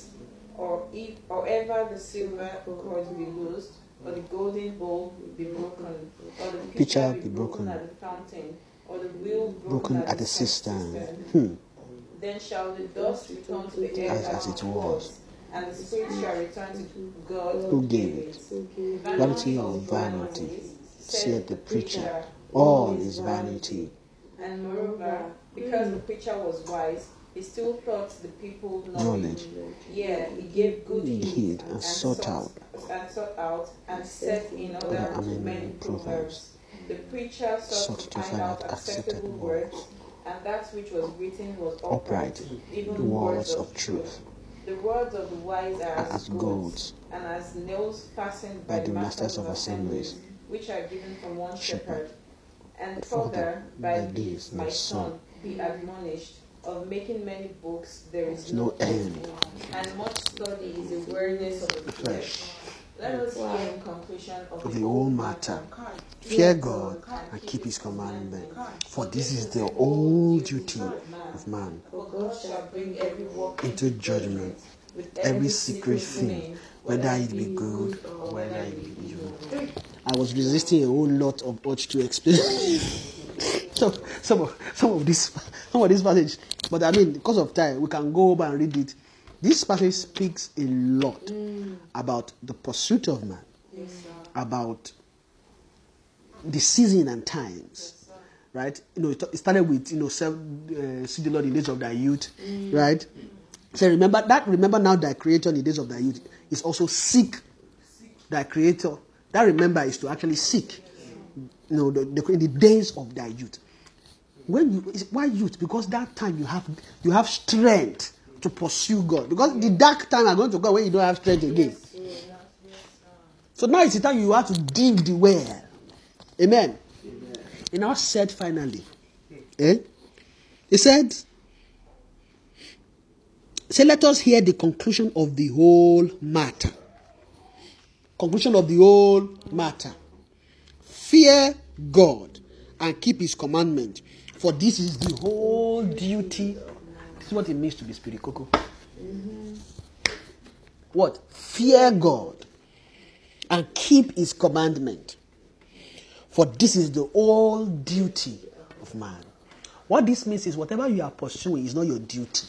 Speaker 4: Or if, or ever the silver cord be loosed, or the golden bowl be broken, or the pitcher be broken at the fountain, or the wheel
Speaker 1: broken at the cistern. Hmm.
Speaker 4: Then shall the dust return to the earth
Speaker 1: As- as it was.
Speaker 4: and the spirit shall return to God
Speaker 1: Who gave it? Vanity of vanities, saith the preacher. All is vanity.
Speaker 4: And moreover, because the preacher was wise, he still taught the people knowledge.
Speaker 1: Knowledge.
Speaker 4: Yeah, he gave good
Speaker 1: Heed
Speaker 4: heed
Speaker 1: and sought out.
Speaker 4: and sought out and set in order
Speaker 1: Amen.
Speaker 4: many proverbs. The preacher sought, to find out acceptable words, and that which was written was upright,
Speaker 1: Upright.
Speaker 4: even
Speaker 1: Words of truth.
Speaker 4: The words of the wise are
Speaker 1: As
Speaker 4: as
Speaker 1: gold,
Speaker 4: and as nails fastened by,
Speaker 1: by the masters of assemblies,
Speaker 4: which are given from one
Speaker 1: Shepherd.
Speaker 4: shepherd. And
Speaker 1: Further,
Speaker 4: further, by
Speaker 1: by
Speaker 4: this,
Speaker 1: this,
Speaker 4: my
Speaker 1: my
Speaker 4: son,
Speaker 1: son,
Speaker 4: be admonished, of making many books there is
Speaker 1: no
Speaker 4: no
Speaker 1: end.
Speaker 4: and much study is the weariness of the flesh. Let us hear in conclusion of
Speaker 1: Of
Speaker 4: the
Speaker 1: the whole matter. Fear God and keep his commandment. For this is the whole duty of man.
Speaker 4: For God shall bring every work
Speaker 1: Into judgment,
Speaker 4: with
Speaker 1: every secret thing, whether it be good or whether it be evil. I was resisting a whole lot of urge to explain some, some of some of this some of this passage, but I mean, because of time, we can go over and read it. This passage speaks a lot about the pursuit of man, about the season and times, right? You know, it started with you know, self, uh, see the Lord in the days of thy youth, right? So remember that. Remember now, thy Creator in the days of thy youth is also seek thy Creator. That remember is to actually seek. You know, the, the, in the days of thy youth. When you why youth? Because that time you have you have strength to pursue God. Because the dark time are going to go when you don't have strength again. So now it's the time you have to dig the well. Amen. He now said finally, eh? He said, say, let us hear the conclusion of the whole matter. Conclusion of the whole matter. Fear God and keep his commandment, for this is the whole duty. This is what it means to be spirit coco. What? Fear God and keep his commandment. For this is the whole duty of man. What this means is whatever you are pursuing is not your duty.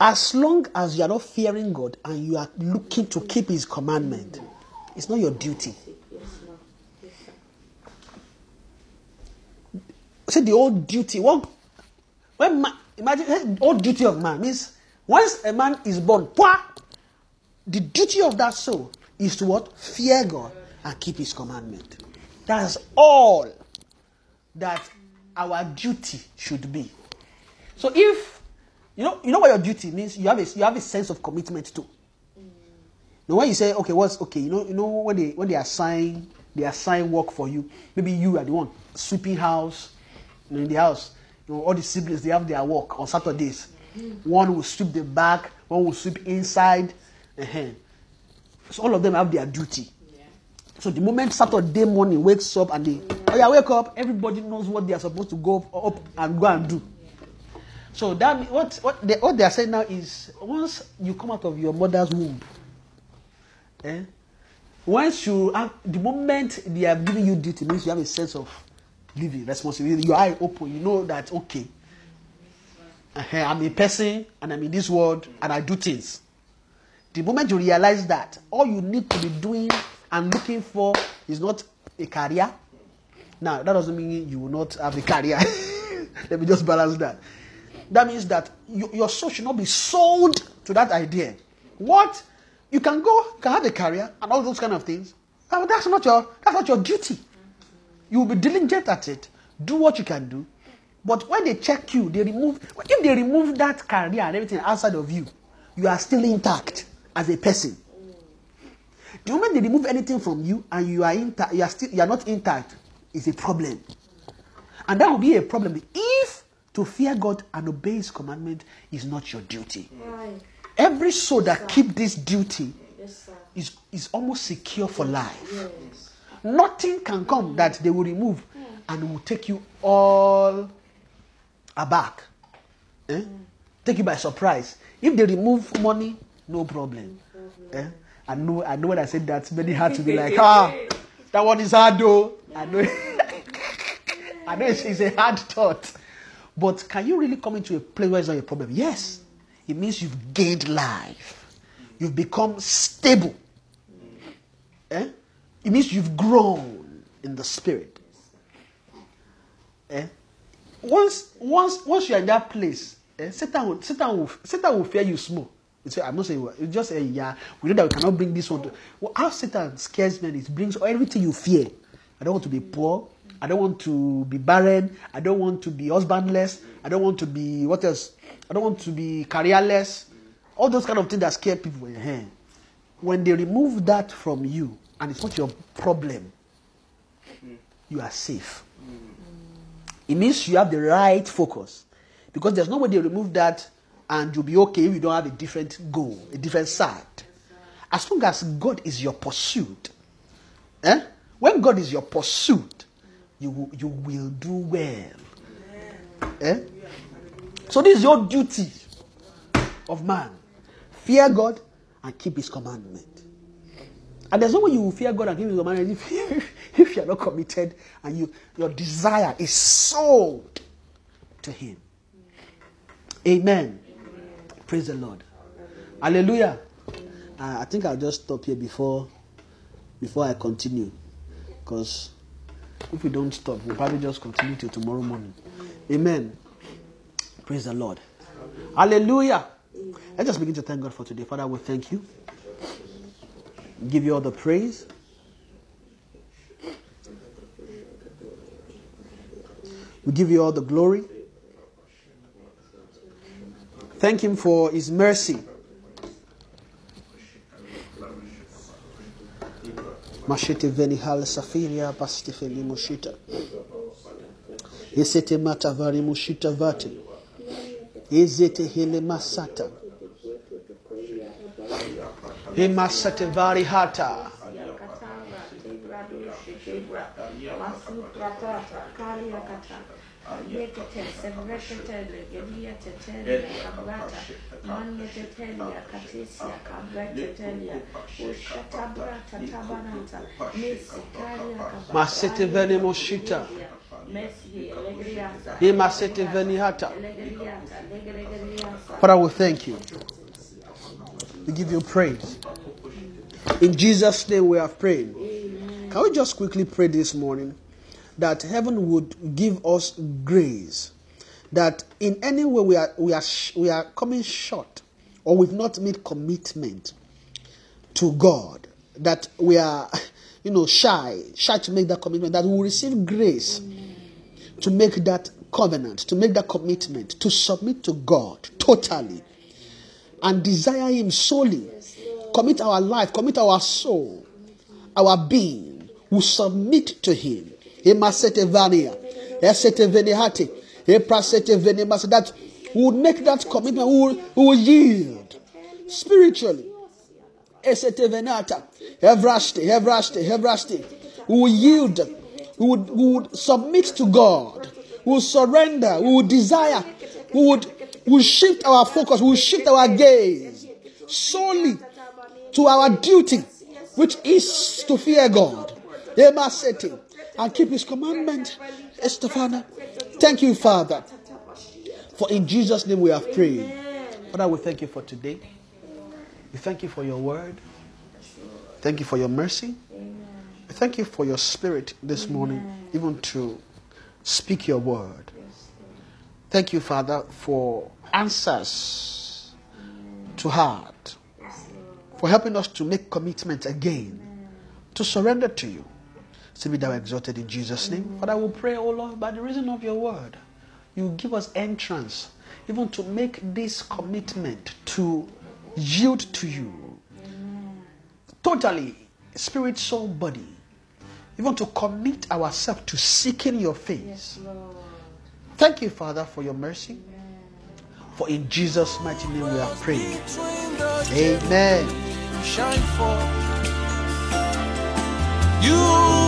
Speaker 1: As long as you are not fearing God and you are looking to keep his commandment, it's not your duty. Say the old duty. What when man, imagine old duty of man means once a man is born, pwa, the duty of that soul is to what? Fear God and keep his commandment. That's all that our duty should be. So if you know you know what your duty means, you have a you have a sense of commitment to. Now when you say, okay, what's okay, you know, you know when they when they assign they assign work for you, maybe you are the one sweeping house, you know, in the house. You know, all the siblings they have their work on Saturdays. One will sweep the back, one will sweep inside. uh So all of them have their duty. So the moment Saturday morning wakes up and they, oh yeah, wake up, everybody knows what they are supposed to go up, up and go and do. So that what what they, what they are saying now is once you come out of your mother's womb, eh, once you have the moment they are giving you duty means you have a sense of living responsibility. Your eye open, you know that okay, uh-huh, I'm a person and I'm in this world and I do things. The moment you realize that, all you need to be doing and looking for is not a career. Now, that doesn't mean you will not have a career. Let me just balance that. That means that you, your soul should not be sold to that idea. What? You can go, you can have a career and all those kind of things. But that's not your that's not your duty. You will be diligent at it. Do what you can do. But when they check you, they remove if they remove that career and everything outside of you, you are still intact as a person. The moment they remove anything from you and you are intact, you are still you are not intact, is a problem. And that will be a problem if to fear God and obey His commandment is not your duty.
Speaker 3: Right.
Speaker 1: Every soul that keep this duty
Speaker 3: Yes,
Speaker 1: is, is almost secure for life.
Speaker 3: Yes.
Speaker 1: Nothing can come that they will remove and will take you all aback. Eh? Take you by surprise. If they remove money, no problem. Eh? I know I know when I said that, many had to be like, ah, that one is hard though. I know I know it's, it's a hard thought. But can you really come into a place where it's not a problem? Yes. It means you've gained life. You've become stable. Eh? It means you've grown in the spirit. Eh? Once, once, once you're in that place, eh, Satan will, Satan will, Satan will fear you small. Say, I'm not saying it's just a yeah. We know that we cannot bring this one to. Well, how Satan scares men, it brings everything you fear. I don't want to be poor. I don't want to be barren. I don't want to be husbandless. I don't want to be what else? I don't want to be careerless. All those kind of things that scare people. When they remove that from you, and it's not your problem, you are safe. It means you have the right focus. Because there's no way they remove that and you'll be okay if you don't have a different goal, a different side. As long as God is your pursuit, eh? when God is your pursuit, you will, you will do well. Eh? So this is your duty of man. Fear God and keep his commandment. And there's no way you will fear God and keep his commandment if, if you are not committed and you, your desire is sold to him. Amen. Praise the Lord. Hallelujah. Uh, I think I'll just stop here before before I continue. Because if we don't stop, we'll probably just continue till tomorrow morning. Amen. Praise the Lord. Hallelujah. Let's just begin to thank God for today. Father, we thank you. Give you all the praise. We give you all the glory. Thank Him for His mercy. mashete veni hal safiri hapa stefeni mushita. Esete matavari mushita vate ezete hele masata. Emasate vari hata. Masukratata. Hata.
Speaker 3: Legriata, Legriata,
Speaker 1: Father, we thank you. We give you praise. In Jesus' name we have prayed. Can we just quickly pray this morning that heaven would give us grace that in any way we are we are we are coming short or we've not made commitment to God that we are you know shy shy to make that commitment that we will receive grace to make that covenant to make that commitment to submit to God totally and desire Him solely. Commit our life, commit our soul, our being, will submit to Him. Emasete vania, esete venihate, eprasete venemas, That will make that commitment, who will, we will yield. Spiritually. Esete venata, evraste, evraste, evraste. We will yield, who would, we would submit to God, who will surrender, who will desire, who would, will shift our focus, who will shift our gaze solely to our duty, which is to fear God. Emasete, and keep His commandment. Estefana, thank you, Father, for in Jesus' name we have prayed. Father, we thank you for today. We thank you for your word. Thank you for your mercy. We thank you for your spirit this morning, even to speak your word. Thank you, Father, for answers to heart, for helping us to make commitment again, to surrender to you. So be thou exalted in Jesus' name. Mm-hmm. Father, we pray, O Lord, by the reason of your word, you give us entrance, even to make this commitment to yield to you totally, spirit, soul, body. even to commit ourselves to seeking your face.
Speaker 3: Yes, Lord.
Speaker 1: Thank you, Father, for your mercy. For in Jesus' mighty name we have prayed.
Speaker 6: Between the
Speaker 1: Amen.
Speaker 6: shine forth. You dwells between the cherubim, shine forth. You